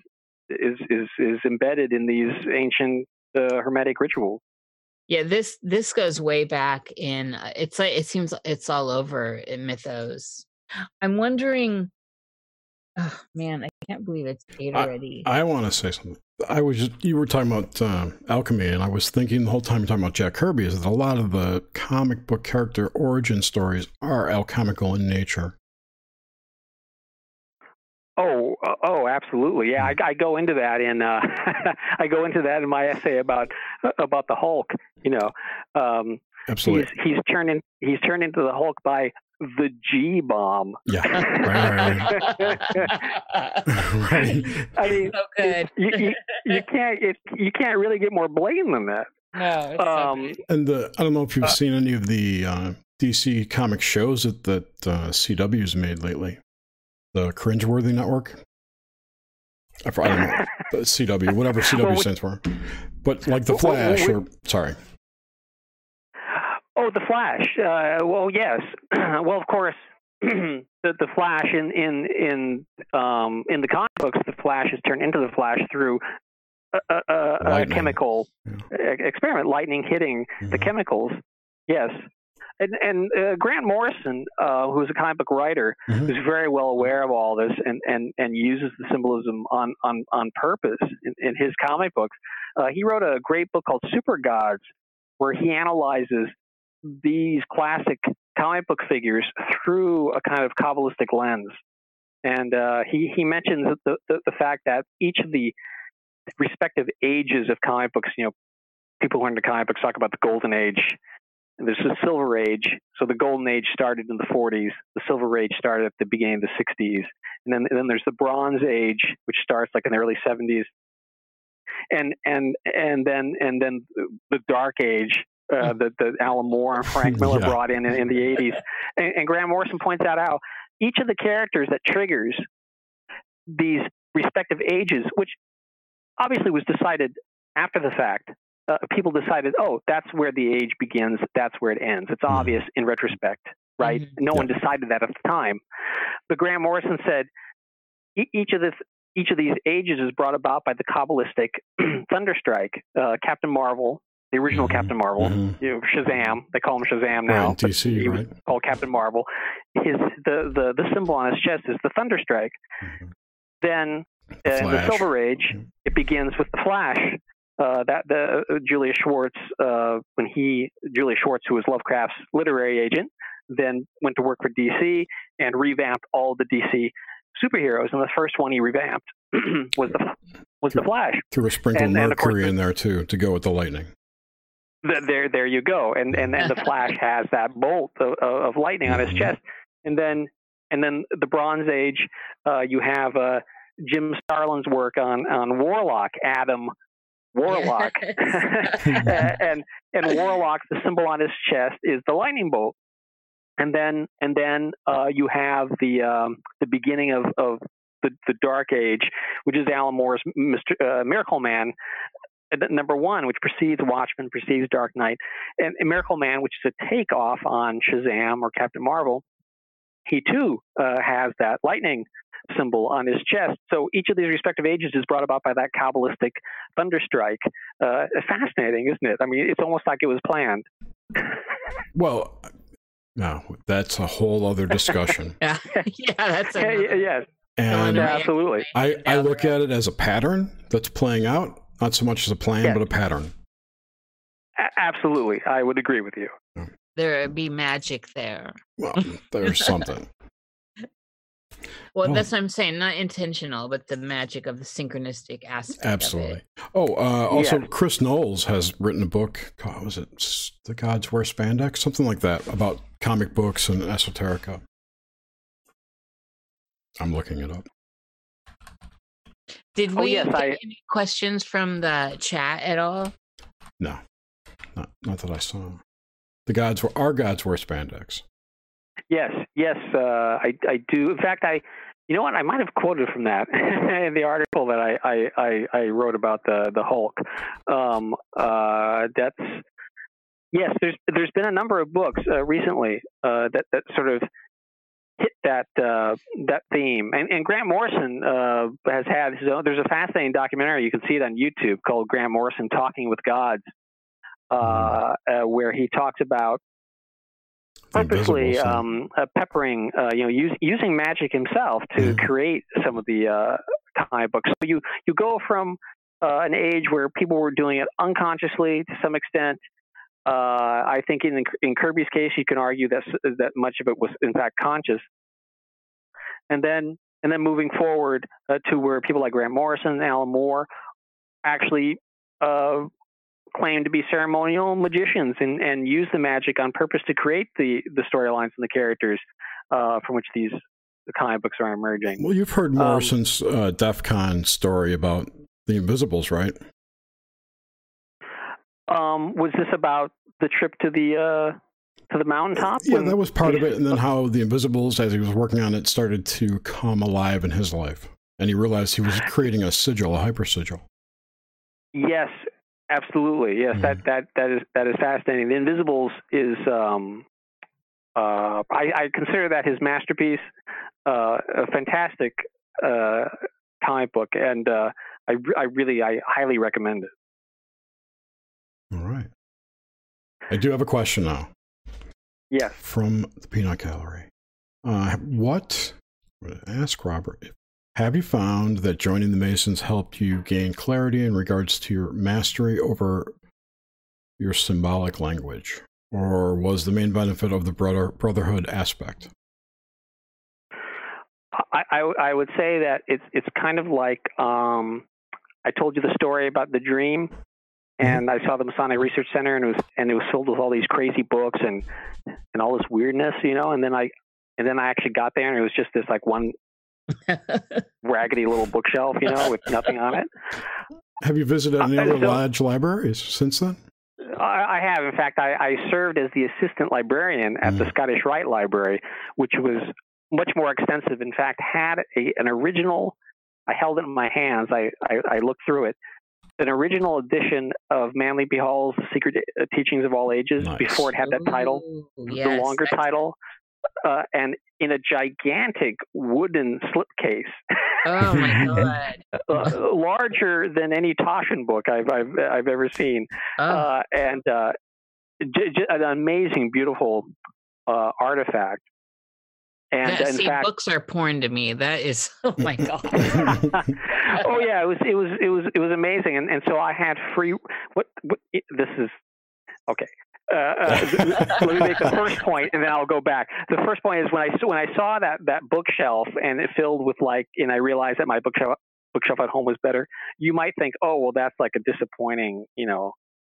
is is is embedded in these ancient uh, hermetic rituals. yeah, this this goes way back in uh, it's like it seems it's all over in mythos. I'm wondering oh man, I can't believe it's eight already. I want to say something. I was just, you were talking about uh, alchemy, and I was thinking the whole time you're talking about Jack Kirby is that a lot of the comic book character origin stories are alchemical in nature. Oh, uh, oh, absolutely. Yeah, I, I go into that in uh, [laughs] I go into that in my essay about about the Hulk. You know, um, he's Absolutely. he's turned in, he's turned into the Hulk by the G bomb. Yeah. [laughs] Right, right, [laughs] right. I mean, so good. you, you, you can't it, you can't really get more blatant than that. no, it's so Um, good. And the, I don't know if you've seen any of the uh, DC comic shows that, that uh, CW's made lately. The Cringeworthy Network. I, fr- I don't know. CW, whatever CW [laughs] Well, stands for. But like The Well, well, Flash, we- or sorry. Oh, the Flash. Uh, well, yes. [clears throat] well, of course, [clears throat] the the Flash in in in um, in the comic books, the Flash is turned into the Flash through a, a, a, chemical Yeah. experiment, lightning hitting the Mhm. chemicals. Yes. And, and uh, Grant Morrison, uh, who's a comic book writer, Mhm. who's very well aware of all this and, and, and uses the symbolism on, on, on purpose in, in his comic books. Uh, he wrote a great book called Super Gods, where he analyzes these classic comic book figures through a kind of Kabbalistic lens. And uh, he, he mentions the, the, the fact that each of the respective ages of comic books, you know, people who are into comic books talk about the golden age. There's the silver age. So the golden age started in the 40s. The silver age started at the beginning of the 60s. And then, and then there's the bronze age, which starts like in the early 70s. And, and, and then, and then the dark age, uh, [laughs] that, that Alan Moore and Frank [laughs] Miller Yeah. brought in in, in the 80s. And, and Graham Morrison points out how each of the characters that triggers these respective ages, which obviously was decided after the fact. Uh, people decided, oh, that's where the age begins, that's where it ends. It's Mhm. obvious in retrospect, right? Mhm. No one decided that at the time. But Graham Morrison said e- each of this, each of these ages is brought about by the Kabbalistic [clears throat] thunderstrike. Uh, Captain Marvel, the original Mhm. Captain Marvel, Mhm. you know, Shazam. They call him Shazam now. Right, DC, he was called Captain Marvel. His the, the the symbol on his chest is the thunderstrike. Mhm. Then uh, in the Silver Age, Mhm. it begins with the Flash. Uh, that the uh, Julius Schwartz, uh, when he Julius Schwartz, who was Lovecraft's literary agent, then went to work for DC and revamped all the DC superheroes. And the first one he revamped [clears throat] was the was the Flash. Threw a sprinkle of And- and course mercury in there too to go with the lightning. Th- There, there you go. And and then the [laughs] Flash has that bolt of, of lightning on his Mhm. chest. And then and then the Bronze Age, uh, you have uh, Jim Starlin's work on on Warlock, Adam Warlock, [laughs] [laughs] and and Warlock, the symbol on his chest is the lightning bolt. And then and then uh, you have the um, the beginning of, of the, the Dark Age, which is Alan Moore's Mr., uh, Miracle Man, number one, which precedes Watchmen, precedes Dark Knight, and, and Miracle Man, which is a takeoff on Shazam or Captain Marvel. He too uh, has that lightning symbol on his chest. So each of these respective ages is brought about by that Kabbalistic thunderstrike. Uh, fascinating, isn't it? I mean, it's almost like it was planned. [laughs] well, no, that's a whole other discussion. [laughs] yeah, yeah, that's [laughs] a yes. And yeah, absolutely. I, I look at it as a pattern that's playing out not so much as a plan, yes. but a pattern. A- absolutely. I would agree with you. There would be magic there. Well, there's something. [laughs] Well, that's what I'm saying. Not intentional, but the magic of the synchronistic aspect. Absolutely. Oh, uh, also, yes. Chris Knowles has written a book. God, was it The Gods Wear Spandex? Something like that about comic books and esoterica. I'm looking it up. Did oh, we oh, yes, get I... any questions from the chat at all? No, not not that I saw. The gods were our gods were spandex. Yes, yes, uh, I I do. In fact, I you know what? I might have quoted from that [laughs] in the article that I I, I, I wrote about the the Hulk. Um, uh, that's yes. There's there's been a number of books uh, recently uh, that that sort of hit that uh, that theme. And, and Grant Morrison uh, has had his own. There's a fascinating documentary you can see it on YouTube called Grant Morrison Talking with Gods, uh, mm-hmm. uh where he talks about purposely um, uh, peppering, uh, you know, use, using magic himself to mm create some of the comic books. So you you go from an age where people were doing it unconsciously to some extent uh, I think in, in Kirby's case, you can argue that that much of it was in fact conscious. And then and then moving forward uh, to where people like Grant Morrison and Alan Moore actually uh, claim to be ceremonial magicians and, and use the magic on purpose to create the, the storylines and the characters uh, from which these the comic books are emerging. Well, you've heard um, Morrison's um, uh, DEF CON story about the Invisibles, right? Um, was this about the trip to the uh, to the mountaintop? Yeah, that was part of it. And then [laughs] how the Invisibles, as he was working on it, started to come alive in his life, and he realized he was creating a sigil, a hyper sigil. Yes, absolutely. Yes, mm-hmm. that that that is that is fascinating. The Invisibles is. Um, uh, I, I, consider that his masterpiece, uh, a fantastic uh, comic book, and uh, I, I really, I highly recommend it. All right. I do have a question now. Yes. From the Peanut Gallery. Uh, what, ask Robert, have you found that joining the Masons helped you gain clarity in regards to your mastery over your symbolic language? Or was the main benefit of the brother, brotherhood aspect? I, I, I would say that it's it's kind of like um, I told you the story about the dream. And I saw the Masonic Research Center, and it was and it was filled with all these crazy books and and all this weirdness, you know. And then I and then I actually got there, and it was just this like one [laughs] raggedy little bookshelf, you know, with nothing on it. Have you visited any uh, other [laughs] so, large libraries since then? I, I have. In fact, I, I, served as the assistant librarian at mm. the Scottish Rite Library, which was much more extensive. In fact, had a, an original. I held it in my hands. I, I, I looked through it an original edition of Manly P. Hall's Secret uh, Teachings of All Ages nice. before it had that title, Ooh, yes, the longer title, uh, and in a gigantic wooden slipcase. Oh my [laughs] god! uh, larger than any Taschen book I've I've, I've ever seen, oh. Uh, and uh, j- j- an amazing, beautiful uh, artifact. And yeah, see, fact, books are porn to me. That is, [laughs] oh my [laughs] god. oh yeah, it was, it was, it was, it was amazing. And and so I had free. What, what this is okay. Uh, uh, let me make the first point, and then I'll go back. The first point is when I when I saw that that bookshelf and it filled with like, and I realized that my bookshelf bookshelf at home was better. You might think, oh well, that's like a disappointing, you know,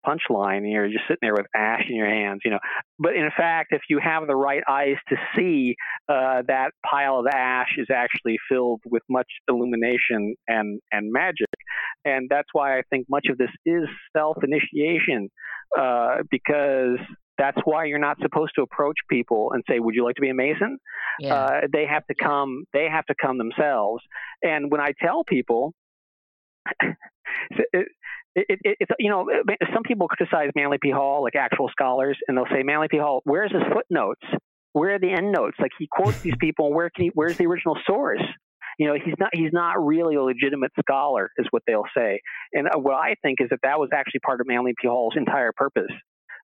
punchline and you're just sitting there with ash in your hands, you know. But in fact, if you have the right eyes to see, uh, that pile of ash is actually filled with much illumination and, and magic. And that's why I think much of this is self initiation, uh, because That's why you're not supposed to approach people and say, "Would you like to be a Mason?" Yeah. Uh, they have to come. They have to come themselves. And when I tell people, [laughs] it, it, it, it's you know, some people criticize Manly P. Hall, like actual scholars, and they'll say, "Manly P. Hall, where's his footnotes? Where are the endnotes? Like he quotes these people, and where can he? Where's the original source?" You know, he's not he's not really a legitimate scholar, is what they'll say. And uh, what I think is that that was actually part of Manly P. Hall's entire purpose.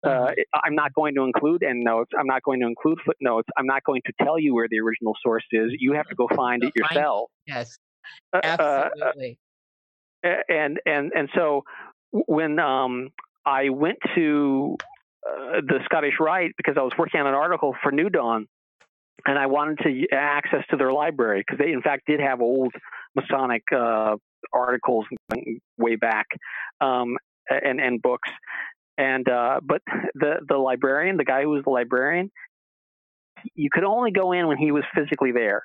Uh, I'm not going to include endnotes. I'm not going to include footnotes. I'm not going to tell you where the original source is. You have to go find Go it find it. yourself. yes. Uh, uh, Absolutely. And and and so when um, I went to uh, the Scottish Rite because I was working on an article for New Dawn, and I wanted to access to their library because they in fact did have old Masonic uh, articles way back um, and and books. And uh, but the the librarian, the guy who was the librarian, you could only go in when he was physically there.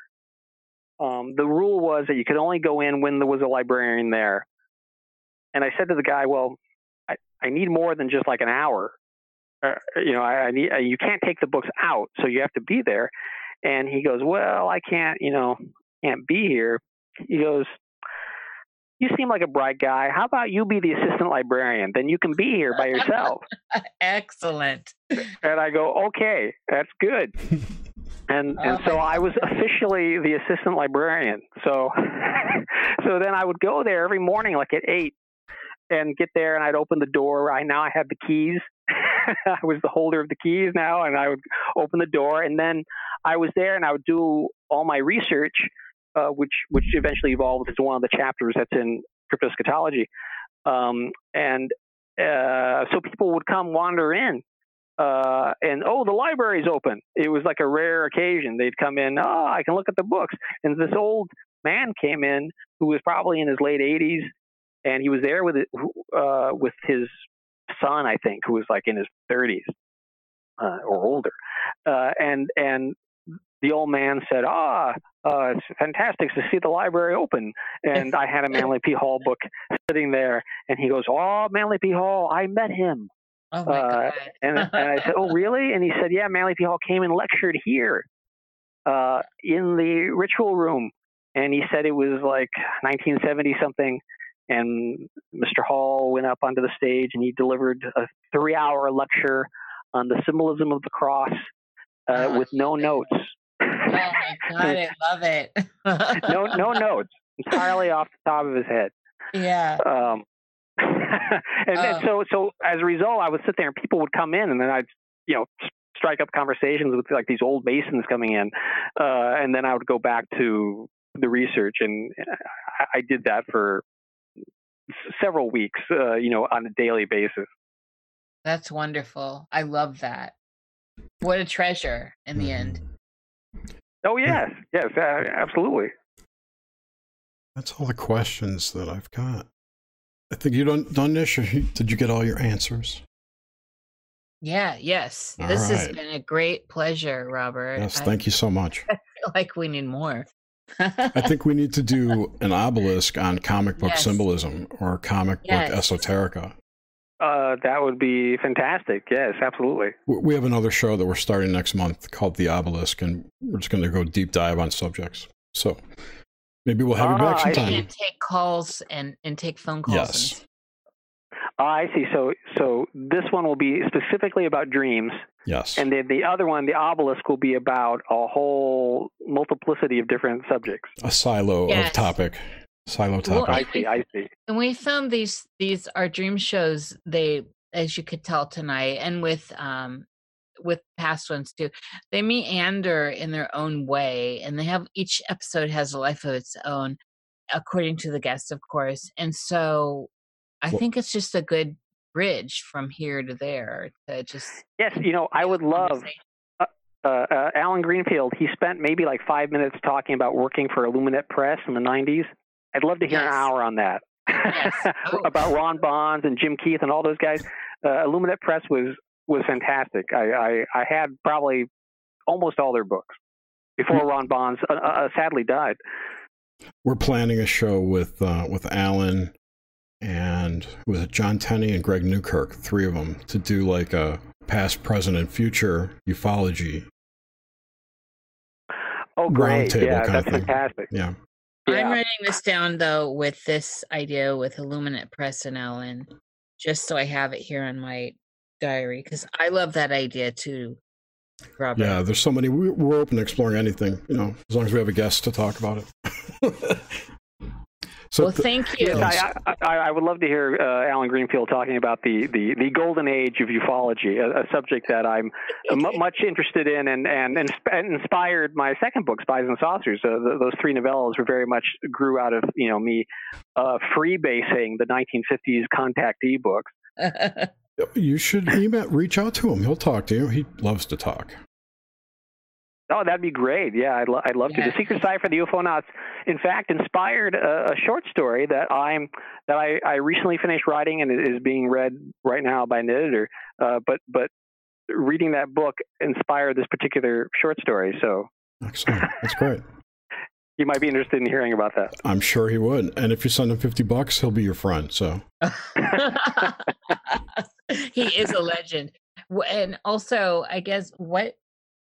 Um, the rule was that you could only go in when there was a librarian there. And I said to the guy, "Well, I, I need more than just like an hour. Uh, you know, I, I need uh, you can't take the books out, so you have to be there." And he goes, "Well, I can't, you know, can't be here." He goes, "You seem like a bright guy. How about you be the assistant librarian? Then you can be here by yourself." [laughs] Excellent. and I go, "Okay, that's good." And [laughs] and so I was officially the assistant librarian. So [laughs] so then I would go there every morning, like at eight, and get there, and I'd open the door. I now I had the keys. [laughs] I was the holder of the keys now, and I would open the door, and then I was there, and I would do all my research, uh, which which eventually evolved into one of the chapters that's in Cryptoscatology. Um, and uh, so people would come wander in, uh, and oh, the library's open. It was like a rare occasion. They'd come in. Oh, I can look at the books. And this old man came in who was probably in his late 80s, and he was there with it, uh, with his son, I think, who was like in his 30s uh, or older. Uh, and and the old man said, "Ah, uh, it's fantastic to see the library open." And I had a [laughs] Manly P. Hall book sitting there, and he goes, "Oh, Manly P. Hall, I met him." Oh my Uh, god. And, and I said, "Oh, really?" And he said, "Yeah, Manly P. Hall came and lectured here, uh, in the ritual room." And he said it was like 1970 something. And Mr. Hall went up onto the stage and he delivered a three-hour lecture on the symbolism of the cross uh, Oh, with no notes. oh my god, I love it. [laughs] no, no notes, entirely off the top of his head. Yeah. Um, [laughs] and then Oh. so so as a result, I would sit there and people would come in, and then I'd you know strike up conversations with like these old masons coming in, uh, and then I would go back to the research, and I, I did that for several weeks, uh, you know, on a daily basis. That's wonderful. I love that. What a treasure in the end. Oh yes, yes, absolutely. That's all the questions that I've got. I think you don't, done this. or Did you get all your answers? Yeah, yes. All this has been a great pleasure, Robert. Yes, I thank you so much. I [laughs] feel like we need more. I think we need to do an obelisk on comic book Yes. symbolism or comic Yes. book esoterica. Uh, that would be fantastic. Yes, absolutely. We have another show that we're starting next month called The Obelisk, and we're just going to go deep dive on subjects. So maybe we'll have you Ah, back I sometime. and take calls and and take phone calls. Yes. Ah, I see. So so this one will be specifically about dreams. Yes. And then the other one, the obelisk, will be about a whole multiplicity of different subjects. a silo Yes. of topic. Silo Well, topic. I see, I see. And we found these these our dream shows. They, as you could tell tonight, and with um with past ones too, they meander in their own way, and they have each episode has a life of its own, according to the guest, of course. And so, I Well- think it's just a good bridge from here to there to just Yes, you know, I would love uh, uh, Allen Greenfield. He spent maybe like five minutes talking about working for IllumiNet Press in the '90s. I'd love to hear Yes. an hour on that Yes. [laughs] Oh. about Ron Bonds and Jim Keith and all those guys. Uh, IllumiNet Press was was fantastic. I, I I had probably almost all their books before Ron Bonds uh, uh, sadly died. We're planning a show with uh, with Allen and with John Tenney and Greg Newkirk, three of them, to do like a past, present, and future ufology. Oh, great! Roundtable Yeah, kind of that's thing. fantastic. Yeah. I'm writing this down though with this idea with IllumiNet Press and Ellen, just so I have it here in my diary because I love that idea too, Robert. Yeah, there's so many. We're open to exploring anything, you know, as long as we have a guest to talk about it. [laughs] so, well, thank you. Yes, I, I, I would love to hear uh, Allen Greenfield talking about the, the, the golden age of ufology, a, a subject that I'm [laughs] mu much interested in and, and, and inspired my second book, Spies and Saucers. Uh, th those three novellas were very much grew out of you know me uh, freebasing the 1950s contactee books. [laughs] you should email, reach out to him. He'll talk to you. He loves to talk. Oh, that'd be great. Yeah, I'd, lo- I'd love to. The Secret Cipher, the UFOnauts, in fact, inspired a, a short story that I'm that I, I recently finished writing and it is being read right now by an editor. Uh, but but reading that book inspired this particular short story. So Excellent. That's great. you might be interested in hearing about that. I'm sure he would. And if you send him 50 bucks, he'll be your friend. So, [laughs] he is a legend. And also, I guess what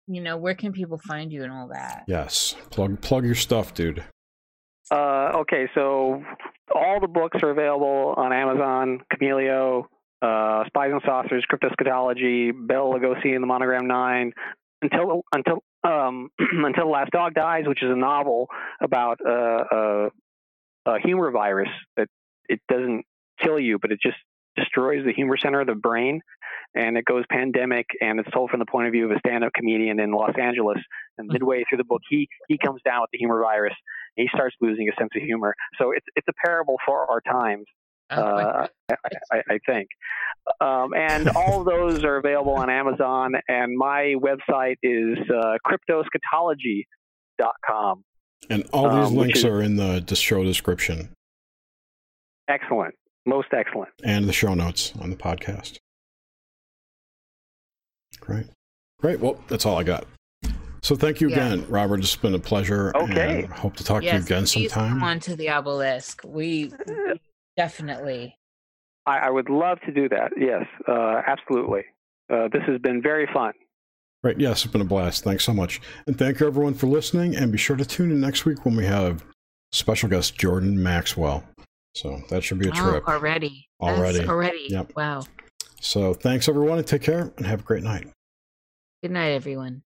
you know, where can people find you and all that? yes, plug plug your stuff, dude. Uh, okay, so all the books are available on Amazon, Chameleo, uh, Spies and Saucers, Cryptoscatology, Bela Lugosi and the Monogram Nine, until until um, [clears throat] until the Last Dog Dies, which is a novel about uh, a, a humor virus that it doesn't kill you, but it just destroys the humor center of the brain, and it goes pandemic, and it's told from the point of view of a stand-up comedian in Los Angeles. And midway through the book, he he comes down with the humor virus, and he starts losing a sense of humor. So it's it's a parable for our times uh, I, I, I think. Um, and all of those are available on Amazon. And my website is uh, cryptoscatology.com. And all these Um, links is- are in the dis- show description Excellent. Most excellent. and the show notes on the podcast. Great. Great. Well, that's all I got. So thank you Yeah. again, Robert. It's been a pleasure. Okay. And hope to talk to you again sometime. Come on to the obelisk. We we [laughs] definitely. I, I would love to do that. Yes, uh, absolutely. Uh, this has been very fun. Right. Yes, it's been a blast. Thanks so much. And thank you everyone for listening. And be sure to tune in next week when we have special guest Jordan Maxwell. So that should be a Oh, trip. already. That's Already. already. Yep. Wow. So thanks everyone and take care and have a great night. Good night, everyone.